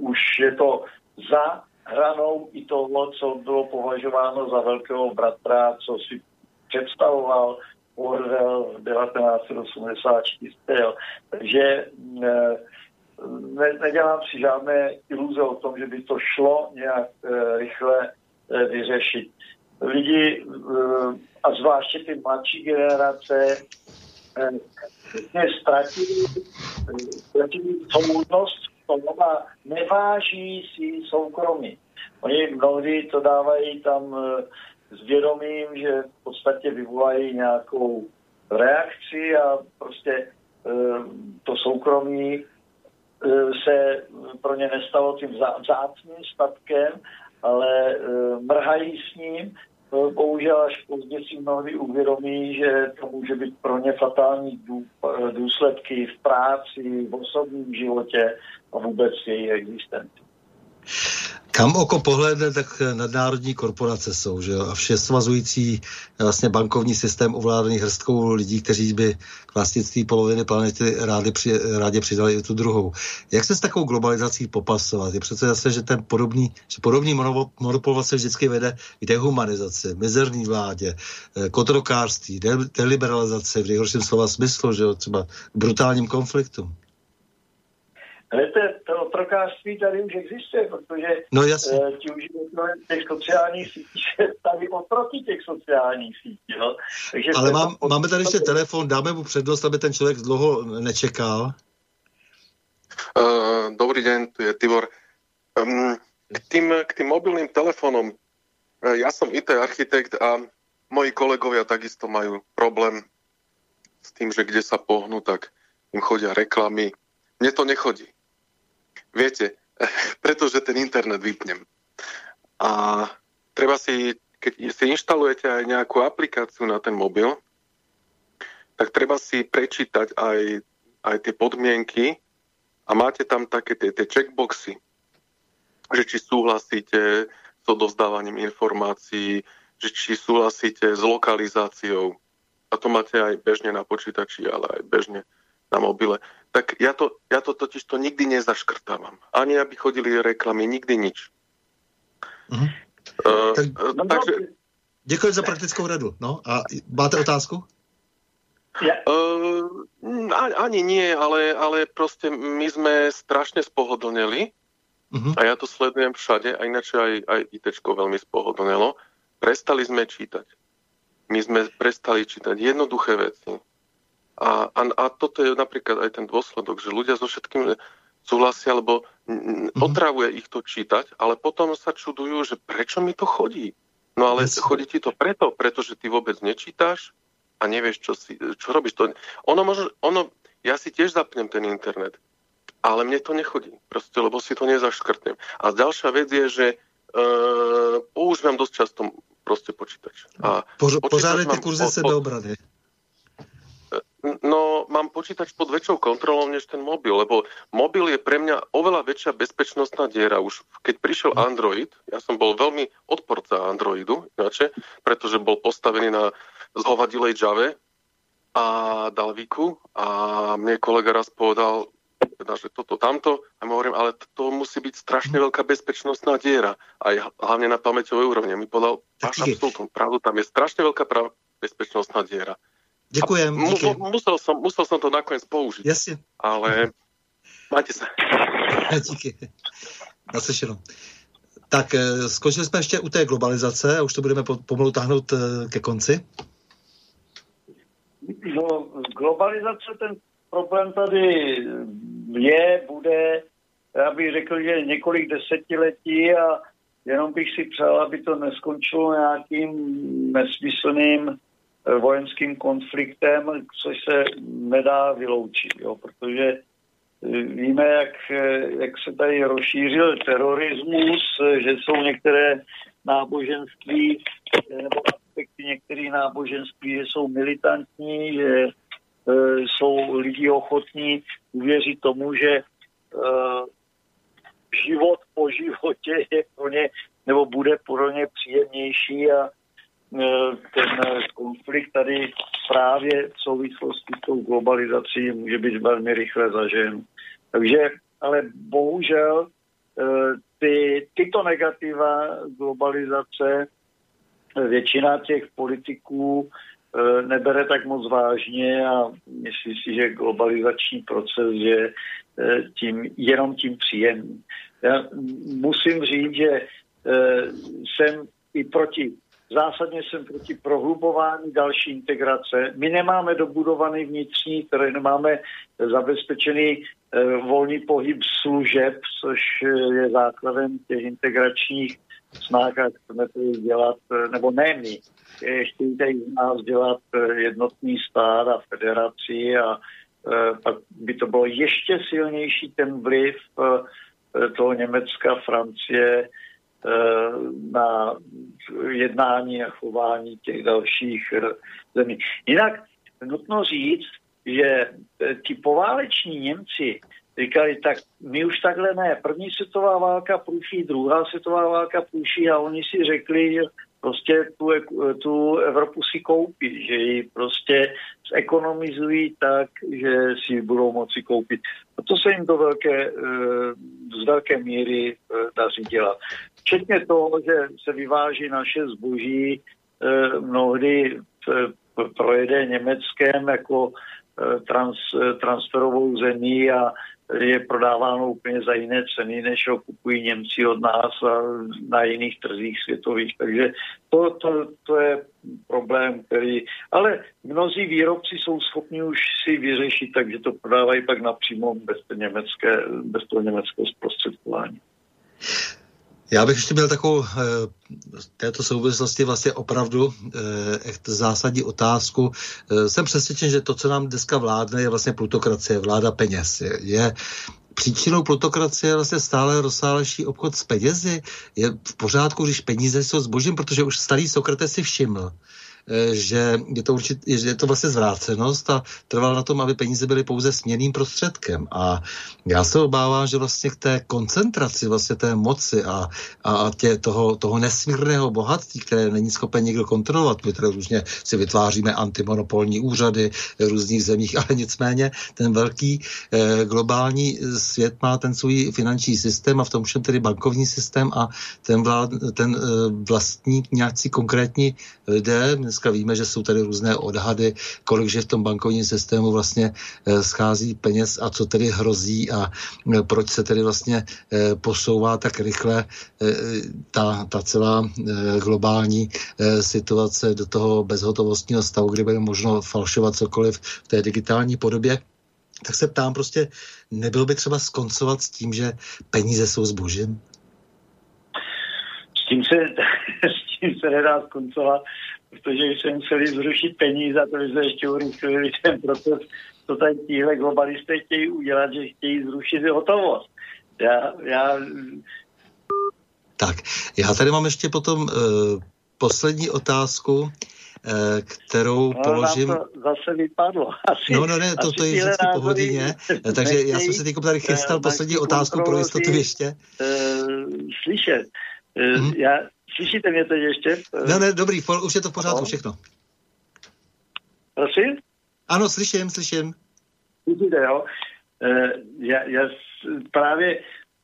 už je to za hranou i toho, co bylo považováno za velkého bratra, co si představoval Orwell v 1984. Jo. Takže eh, ne, nedělám si žádné iluze o tom, že by to šlo nějak e, rychle e, vyřešit. Lidi, e, a zvláště ty mladší generace, ztratili, soudnost a neváží si soukromí. Oni mnohdy to dávají tam s vědomím, že v podstatě vyvolají nějakou reakci a prostě to soukromí se pro ně nestalo tím vzácným statkem, ale mrhají s ním bohužel až později si mnohdy uvědomí, že to může být pro ně fatální důsledky v práci, v osobním životě a vůbec její existenci. Kam oko pohledne, tak nadnárodní korporace jsou, že jo? A vše svazující vlastně bankovní systém ovládaný hrstkou lidí, kteří by k vlastnictví poloviny planety rádi, při, rádi přidali i tu druhou. Jak se s takovou globalizací popasovat? Je přece zase, že ten podobný, že podobný monopol vlastně vždycky vede k dehumanizaci, mizerní vládě, eh, kotrokářství, deliberalizaci v nejhorším slova smyslu, že jo? Třeba brutálním konfliktům. Víte, to otrokářství tady už existuje, protože no, jasně. Uh, ti uživatelé těch sociálních sítí tady oproti těch sociálních sítí. No. Takže Ale mám, to... máme tady ještě telefon, dáme mu přednost, aby ten člověk dlouho nečekal. Uh, dobrý den, tu je Tibor. Um, k, tým, k tým mobilným telefónom, uh, ja som IT architekt a moji kolegovia takisto majú problém s tým, že kde sa pohnú, tak im chodia reklamy. Mne to nechodí. Viete, pretože ten internet vypnem. A treba si, keď si inštalujete aj nejakú aplikáciu na ten mobil, tak treba si prečítať aj, aj tie podmienky a máte tam také tie, tie checkboxy, že či súhlasíte s odovzdávaním informácií, že či súhlasíte s lokalizáciou. A to máte aj bežne na počítači, ale aj bežne na mobile tak ja to, ja to totiž to nikdy nezaškrtávam. Ani aby chodili reklamy, nikdy nič. Uh-huh. Uh, tak, uh, takže... Děkuji za praktickou radu. No, a máte otázku? Uh, ani nie, ale, ale proste my sme strašne spohodlneli uh-huh. a ja to sledujem všade a ináč aj, aj ITčko veľmi spohodlnelo. Prestali sme čítať. My sme prestali čítať jednoduché veci. A, a, a toto je napríklad aj ten dôsledok, že ľudia so všetkým súhlasia, lebo mm-hmm. otravuje ich to čítať, ale potom sa čudujú, že prečo mi to chodí. No ale yes. chodí ti to preto, pretože ty vôbec nečítaš a nevieš, čo, si, čo robíš. To, ono možno, ono, ja si tiež zapnem ten internet, ale mne to nechodí, proste, lebo si to nezaškrtnem. A ďalšia vec je, že uh, používam dosť často proste počítač. A Poř- pořádajte kurze sebeobrany. No, mám počítač pod väčšou kontrolou než ten mobil, lebo mobil je pre mňa oveľa väčšia bezpečnostná diera. Už keď prišiel. Android, ja som bol veľmi odporca Androidu, inače, pretože bol postavený na zhovadilej Java a Dalviku a mne kolega raz povedal, teda, že toto, tamto, a my hovorím, ale to musí byť strašne mhm. veľká bezpečnostná diera, aj hlavne na pamäťovej úrovni. Mi povedal, máš absolútnu pravdu, tam je strašne veľká bezpečnostná diera. Ďakujem. Musel, musel, som, musel som to nakoniec použiť. Jasne. Ale máte sa. Díky. Naslyšeno. Tak eh, skončili jsme ještě u té globalizace a už to budeme pomalu táhnout eh, ke konci. No, globalizace, ten problém tady je, bude, já bych řekl, že několik desetiletí a jenom bych si přál, aby to neskončilo nějakým nesmyslným vojenským konfliktem, což se nedá vyloučit, jo, protože eh, víme, jak, eh, jak se tady rozšířil terorismus, že jsou některé náboženství nebo aspekty některých náboženství, že jsou militantní, že jsou lidi ochotní uvěřit tomu, že život po životě je pro ně, nebo bude pro ně příjemnější a ten eh, konflikt tady právě v souvislosti s tou globalizací může být velmi rychle zažen. Takže, ale bohužel eh, ty, tyto negativa globalizace většina těch politiků nebere tak moc vážně a myslí si, že globalizační proces je tím, jenom tím příjemný. Já musím říct, že jsem i proti zásadně jsem proti prohlubování další integrace. My nemáme dobudovaný vnitřní trh, nemáme zabezpečený eh, volný pohyb služeb, což je základem těch integračních snah, a chceme to dělat, eh, nebo ne my, chtějí tady z nás dělat eh, jednotný stát a federaci a pak by to bylo ještě silnější ten vliv toho Německa, Francie, Eh, na jednání a chování těch dalších eh, zemí. Jinak nutno říct, že eh, ti pováleční Němci říkali, tak my už takhle ne. První světová válka průší, druhá světová válka průší a oni si řekli, že prostě tu, tu Evropu si koupí, že ji prostě zekonomizují tak, že si ji budou moci koupit. A to se jim do velké, z velké míry daří dělat. Včetně toho, že se vyváží naše zboží eh, mnohdy projede Německém jako eh, trans, transferovou zemí a je prodáváno úplně za jiné ceny, než ho kupují Němci od nás a na jiných trzích světových. Takže to, to, to je problém, který... Ale mnozí výrobci jsou schopni už si vyřešit, takže to prodávají pak napřímo bez, německé, bez toho německého zprostředkování. Já bych ještě měl takovou v eh, této souvislosti vlastně opravdu eh, zásadní otázku. Eh, jsem přesvědčen, že to, co nám dneska vládne, je vlastně plutokracie, vláda peněz. Je, je příčinou plutokracie vlastně stále rozsálejší obchod s penězi. Je v pořádku, když peníze jsou zbožím, protože už starý Sokrates si všiml, Eh, že je to, určit, je to vlastně zvrácenost a trval na tom, aby peníze byly pouze směným prostředkem. A já se obávám, že vlastně k té koncentraci vlastně té moci a, a tě, toho, toho nesmírného bohatství, které není schopen někdo kontrolovat, my tady různě si vytváříme antimonopolní úřady v různých zemích, ale nicméně ten velký eh, globální svět má ten svůj finanční systém a v tom všem tedy bankovní systém a ten, vlád, ten eh, vlastní nějací konkrétní lidé, dneska víme, že jsou tady různé odhady, kolik že v tom bankovním systému vlastně eh, schází peněz a co tedy hrozí a eh, proč se tedy vlastně eh, posouvá tak rychle ta, ta celá globální situace do toho bezhotovostního stavu, kde bude možno falšovat cokoliv v té digitální podobě tak se ptám prostě, nebylo by třeba skoncovat s tím, že peníze jsou zbožím? S tím se, s tím se nedá skoncovat, protože jsme museli zrušit peníze to by se ještě urychlili ten proces, co tady tíhle globalisté chtějí udělat, že chtějí zrušit hotovost. Já, já... Tak, já tady mám ještě potom uh, poslední otázku, eh, kterou no, položím... to zase vypadlo. Asi, no, no, ne, to, to je vždycky po hodině. Takže já jsem si teď tady chystal poslední otázku pro jistotu ještě. Uh, slyšet. Uh, hmm. Já Slyšíte mě teď ještě? Ne, ne, dobrý, už je to v pořádku všechno. Prosím? Ano, slyším, slyším. Slyšíte, jo? E, já, já právě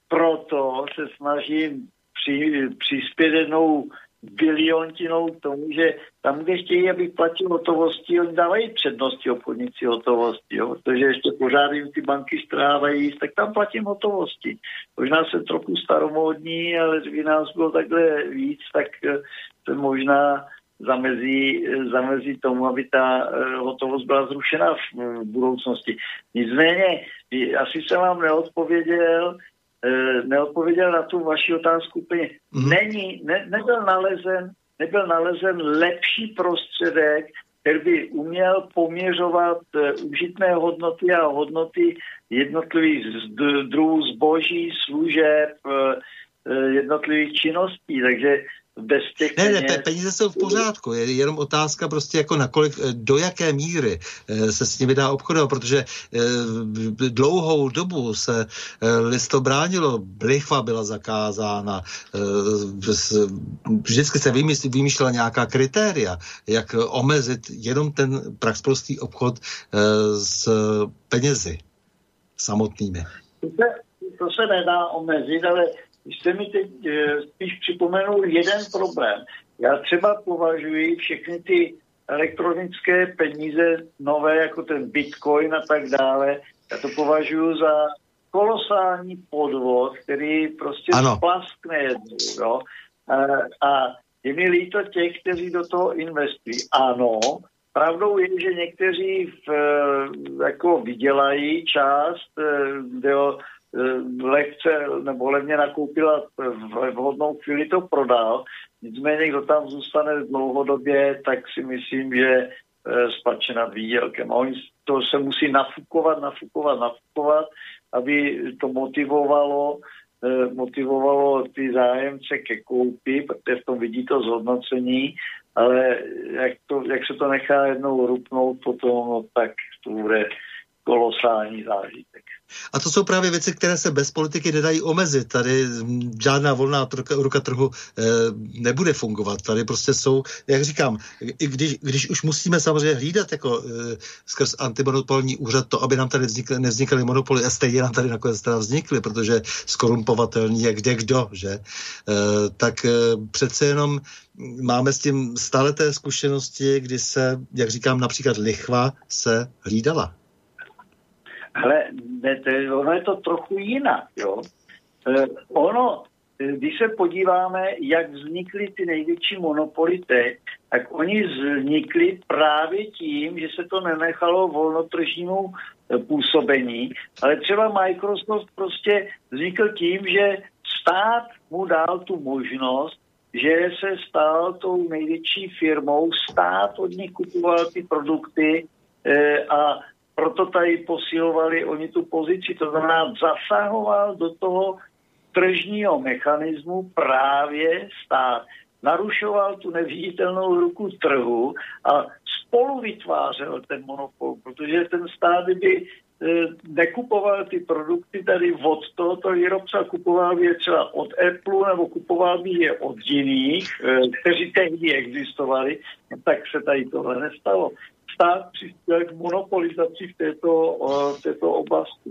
proto se snažím při, přispět jednou biliontinou k tomu, že tam, kde chtějí, aby platil hotovosti, oni dávají přednosti obchodníci hotovosti, jo? protože ještě pořád jim ty banky strávají, tak tam platím hotovosti. Možná jsem trochu staromódní, ale kdyby nás bylo takhle víc, tak eh, se možná zamezí, eh, zamezí tomu, aby ta eh, hotovost byla zrušena v budoucnosti. Nicméně, asi jsem vám neodpověděl, neodpověděl na tu vaši otázku úplně. Mm. Není, ne, nebyl nalezen nebyl nalezen lepší prostředek, který by uměl poměřovat uh, užitné hodnoty a hodnoty jednotlivých druhů zboží, služeb, uh, jednotlivých činností. Takže bez těch ne, peněz... Ne, peníze jsou v pořádku, je jenom otázka prostě jako nakolik, eh, do jaké míry eh, se s nimi dá obchodovat, protože eh, dlouhou dobu se listo bránilo, blichva byla zakázána, vždycky se vymýšlela nějaká kritéria, jak omezit jenom ten praxprostý obchod s penězi samotnými. To se, to se nedá omezit, ale jste mi teď eh, spíš připomenul jeden problém. Já třeba považuji všechny ty elektronické peníze nové, jako ten bitcoin a tak dále, já to považuji za kolosální podvod, který prostě ano. splaskne jednou. Jo? A, a je mi líto těch, kteří do toho investují. Ano, pravdou je, že někteří v, jako vydělají část, kde lehce nebo levně nakoupila v vhodnou chvíli to prodal, nicméně kdo tam zůstane dlouhodobě, tak si myslím, že spače nad výdělkem. A oni to se musí nafukovat, nafukovat, nafukovat, aby to motivovalo motivovalo ty zájemce ke koupi, protože v tom vidí to zhodnocení, ale jak, to, jak se to nechá jednou rupnout potom, no, tak to bude kolosální zážitek. A to jsou právě věci, které se bez politiky nedají omezit. Tady žádná volná ruka, ruka trhu e, nebude fungovat. Tady prostě jsou, jak říkám, i když, když už musíme samozřejmě hlídat jako e, skrz antimonopolní úřad to, aby nám tady vznikly, nevznikaly monopoly, a stejně nám tady nakonec teda vznikly, protože skorumpovatelní je kde kdo, že? E, tak e, přece jenom máme s tím stále té zkušenosti, kdy se, jak říkám, například lichva se hlídala. Ale ne, to, ono je to trochu jinak, jo. E, ono, e, když se podíváme, jak vznikly ty největší monopoly teď, tak oni vznikly právě tím, že se to nenechalo volnotržnímu e, působení, ale třeba Microsoft prostě vznikl tím, že stát mu dal tu možnost, že se stal tou největší firmou, stát od nich kupoval ty produkty e, a proto tady posilovali oni tu pozici, to znamená zasahoval do toho tržního mechanismu právě stát. Narušoval tu neviditelnou ruku trhu a spolu vytvářel ten monopol, protože ten stát by e, nekupoval ty produkty tady od tohoto výrobce, kupoval by je třeba od Apple nebo kupoval by je od jiných, e, kteří tehdy existovali, no tak se tady tohle nestalo stát přispěl k monopolizaci v této, v této oblasti.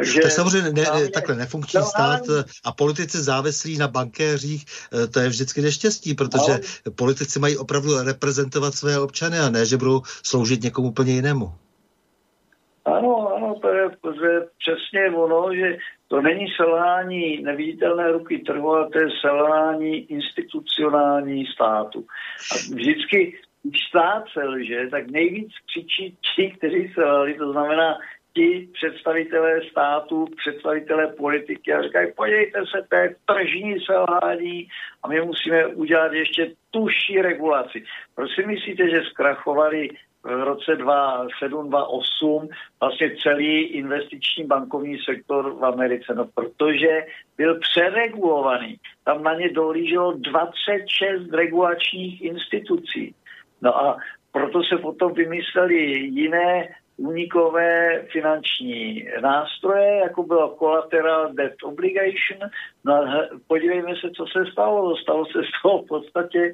Takže to je samozřejmě ne, ne, takhle nefunkční stát eh, a politici závislí na bankéřích, eh, to je vždycky neštěstí, protože no. politici mají opravdu reprezentovat své občany a ne, že budou sloužit někomu úplně jinému. Ano, ano, to je, to je přesně ono, že to není selhání neviditelné ruky trhu, ale to je selhání institucionální státu. A vždycky když stát selže, tak nejvíc křičí ti, kteří selhali, to znamená ti představitelé státu, představitelé politiky a říkají, podívejte se, to je tržní selhání a my musíme udělat ještě tuší regulaci. Proč si myslíte, že zkrachovali v roce 2007-2008 vlastně celý investiční bankovní sektor v Americe? No protože byl přeregulovaný. Tam na ně dolíželo 26 regulačních institucí. No a proto se potom vymysleli jiné unikové finanční nástroje, jako bylo collateral debt obligation. No a podívejme se, co se stalo. Stalo se z toho v podstatě e,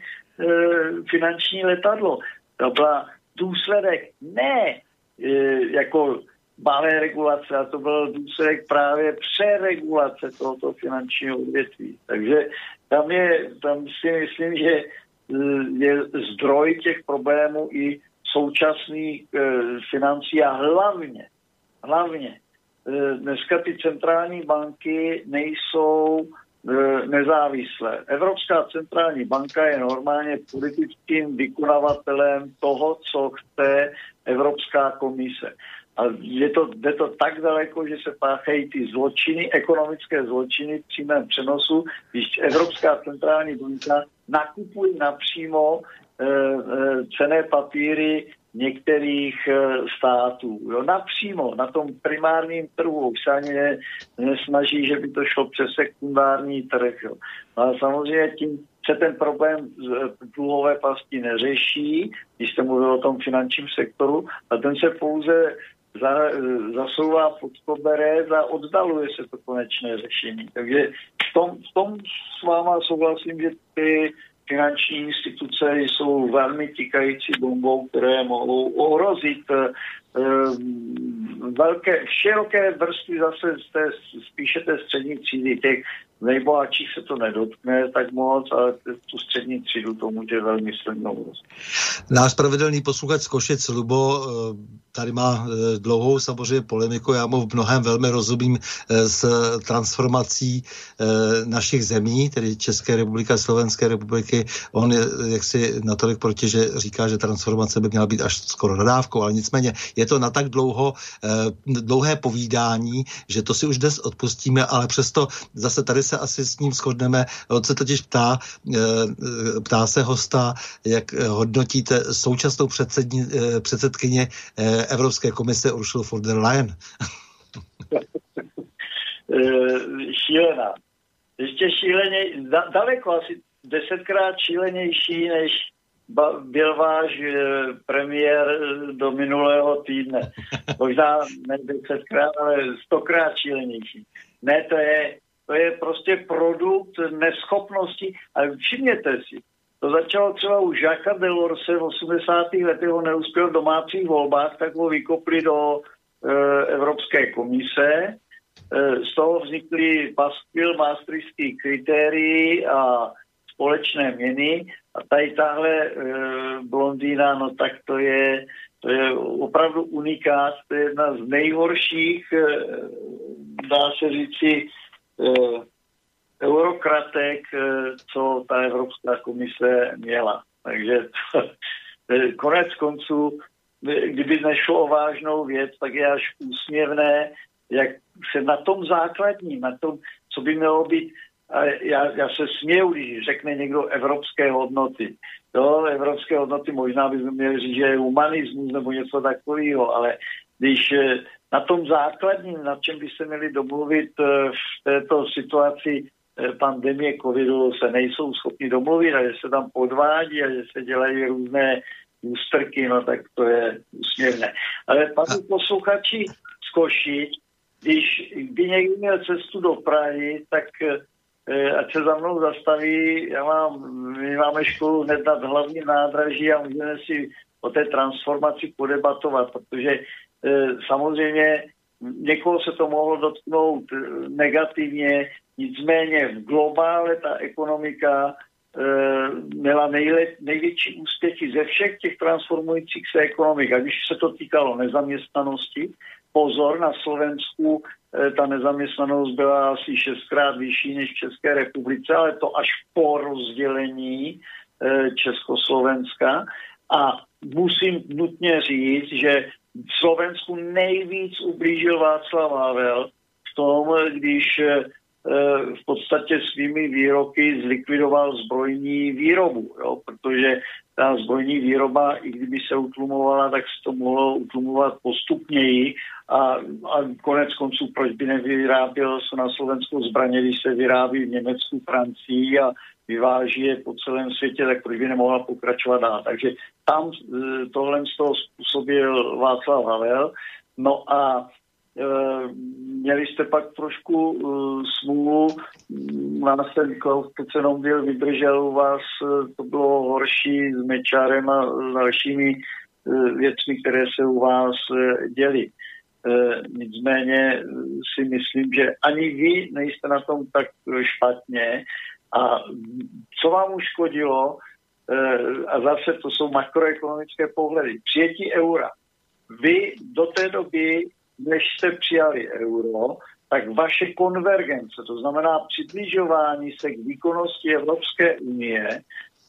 finanční letadlo. To byla důsledek ne e, jako malé regulace, a to byl důsledek právě přeregulace tohoto finančního odvětví. Takže tam, je, tam si myslím, že je zdroj těch problémů i současných e, financí a hlavně, hlavně e, dneska ty centrální banky nejsou nezávislé. Evropská centrální banka je normálně politickým vykonavatelem toho, co chce Evropská komise. A je to, jde to tak daleko, že se páchají ty zločiny, ekonomické zločiny v přímém přenosu, když Evropská centrální banka nakupuje napřímo e, e, cené papíry některých e, států. Jo, napřímo na tom primárním trhu už se ani ne, nesnaží, že by to šlo přes sekundární trh. Jo. No a samozřejmě tím se ten problém dluhové pasti neřeší, když jste mluvil o tom finančním sektoru, a ten se pouze za, zasouvá pod koberec a oddaluje se to konečné řešení. Takže v tom, v tom s váma souhlasím, že ty finanční instituce jsou velmi tikající bombou, které mohou ohrozit eh, velké, široké vrstvy zase z té, spíše té střední třídy, těch nejbohatších se to nedotkne tak moc, ale tu střední třídu to může velmi silnou. Náš pravidelný posluchač z Košic, Lubo, eh, tady má eh, dlouhou samozřejmě polemiku, já mu v mnohem velmi rozumím eh, s transformací našich zemí, tedy České republiky a Slovenské republiky. On je jaksi natolik proti, že říká, že transformace by měla být až skoro nadávkou, ale nicméně je to na tak dlouho, dlouhé povídání, že to si už dnes odpustíme, ale přesto zase tady se asi s ním shodneme. On se totiž ptá, eh, eh, ptá se hosta, jak hodnotíte současnou předsedni, eh, předsedkyně Evropské komise Ursula von der Leyen. Šílená. Ještě šíleně, daleko asi desetkrát šílenější, než byl váš premiér do minulého týdne. Možná ne desetkrát, ale stokrát šílenější. Ne, to je, to je prostě produkt neschopnosti. A všimněte si, to začalo třeba u Jacques Delorse v 80. letech, on neuspěl v domácích volbách, tak ho vykopli do e, Evropské komise. E, z toho vznikly paskvil maastrichtských kritérií a společné měny. A tady tahle e, blondýna, no tak to je, to je opravdu unikát, to je jedna z nejhorších, e, dá se říci, eurokratek, eh, co ta Evropská komise měla. Takže eh, konec konců, kdyby nešlo o vážnou věc, tak je až úsměvné, jak se na tom základním, na tom, co by mělo být, a já, já se směju, když řekne někdo evropské hodnoty. Jo, evropské hodnoty možná bychom měli říct, že je humanismus nebo něco takového, ale když na tom základním, na čem by se měli domluvit eh, v této situaci eh, pandemie covidu, se nejsou schopni domluvit a že se tam podvádí a že se dělají různé ústrky, no tak to je úsměvné. Ale panu posluchači z Košic, když by někdo měl cestu do Prahy, tak eh, ať se za mnou zastaví, já mám, my máme školu hned nad hlavním nádraží a můžeme si o té transformaci podebatovat, protože samozřejmě někoho se to mohlo dotknout e, negativně, nicméně v globále ta ekonomika e, měla nejle, největší úspěchy ze všech těch transformujících se ekonomik. A když se to týkalo nezaměstnanosti, pozor, na Slovensku ta nezaměstnanost byla asi šestkrát vyšší než v České republice, ale to až po rozdělení Československa. A musím nutně říct, že Slovensku nejvíc ublížil Václav Havel v tom, když eh, v podstatě svými výroky zlikvidoval zbrojní výrobu, jo, protože ta zbrojní výroba, i kdyby se utlumovala, tak se to mohlo utlumovat postupněji a, a konec konců, proč by nevyráběl se na Slovensku zbraně, když se vyrábí v Německu, Francii a vyváží je po celém světě, tak proč by nemohla pokračovat dál. Takže tam e, tohle z toho způsobil Václav Havel. No a e, měli jste pak trošku e, smůlu, nás ten Klaus byl vydržel u vás, e, to bylo horší s Mečárem a dalšími e, věcmi, které se u vás děli. E, nicméně si myslím, že ani vy nejste na tom tak špatně a co vám uškodilo, eh, a zase to jsou makroekonomické pohledy, přijetí eura. Vy do té doby, než jste přijali euro, tak vaše konvergence, to znamená přibližování se k výkonnosti Evropské unie,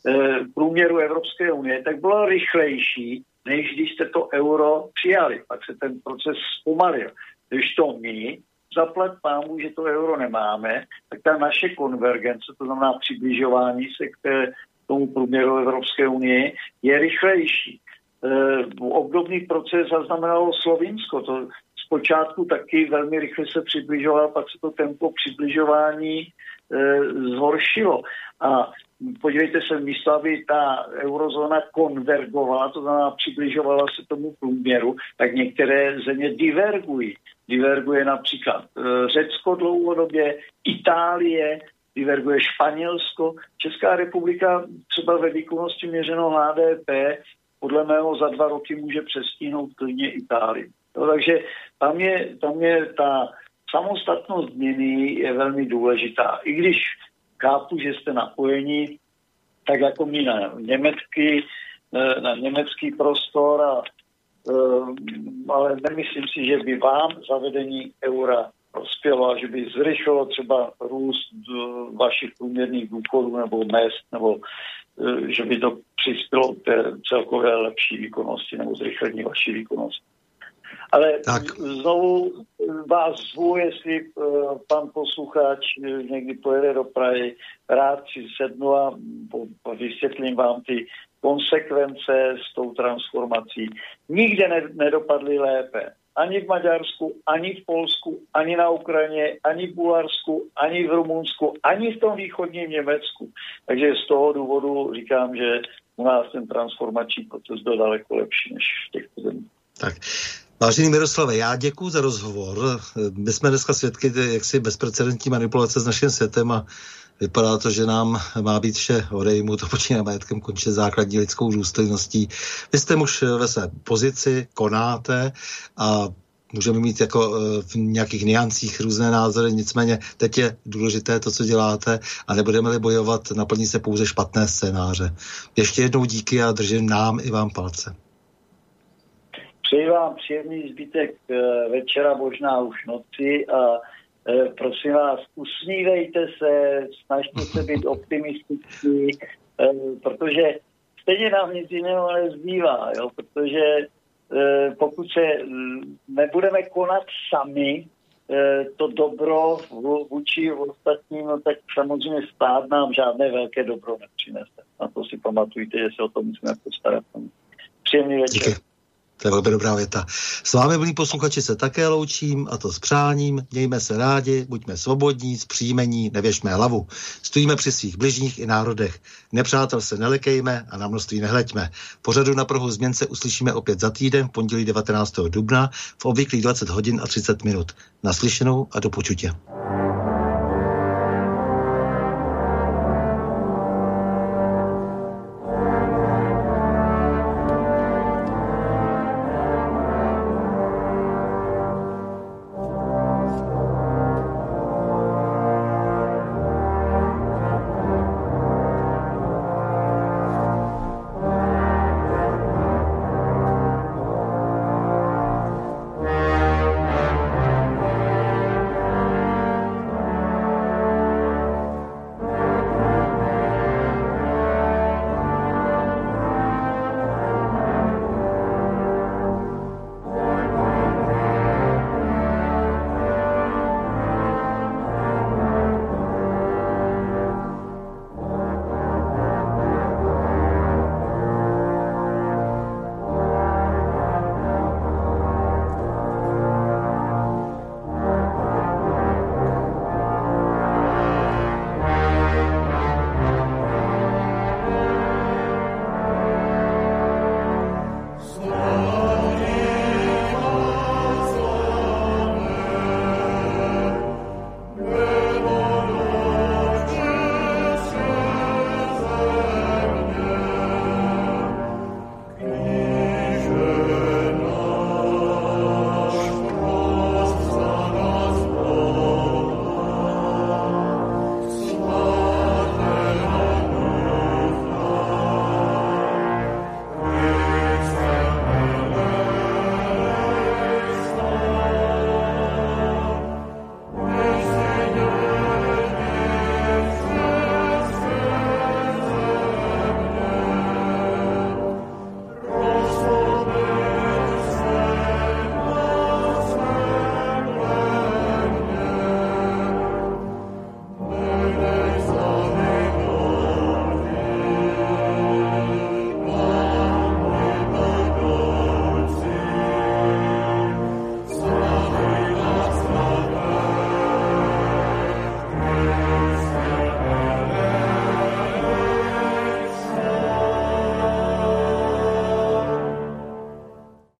eh, průměru Evropské unie, tak bylo rychlejší, než když jste to euro přijali. Pak se ten proces zpomalil. Když to my zaplať pámu, že to euro nemáme, tak ta naše konvergence, to znamená přibližování se k té, tomu průměru Evropské unie, je rychlejší. E, obdobný proces zaznamenalo Slovinsko. To zpočátku taky velmi rychle se přibližovalo, pak se to tempo přibližování e, zhoršilo. A podívejte se, místo, aby ta eurozóna konvergovala, to znamená přibližovala se tomu průměru, tak některé země divergují. Diverguje například e, Řecko dlouhodobě, Itálie, diverguje Španělsko. Česká republika třeba ve výkonnosti měřeno HDP podle mého za dva roky může přestíhnout klidně Itálii. No, takže tam je, tam je ta samostatnost změny je velmi důležitá. I když chápu, že jste napojeni, tak jako my na německý, na německý prostor, a, ale nemyslím si, že by vám zavedení eura prospělo a že by zrychlilo třeba růst vašich průměrných důchodů nebo mest, nebo e, že by to přispělo k té celkové lepší výkonnosti nebo zrychlení vaší výkonnosti. Ale tak. znovu vás zvu, jestli pan posluchač někdy pojede do Prahy, rád si sednu a vysvětlím vám ty konsekvence s tou transformací. Nikde ne, nedopadly lépe. Ani v Maďarsku, ani v Polsku, ani na Ukrajině, ani v Bulharsku, ani v Rumunsku, ani v tom východním Německu. Takže z toho důvodu říkám, že u nás ten transformační proces byl daleko lepší než v těchto zemích. Tak Vážený Miroslave, já děkuji za rozhovor. My jsme dneska svědky jaksi bezprecedentní manipulace s naším světem a vypadá to, že nám má být vše odejmu, to počíná majetkem, končit základní lidskou důstojností. Vy jste muž ve své pozici, konáte a můžeme mít jako eh, v nějakých niancích různé názory, nicméně teď je důležité to, co děláte a nebudeme-li bojovat, naplní se pouze špatné scénáře. Ještě jednou díky a držím nám i vám palce. Přeji vám příjemný zbytek eh, večera, možná už noci a eh, prosím vás, usmívejte se, snažte se být optimistický, eh, protože stejně nám nic jiného nezbývá, jo, protože pokud se nebudeme konat sami, to dobro vůči ostatním, no tak samozřejmě stát nám žádné velké dobro nepřinese. Na to si pamatujte, že se o to musíme postarat. Příjemný večer. Díky. To je velmi dobrá věta. S vámi, milí posluchači, se také loučím a to s přáním. Mějme se rádi, buďme svobodní, zpříjmení, nevěšme hlavu. Stojíme při svých bližních i národech. Nepřátel se nelekejme a na množství nehleďme. Pořadu na prohu změn se uslyšíme opět za týden, v pondělí 19. dubna, v obvyklých 20 hodin a 30 minut. Naslyšenou a do počutě.